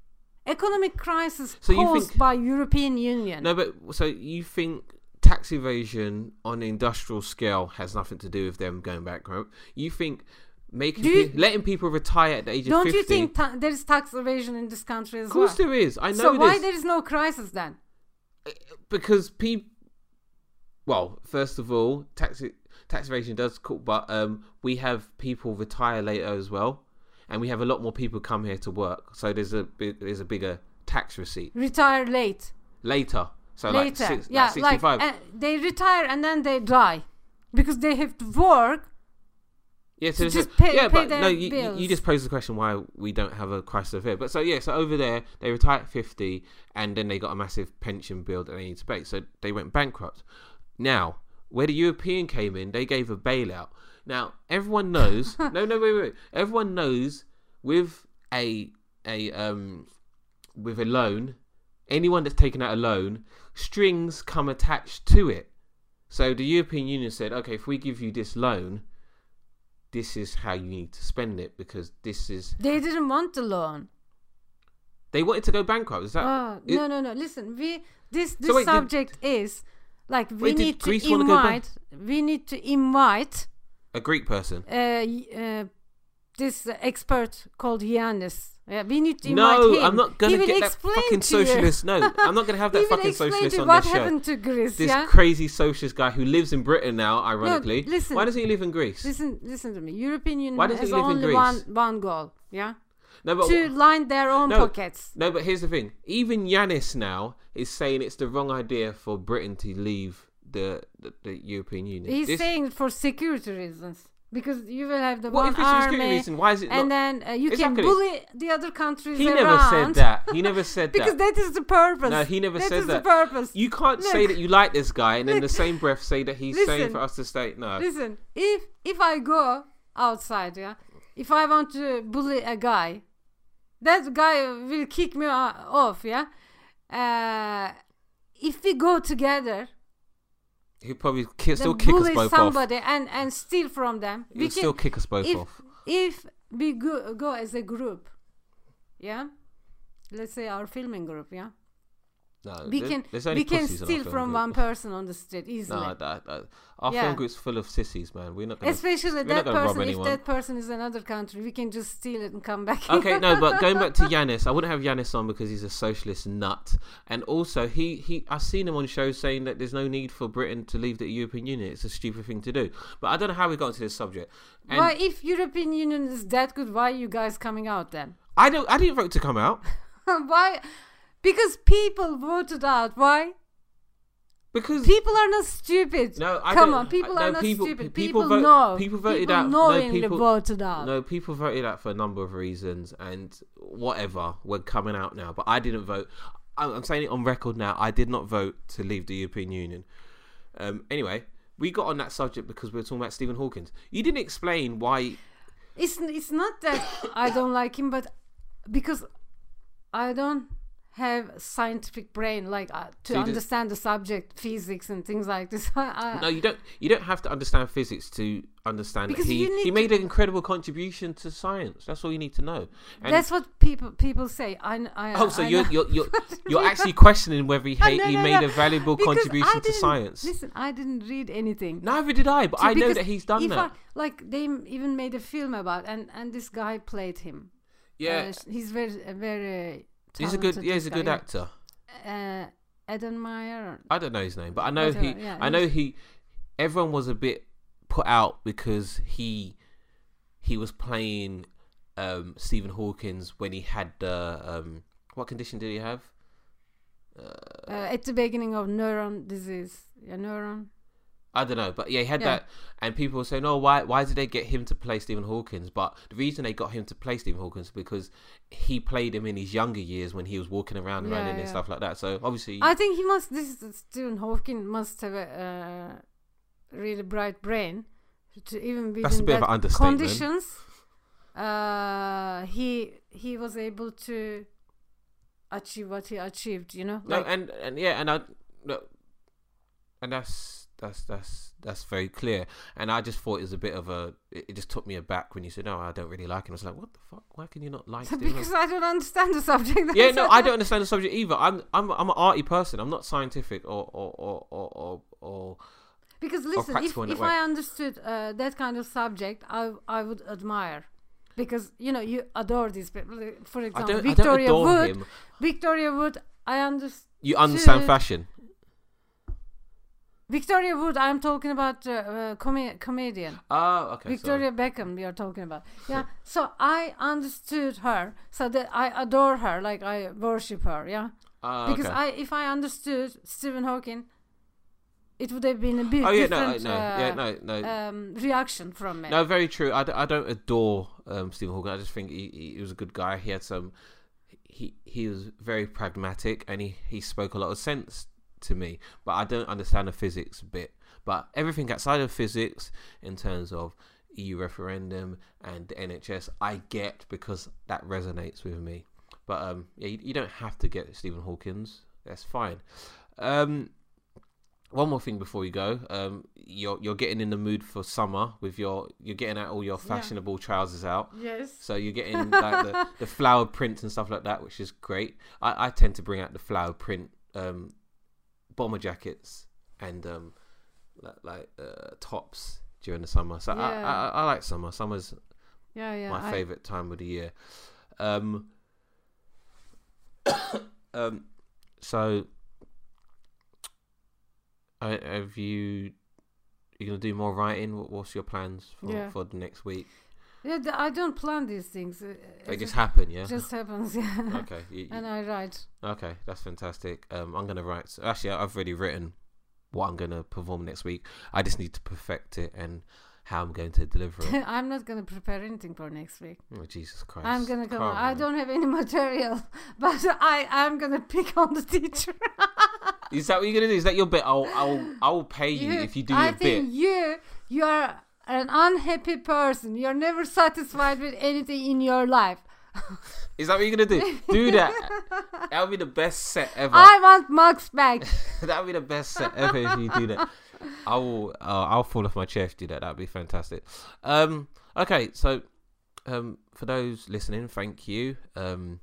Speaker 2: Economic crisis
Speaker 1: So
Speaker 2: caused
Speaker 1: think-
Speaker 2: by European Union.
Speaker 1: no, but so you think tax evasion on industrial scale has nothing to do with them going bankrupt? You think making
Speaker 2: you-
Speaker 1: pe- letting people retire at the age of
Speaker 2: don't you think ta- there is tax evasion in this country as well?
Speaker 1: Of course
Speaker 2: well?
Speaker 1: there is. I know
Speaker 2: so why there is no crisis then?
Speaker 1: because people. Well, first of all, tax tax evasion does cool, but um, we have people retire later as well, and we have a lot more people come here to work. So there's a there's a bigger tax receipt
Speaker 2: Retire late.
Speaker 1: later. So
Speaker 2: Later,
Speaker 1: like, six,
Speaker 2: yeah,
Speaker 1: like sixty-five.
Speaker 2: uh, they retire and then they die because they have to work.
Speaker 1: Yeah, so
Speaker 2: just pay-
Speaker 1: yeah,
Speaker 2: pay
Speaker 1: but no, you, you-
Speaker 2: bills.
Speaker 1: you just posed the question why we don't have a crisis of here. But so yeah, so over there they retire at fifty, and then they got a massive pension bill that they need to pay, so they went bankrupt. Now, where the European came in, they gave a bailout. Now everyone knows. *laughs* no, no, wait, wait. Everyone knows with a a um with a loan, anyone that's taken out a loan, strings come attached to it. So the European Union said, okay, if we give you this loan, this is how you need to spend it because this is
Speaker 2: They didn't want the loan.
Speaker 1: they wanted to go bankrupt. Is that
Speaker 2: Oh,
Speaker 1: it-
Speaker 2: no, no, no. Listen, we this this
Speaker 1: wait, did-
Speaker 2: subject is like we
Speaker 1: Wait,
Speaker 2: need to
Speaker 1: Greece wanna go
Speaker 2: invite. We need to invite
Speaker 1: a Greek person?
Speaker 2: uh, uh, this expert called Yanis. Yeah, we need to invite
Speaker 1: No,
Speaker 2: him.
Speaker 1: I'm not gonna get that fucking
Speaker 2: to you.
Speaker 1: socialist. No, I'm not gonna have *laughs* that fucking socialist on
Speaker 2: what
Speaker 1: this show.
Speaker 2: happened to Greece.
Speaker 1: This
Speaker 2: yeah,
Speaker 1: crazy socialist guy who lives in Britain now, ironically.
Speaker 2: listen.
Speaker 1: Why doesn't he live in Greece?
Speaker 2: listen, listen to me. European Union
Speaker 1: Why doesn't
Speaker 2: has
Speaker 1: he live in
Speaker 2: only
Speaker 1: Greece?
Speaker 2: one one goal. Yeah,
Speaker 1: no, but
Speaker 2: to line their own
Speaker 1: No.
Speaker 2: pockets.
Speaker 1: no, but here's the thing. Even Yanis now is saying it's the wrong idea for Britain to leave the the, the European Union.
Speaker 2: He's
Speaker 1: This-
Speaker 2: saying for security reasons because you will have the
Speaker 1: what
Speaker 2: one
Speaker 1: if it's a security reason? Why is it
Speaker 2: and
Speaker 1: not?
Speaker 2: then uh, you
Speaker 1: Exactly.
Speaker 2: can bully the other countries
Speaker 1: He
Speaker 2: around.
Speaker 1: never said that. He never said *laughs*
Speaker 2: because
Speaker 1: that.
Speaker 2: that is the purpose.
Speaker 1: No, he never
Speaker 2: That
Speaker 1: said
Speaker 2: is
Speaker 1: that.
Speaker 2: the purpose.
Speaker 1: You can't say that you like this guy and then the same breath say that he's saying for us to stay. No.
Speaker 2: Listen, if if I go outside, yeah, if I want to bully a guy, that guy will kick me uh, off, yeah. Uh, if we go together,
Speaker 1: He'll probably ki- still kick us both
Speaker 2: somebody and and steal from them, we
Speaker 1: He'll
Speaker 2: can
Speaker 1: still kick us both
Speaker 2: if
Speaker 1: off.
Speaker 2: if we go, go as a group, yeah. Let's say our filming group, yeah.
Speaker 1: No,
Speaker 2: We
Speaker 1: there-
Speaker 2: can we can
Speaker 1: pussies in our
Speaker 2: steal from
Speaker 1: group.
Speaker 2: one person on the street easily.
Speaker 1: No, that, that, our
Speaker 2: Yeah.
Speaker 1: film group's full of sissies, man. We're not gonna.
Speaker 2: Especially
Speaker 1: we're not
Speaker 2: that
Speaker 1: gonna rob
Speaker 2: person. If
Speaker 1: anyone.
Speaker 2: that person is another country, we can just steal it and come back.
Speaker 1: okay, no, but going back to *laughs* Yanis, I wouldn't have Yanis on because he's a socialist nut, and also he he I've seen him on shows saying that there's no need for Britain to leave the European Union. It's a stupid thing to do. But I don't know how we got into this subject. And
Speaker 2: why, if European Union is that good, why are you guys coming out then?
Speaker 1: I don't. I didn't vote to come out *laughs*
Speaker 2: why? Because people voted out. Why?
Speaker 1: Because
Speaker 2: People are not stupid.
Speaker 1: No, I
Speaker 2: Come on, people
Speaker 1: no,
Speaker 2: are not
Speaker 1: people-
Speaker 2: stupid.
Speaker 1: people
Speaker 2: People,
Speaker 1: vote-
Speaker 2: know.
Speaker 1: people voted
Speaker 2: people
Speaker 1: out- no,
Speaker 2: knowingly
Speaker 1: people-
Speaker 2: voted out.
Speaker 1: No, people voted out for a number of reasons, and whatever, we're coming out now. But I didn't vote. I'm I'm saying it on record now. I did not vote to leave the European Union. Um, anyway, we got on that subject because we were talking about Stephen Hawkins. You didn't explain why.
Speaker 2: It's it's not that I don't like him, but because I don't have scientific brain like uh, to
Speaker 1: So you just-
Speaker 2: understand the subject, physics and things like this. *laughs* I,
Speaker 1: No, you don't. You don't have to understand physics to understand that
Speaker 2: Because
Speaker 1: he he
Speaker 2: to-
Speaker 1: made an incredible contribution to science. That's all you need to know. And
Speaker 2: that's what people people say. I, I
Speaker 1: oh, so
Speaker 2: I
Speaker 1: you're you're you're, *laughs* you're actually questioning whether he,
Speaker 2: No,
Speaker 1: he
Speaker 2: no,
Speaker 1: made
Speaker 2: no.
Speaker 1: a valuable
Speaker 2: Because
Speaker 1: contribution to science.
Speaker 2: Listen, I didn't read anything.
Speaker 1: Neither did I, but
Speaker 2: So
Speaker 1: I know that he's done that.
Speaker 2: I, like they even made a film about, and and this guy played him.
Speaker 1: yeah,
Speaker 2: Uh, he's very very.
Speaker 1: He's a good. Yeah, he's a good
Speaker 2: guy,
Speaker 1: actor.
Speaker 2: Uh, Eddie Redmayne.
Speaker 1: I don't know his name, but I know he.
Speaker 2: Yeah,
Speaker 1: I know
Speaker 2: he's-
Speaker 1: he. Everyone was a bit put out because he he was playing um, Stephen Hawkins when he had the um, what condition did he have?
Speaker 2: Uh, at the beginning of neuron disease. Yeah, neuron.
Speaker 1: I don't know, but yeah, he had
Speaker 2: Yeah.
Speaker 1: that, and people were saying, "Oh, why? Why did they get him to play Stephen Hawkins?" But the reason they got him to play Stephen Hawkins because he played him in his younger years when he was walking around,
Speaker 2: Yeah,
Speaker 1: running and stuff like that. So obviously,
Speaker 2: I think he must. This Stephen Hawking must have a uh, really bright brain to even be
Speaker 1: That's a
Speaker 2: in
Speaker 1: bit of
Speaker 2: that
Speaker 1: an understatement.
Speaker 2: conditions. Uh, he he was able to achieve what he achieved. You know,
Speaker 1: no,
Speaker 2: like
Speaker 1: and and yeah, and I, no, and that's that's that's that's very clear. And I just thought it was a bit of a. It, just took me aback when you said, "No, I don't really like him." I was like, "What the fuck? Why can you not like?" *laughs* Stephen
Speaker 2: because I don't understand the subject.
Speaker 1: yeah, no. I don't understand the subject either. I'm I'm I'm an arty person. I'm not scientific or or or or, or, or
Speaker 2: Because listen, if,
Speaker 1: in that
Speaker 2: if. I understood uh, that kind of subject, I I would admire. Because you know you adore these people. For example,
Speaker 1: don't I don't
Speaker 2: Victoria Wood.
Speaker 1: him.
Speaker 2: Victoria Wood. I understand.
Speaker 1: You understand fashion.
Speaker 2: Victoria Wood. I'm talking about uh, uh, com- comedian.
Speaker 1: Oh, okay.
Speaker 2: Victoria Beckham. We are talking about. Yeah. *laughs* So I understood her. So that I adore her. Like I worship her. Yeah.
Speaker 1: Oh,
Speaker 2: because
Speaker 1: okay.
Speaker 2: I, if I understood Stephen Hawking, it would have been a bit
Speaker 1: oh yeah, no,
Speaker 2: different
Speaker 1: no,
Speaker 2: uh,
Speaker 1: yeah, no, no,
Speaker 2: um, reaction from me.
Speaker 1: no. Very true. I, d- I don't adore um, Stephen Hawking. I just think he, he, he was a good guy. He had some. He he was very pragmatic and he, he spoke a lot of sense to me. But I don't understand the physics bit. But everything outside of physics, in terms of EU referendum and the NHS, I get because that resonates with me. But um, yeah, you, you don't have to get Stephen Hawkins. That's fine. Um, one more thing before you go. Um, you're you're getting in the mood for summer with your you're getting out all your
Speaker 2: Yeah.
Speaker 1: fashionable trousers out.
Speaker 2: Yes.
Speaker 1: So you're getting like the, *laughs* the flower prints and stuff like that, which is great. I, I tend to bring out the flower print um, bomber jackets and um, like, like uh, tops during the summer. So I,
Speaker 2: Yeah.
Speaker 1: I, I like summer. Summer's
Speaker 2: Yeah, yeah.
Speaker 1: my
Speaker 2: I-
Speaker 1: favorite time of the year. Um, *coughs* um, so, have you? You gonna do more writing? What, what's your plans for,
Speaker 2: Yeah.
Speaker 1: for the next week?
Speaker 2: Yeah, I don't plan these things. uh,
Speaker 1: They
Speaker 2: it
Speaker 1: just happen, yeah.
Speaker 2: just happens. Yeah. *laughs*
Speaker 1: okay, you, you-
Speaker 2: and I write.
Speaker 1: okay, that's fantastic. Um, I'm gonna write. So actually, I've already written what I'm gonna perform next week. I just need to perfect it and how I'm going to deliver it. *laughs*
Speaker 2: I'm not gonna prepare anything for next week.
Speaker 1: oh, Jesus Christ!
Speaker 2: I'm gonna come.
Speaker 1: Come
Speaker 2: I
Speaker 1: on.
Speaker 2: don't have any *laughs* material, but I I'm gonna pick on the teacher.
Speaker 1: Is that what you're gonna do? Is that your bit? I'll I'll I'll pay you, if you do
Speaker 2: I
Speaker 1: your
Speaker 2: think
Speaker 1: bit.
Speaker 2: you you are an unhappy person. You're never satisfied with anything in your life. *laughs*
Speaker 1: Is that what you're gonna do? Do that. *laughs* That'll be the best set ever.
Speaker 2: I want Max back. *laughs*
Speaker 1: That'll be the best set ever if you do that. I will. Uh, I'll fall off my chair if you do that. That'd be fantastic. Um. Okay. So, um, for those listening, thank you. Um,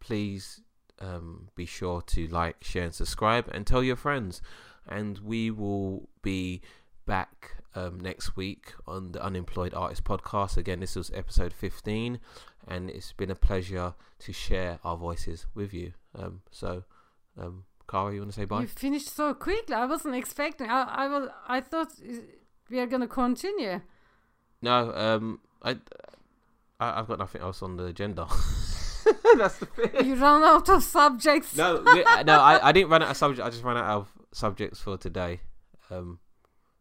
Speaker 1: please, um, be sure to like, share, and subscribe, and tell your friends. And we will be back um, next week on the Unemployed Artist Podcast. Again, this was episode 15, and it's been a pleasure to share our voices with you. Um, so, um, Kara, you want to say bye?
Speaker 2: You finished so quickly. I wasn't expecting. I I was. I thought uh, we are gonna continue.
Speaker 1: No, um, I, I, I've got nothing else on the agenda. *laughs* That's the thing.
Speaker 2: You run out of subjects.
Speaker 1: No, we, no, I, I didn't run out of subject. I just ran out of subjects for today. Um,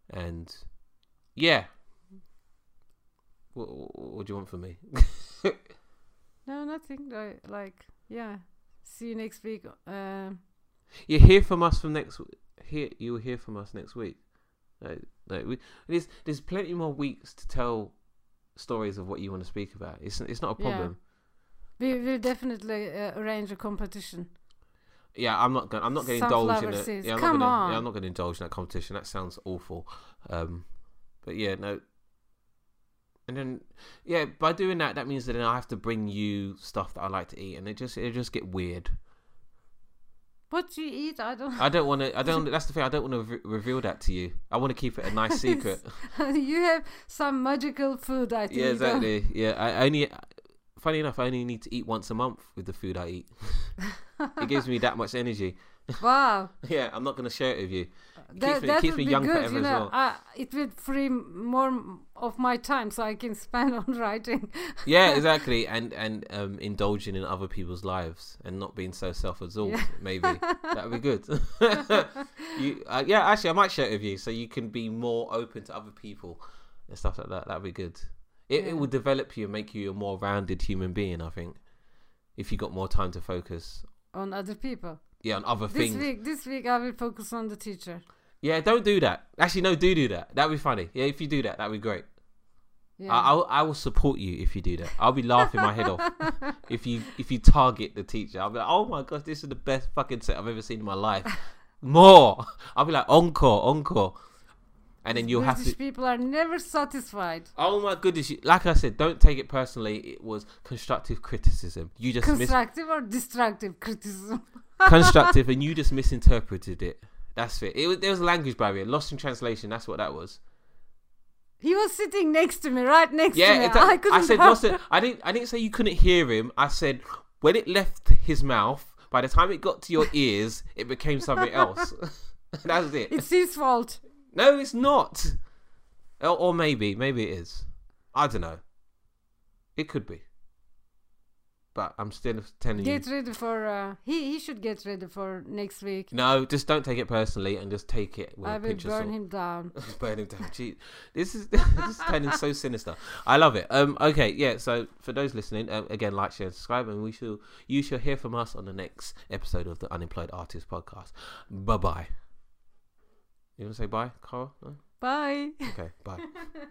Speaker 1: and yeah. What, what do you want from me? *laughs*
Speaker 2: No, nothing. I, like yeah. See you next week. Uh,
Speaker 1: you hear from us from next. Hear you'll hear from us next week. No, no, we, there's there's plenty more weeks to tell stories of what you want to speak about. It's it's not a
Speaker 2: Yeah.
Speaker 1: problem.
Speaker 2: We will definitely uh, arrange a competition.
Speaker 1: Yeah, I'm not gonna. I'm not gonna indulge in it. Yeah, I'm
Speaker 2: Come
Speaker 1: not gonna,
Speaker 2: on.
Speaker 1: Yeah, I'm not gonna indulge in that competition. That sounds awful. Um, but yeah, no. And then, yeah, by doing that, that means that then I have to bring you stuff that I like to eat, and it just it just get weird.
Speaker 2: What do you eat? I don't.
Speaker 1: I don't want to. I *laughs* don't. That's the thing. I don't want to re- reveal that to you. I want to keep it a nice *laughs* secret. *laughs*
Speaker 2: you have some magical food. I think.
Speaker 1: yeah, exactly. Yeah, I only. Funny enough, I only need to eat once a month with the food I eat. it gives me that much energy.
Speaker 2: Wow. *laughs*
Speaker 1: Yeah, I'm not gonna share it with you. It
Speaker 2: That,
Speaker 1: keeps me, it
Speaker 2: that
Speaker 1: keeps
Speaker 2: would
Speaker 1: me
Speaker 2: be
Speaker 1: young
Speaker 2: good,
Speaker 1: forever
Speaker 2: you
Speaker 1: as
Speaker 2: know.
Speaker 1: well.
Speaker 2: Uh, it will free more of my time, so I can *laughs* spend on writing.
Speaker 1: yeah, *laughs* exactly, and and um, indulging in other people's lives and not being so self-absorbed.
Speaker 2: Yeah.
Speaker 1: Maybe that would be good. you, uh, yeah, actually, I might share it with you so you can be more open to other people and stuff like that. That'd be good. It
Speaker 2: Yeah.
Speaker 1: it would develop you and make you a more rounded human being. I think if you got more time to focus,
Speaker 2: on other people.
Speaker 1: Yeah, on other
Speaker 2: This
Speaker 1: things.
Speaker 2: This week, this week I will focus on the teacher.
Speaker 1: Yeah, don't do that. Actually, no, do do that. That'd be funny. Yeah, if you do that, that'd be great.
Speaker 2: Yeah.
Speaker 1: I, I, will- I will support you if you do that. I'll be laughing my head off *laughs* if you if you target the teacher. I'll be like, oh my gosh, this is the best fucking set I've ever seen in my life. *laughs* More. I'll be like encore, encore, and then you'll have to.
Speaker 2: people are never satisfied.
Speaker 1: Oh my goodness! You, like I said, don't take it personally. It was constructive criticism. You just mis-
Speaker 2: Constructive or destructive criticism? *laughs*
Speaker 1: constructive, and you just misinterpreted it. That's it. It was there was a language barrier, lost in translation. That's what that was.
Speaker 2: He was sitting next to me, right next
Speaker 1: Yeah,
Speaker 2: to me.
Speaker 1: it-
Speaker 2: I couldn't
Speaker 1: I said
Speaker 2: help
Speaker 1: lost it. I didn't. I didn't say you couldn't hear him. I said when it left his mouth. By the time it got to your ears, it became something else. *laughs* that was it.
Speaker 2: It's his fault.
Speaker 1: no, it's not. Or, or maybe, maybe it is. I don't know. It could be. But I'm still telling you.
Speaker 2: Get ready for. Uh, he he should get ready for next week.
Speaker 1: No, just don't take it personally and just take it with
Speaker 2: I
Speaker 1: a pinch of
Speaker 2: burn him down. *laughs*
Speaker 1: burn him down. Gee, this is *laughs* this is turning so sinister. I love it. Um, okay, yeah. So for those listening, um, again, like, share, and subscribe, and we shall you shall hear from us on the next episode of the Unemployed Artist Podcast. Bye bye. You want to say bye, Carl? No?
Speaker 2: Bye.
Speaker 1: Okay, bye. *laughs*